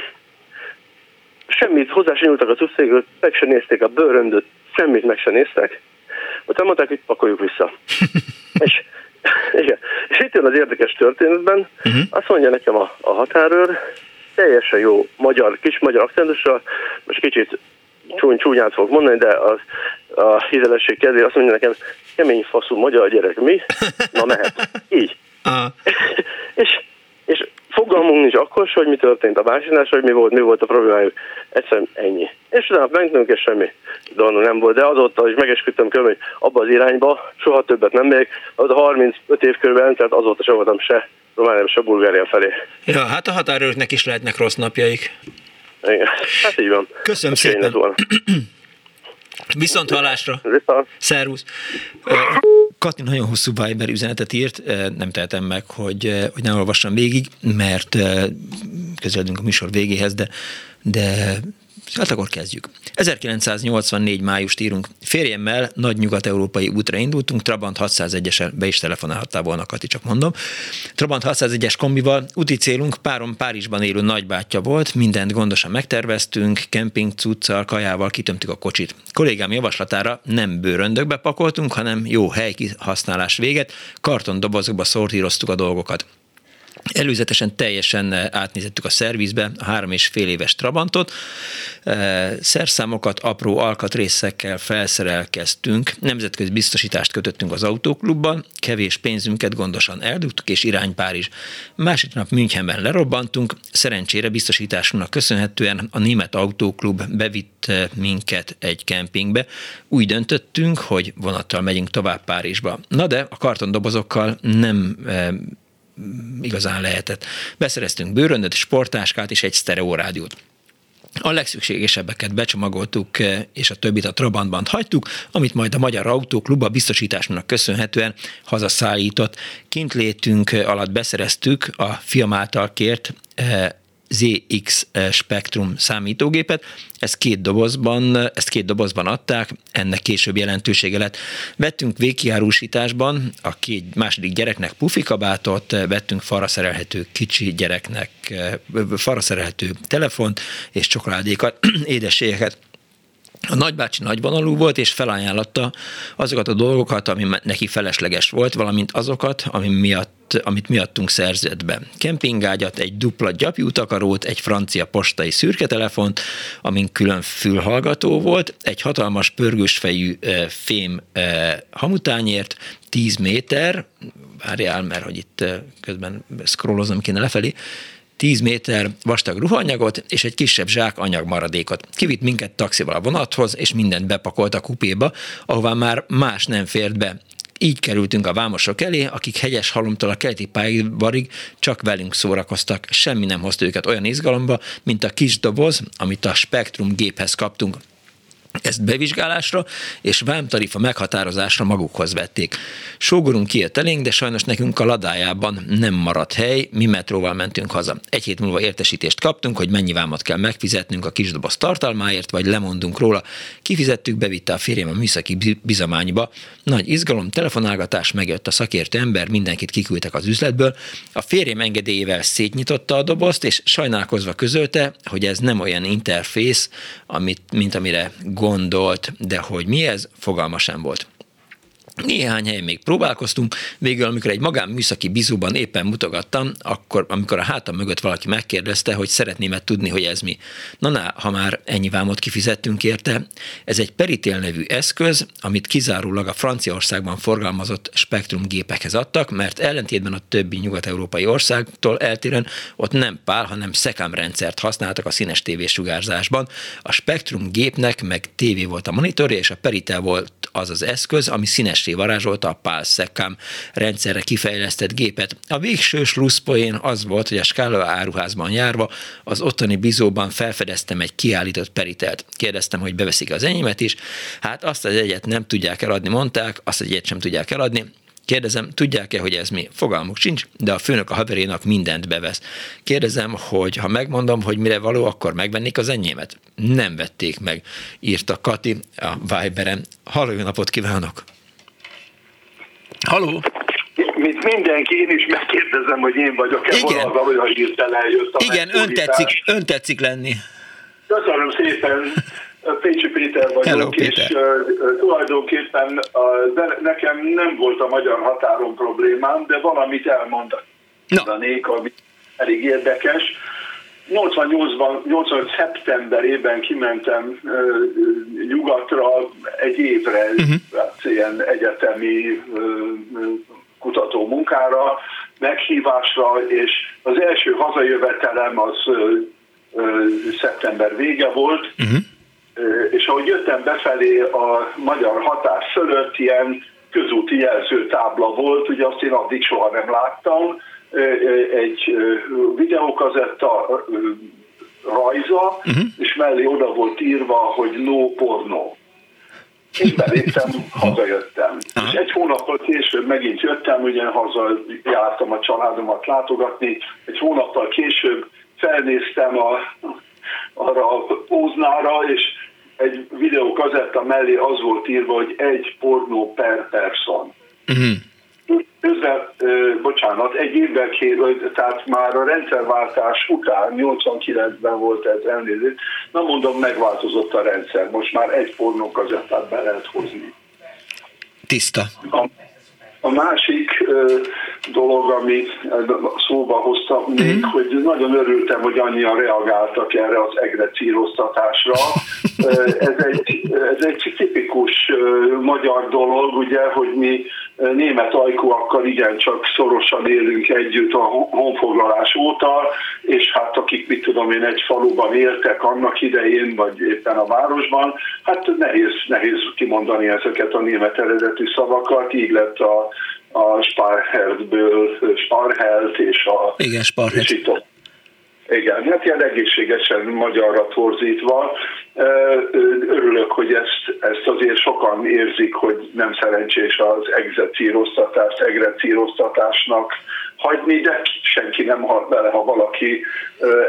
[SPEAKER 12] semmit hozzá sem nyúltak a cuccékről, meg sem nézték a bőröndöt, semmit meg sem néztek. Utána mondták, hogy pakoljuk vissza. és, igen. és itt jön az érdekes történetben, uh-huh. azt mondja nekem a, a határőr, teljesen jó magyar, kis magyar akcentussal, most kicsit csúny, csúnyát fogok mondani, de az, a hitelesség kedvéért azt mondja nekem, kemény faszú magyar gyerek, mi? Na mehet. Így. Uh-huh. és és fogalmunk nincs akkor hogy mi történt a másiknál, hogy mi volt, mi volt a problémájuk. Egyszerűen ennyi. És utána mentünk, és semmi dolog nem volt. De azóta, hogy megesküdtem körül, hogy abba az irányba soha többet nem megyek, az a 35 év körül tehát azóta sem voltam se Románia, se Bulgária felé.
[SPEAKER 1] Ja, hát a határőrnek is lehetnek rossz napjaik.
[SPEAKER 12] Igen, hát így van.
[SPEAKER 1] Köszönöm szépen. Viszont hallásra. Szervusz. Kati nagyon hosszú Viber üzenetet írt, nem tehetem meg, hogy, hogy ne olvassam végig, mert közeledünk a műsor végéhez, de, de Hát akkor kezdjük. 1984 májust írunk. Férjemmel nagy nyugat-európai útra indultunk, Trabant 601-esen be is telefonálhattál volna, Kati, csak mondom. Trabant 601-es kombival úti célunk párom Párizsban élő nagybátyja volt, mindent gondosan megterveztünk, kemping cuccal, kajával kitömtük a kocsit. Kollégám javaslatára nem bőröndökbe pakoltunk, hanem jó helykihasználás véget, kartondobozokba szortíroztuk a dolgokat. Előzetesen teljesen eh, átnézettük a szervizbe a három és fél éves Trabantot, eh, szerszámokat apró alkatrészekkel felszerelkeztünk, nemzetközi biztosítást kötöttünk az autóklubban, kevés pénzünket gondosan eldugtuk, és irány Párizs. Másodnap Münchenben lerobbantunk, szerencsére biztosításunknak köszönhetően a német autóklub bevitt eh, minket egy kempingbe. Úgy döntöttünk, hogy vonattal megyünk tovább Párizsba. Na de a kartondobozokkal nem igazán lehetett. Beszereztünk bőröndöt, sportáskát és egy sztereórádiót. A legszükségesebbeket becsomagoltuk, eh, és a többit a Trabantban hagytuk, amit majd a Magyar Autóklub a biztosításnak köszönhetően hazaszállított. Kint létünk alatt beszereztük a fiam által kért eh, ZX Spectrum számítógépet, ezt két dobozban, ezt két dobozban adták, ennek később jelentősége lett. Vettünk végkiárusításban a két második gyereknek pufikabátot, vettünk falra szerelhető kicsi gyereknek falra szerelhető telefont és csokoládékat, édességeket. A nagybácsi nagyvonalú volt, és felajánlotta azokat a dolgokat, ami neki felesleges volt, valamint azokat, ami miatt, amit miattunk szerzett be. Kempingágyat, egy dupla gyapjútakarót, egy francia postai szürke telefont, amin külön fülhallgató volt, egy hatalmas pörgős fejű e, fém hamutányért, 10 méter, várjál, mert hogy itt közben scrollozom kéne lefelé, 10 méter vastag ruhanyagot és egy kisebb zsák anyagmaradékot. Kivitt minket taxival a vonathoz, és mindent bepakolt a kupéba, ahová már más nem fért be. Így kerültünk a vámosok elé, akik hegyes halomtól a keleti pályabarig csak velünk szórakoztak. Semmi nem hozta őket olyan izgalomba, mint a kis doboz, amit a Spektrum géphez kaptunk ezt bevizsgálásra és vámtarifa meghatározásra magukhoz vették. Sógorunk kijött elénk, de sajnos nekünk a ladájában nem maradt hely, mi metróval mentünk haza. Egy hét múlva értesítést kaptunk, hogy mennyi vámot kell megfizetnünk a kisdoboz tartalmáért, vagy lemondunk róla. Kifizettük, bevitte a férjem a műszaki bizományba. Nagy izgalom, telefonálgatás, megjött a szakértő ember, mindenkit kiküldtek az üzletből. A férjem engedélyével szétnyitotta a dobozt, és sajnálkozva közölte, hogy ez nem olyan interfész, amit, mint amire gondolt, de hogy mi ez, fogalma sem volt. Néhány helyen még próbálkoztunk, végül amikor egy magánműszaki bizóban éppen mutogattam, akkor amikor a hátam mögött valaki megkérdezte, hogy szeretném tudni, hogy ez mi. Na, na, ha már ennyi vámot kifizettünk érte, ez egy Peritél nevű eszköz, amit kizárólag a Franciaországban forgalmazott spektrum gépekhez adtak, mert ellentétben a többi nyugat-európai országtól eltérően ott nem pál, hanem szekám rendszert használtak a színes tévésugárzásban. A spektrum gépnek meg tévé volt a monitorja, és a Peritel volt az az eszköz, ami színes Messi varázsolta a Pál Szekám rendszerre kifejlesztett gépet. A végső slusszpoén az volt, hogy a Skála áruházban járva az ottani bizóban felfedeztem egy kiállított peritelt. Kérdeztem, hogy beveszik az enyémet is. Hát azt az egyet nem tudják eladni, mondták, azt az egyet sem tudják eladni. Kérdezem, tudják-e, hogy ez mi? Fogalmuk sincs, de a főnök a haverénak mindent bevesz. Kérdezem, hogy ha megmondom, hogy mire való, akkor megvennék az enyémet? Nem vették meg, írta Kati a Viberen. Halló, napot kívánok! Haló?
[SPEAKER 13] Mint mindenki, én is megkérdezem, hogy én vagyok-e
[SPEAKER 1] Igen.
[SPEAKER 13] valami, hogy hirtelen eljött a
[SPEAKER 1] Igen, ön tetszik, ön tetszik lenni.
[SPEAKER 13] Köszönöm szépen. Pécsi Péter vagyok,
[SPEAKER 1] Hello,
[SPEAKER 13] és
[SPEAKER 1] Péter.
[SPEAKER 13] uh, tulajdonképpen uh, de nekem nem volt a magyar határon problémám, de valamit elmondanék, ami elég érdekes. 88-ban, 85 szeptemberében kimentem uh, nyugatra egy évre uh-huh. ilyen egyetemi uh, kutató munkára, meghívásra, és az első hazajövetelem az uh, uh, szeptember vége volt, uh-huh. És ahogy jöttem befelé a magyar határ fölött ilyen közúti jelzőtábla volt, ugye azt én addig soha nem láttam, egy videókazetta rajza, uh-huh. és mellé oda volt írva, hogy no porno. Én beléptem, hazajöttem. És egy hónappal később megint jöttem, ugye haza jártam a családomat látogatni, egy hónappal később felnéztem a, arra a póznára, és egy videókazetta mellé az volt írva, hogy egy pornó per person. Uh-huh közben, bocsánat, egy évvel kérő, tehát már a rendszerváltás után, 89-ben volt ez elnézést, na mondom, megváltozott a rendszer, most már egy pornókazettát be lehet hozni.
[SPEAKER 1] Tiszta.
[SPEAKER 13] A, a másik ö, dolog, amit szóba hoztam mm. még, hogy nagyon örültem, hogy annyian reagáltak erre az egrecíroztatásra. ez, egy, ez egy tipikus magyar dolog, ugye, hogy mi német ajkúakkal igencsak szorosan élünk együtt a honfoglalás óta, és hát akik, mit tudom én, egy faluban éltek annak idején, vagy éppen a városban, hát nehéz, nehéz kimondani ezeket a német eredetű szavakat, így lett a, a Sparheltből Sparhelt és a...
[SPEAKER 1] Igen, Sparhelt. És
[SPEAKER 13] igen, hát ilyen egészségesen magyarra torzítva. Örülök, hogy ezt, ezt azért sokan érzik, hogy nem szerencsés az egzecíroztatást, egrecíroztatásnak hagyni, de senki nem hall bele, ha valaki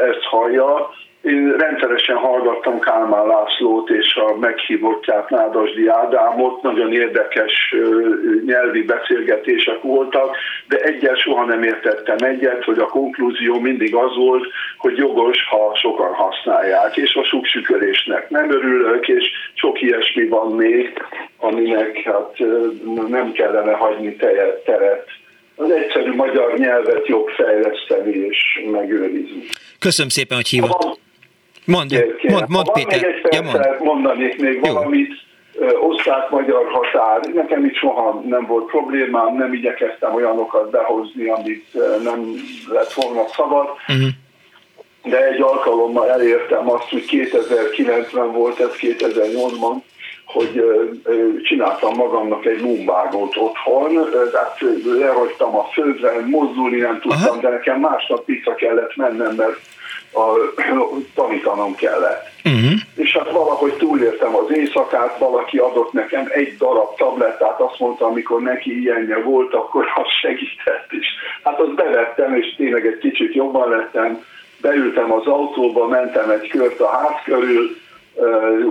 [SPEAKER 13] ezt hallja. Én rendszeresen hallgattam Kálmán Lászlót és a meghívottját Nádasdi Ádámot, nagyon érdekes nyelvi beszélgetések voltak, de egyet soha nem értettem egyet, hogy a konklúzió mindig az volt, hogy jogos, ha sokan használják, és a suksükörésnek nem örülök, és sok ilyesmi van még, aminek hát nem kellene hagyni teret. Az egyszerű magyar nyelvet jobb fejleszteni és megőrizni.
[SPEAKER 1] Köszönöm szépen, hogy hívott. Mond, mond, mond,
[SPEAKER 13] ha
[SPEAKER 1] Péter.
[SPEAKER 13] Még egy
[SPEAKER 1] ja, mond.
[SPEAKER 13] mondanék még Jó. valamit, osztrák-magyar határ. Nekem itt soha nem volt problémám, nem igyekeztem olyanokat behozni, amit nem lett volna szabad. Uh-huh. De egy alkalommal elértem azt, hogy 2090 volt, ez 2008-ban, hogy csináltam magamnak egy lumbágót otthon, tehát lerogytam a földre, mozdulni nem tudtam, Aha. de nekem másnap vissza kellett mennem, mert a, tanítanom kellett. Uh-huh. És hát valahogy túlértem az éjszakát, valaki adott nekem egy darab tablettát, azt mondta, amikor neki ilyenje volt, akkor az segített is. Hát azt bevettem, és tényleg egy kicsit jobban lettem, beültem az autóba, mentem egy kört a ház körül,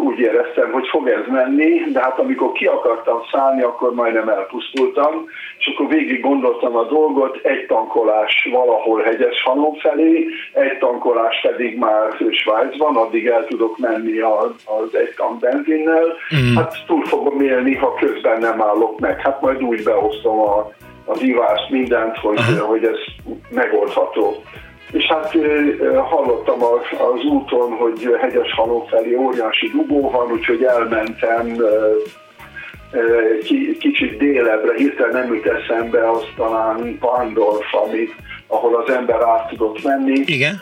[SPEAKER 13] úgy éreztem, hogy fog ez menni, de hát amikor ki akartam szállni, akkor majdnem elpusztultam, és akkor végig gondoltam a dolgot, egy tankolás valahol hegyes halom felé, egy tankolás pedig már Svájcban, addig el tudok menni az egy tank benzinnel, mm. hát túl fogom élni, ha közben nem állok meg, hát majd úgy beosztom a, a divást, mindent, hogy, hogy ez megoldható. És hát hallottam az úton, hogy hegyes halom felé óriási dugó van, úgyhogy elmentem kicsit délebre, hirtelen nem jut eszembe, az talán Pandorf, amit, ahol az ember át tudott menni.
[SPEAKER 1] Igen.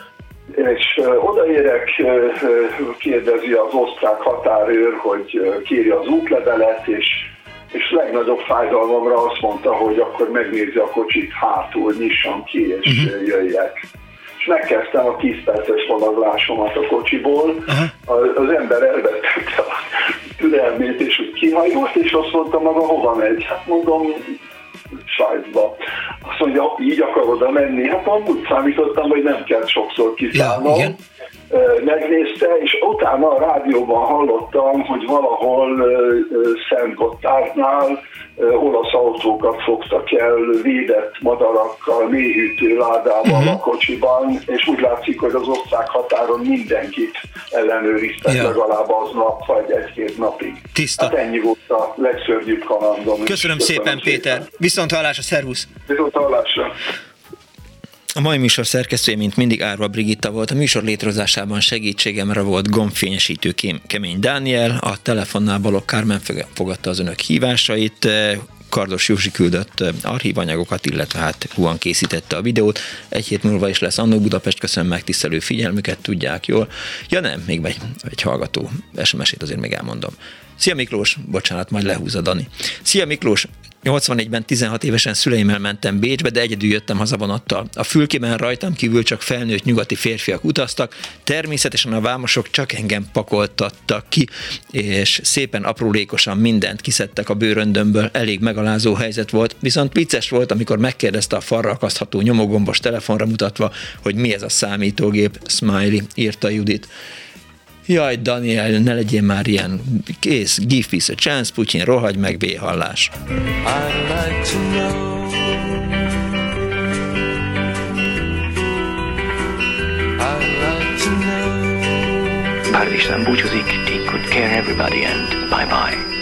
[SPEAKER 13] És odaérek, kérdezi az osztrák határőr, hogy kéri az útlevelet, és és legnagyobb fájdalmamra azt mondta, hogy akkor megnézi a kocsit hátul, nyissam ki, és uh-huh. jöjjek megkezdtem a 10 perces vonaglásomat a kocsiból, uh-huh. az ember elvesztette a türelmét, és úgy kihajolt, és azt mondta maga, hova megy? Hát mondom, Svájcba. Azt mondja, így akar oda menni? Hát amúgy számítottam, hogy nem kell sokszor kiszállnom. Ja, megnézte, és utána a rádióban hallottam, hogy valahol Szent Gottárnál olasz autókat fogtak el védett madarakkal, mélyhűtő ládával uh-huh. a kocsiban, és úgy látszik, hogy az osztrák határon mindenkit ellenőriztek ja. legalább nap, vagy egy-két napig.
[SPEAKER 1] Tiszta.
[SPEAKER 13] Hát ennyi volt a legszörnyűbb kalandom.
[SPEAKER 1] Köszönöm, Köszönöm szépen, Péter. Viszont hallásra, szervusz!
[SPEAKER 13] Viszont hallásra!
[SPEAKER 1] A mai műsor szerkesztője, mint mindig Árva Brigitta volt, a műsor létrehozásában segítségemre volt gombfényesítő Kemény Dániel, a telefonnál Balogh Kármen fogadta az önök hívásait, Kardos Józsi küldött archívanyagokat, illetve hát Huan készítette a videót. Egy hét múlva is lesz Annó Budapest, köszönöm megtisztelő figyelmüket, tudják jól. Ja nem, még egy, egy hallgató SMS-ét azért még elmondom. Szia Miklós, bocsánat, majd lehúzza Dani. Szia Miklós, 84-ben 16 évesen szüleimmel mentem Bécsbe, de egyedül jöttem hazavonattal. A fülkében rajtam kívül csak felnőtt nyugati férfiak utaztak, természetesen a vámosok csak engem pakoltattak ki, és szépen aprólékosan mindent kiszedtek a bőröndömből, elég megalázó helyzet volt, viszont vicces volt, amikor megkérdezte a farra akasztható nyomogombos telefonra mutatva, hogy mi ez a számítógép, smiley, írta Judit. Jaj, Daniel, ne legyél már ilyen kész, give peace a chance, Putyin, rohagy meg, béhallás. Pár István búcsúzik, take good care everybody and bye-bye.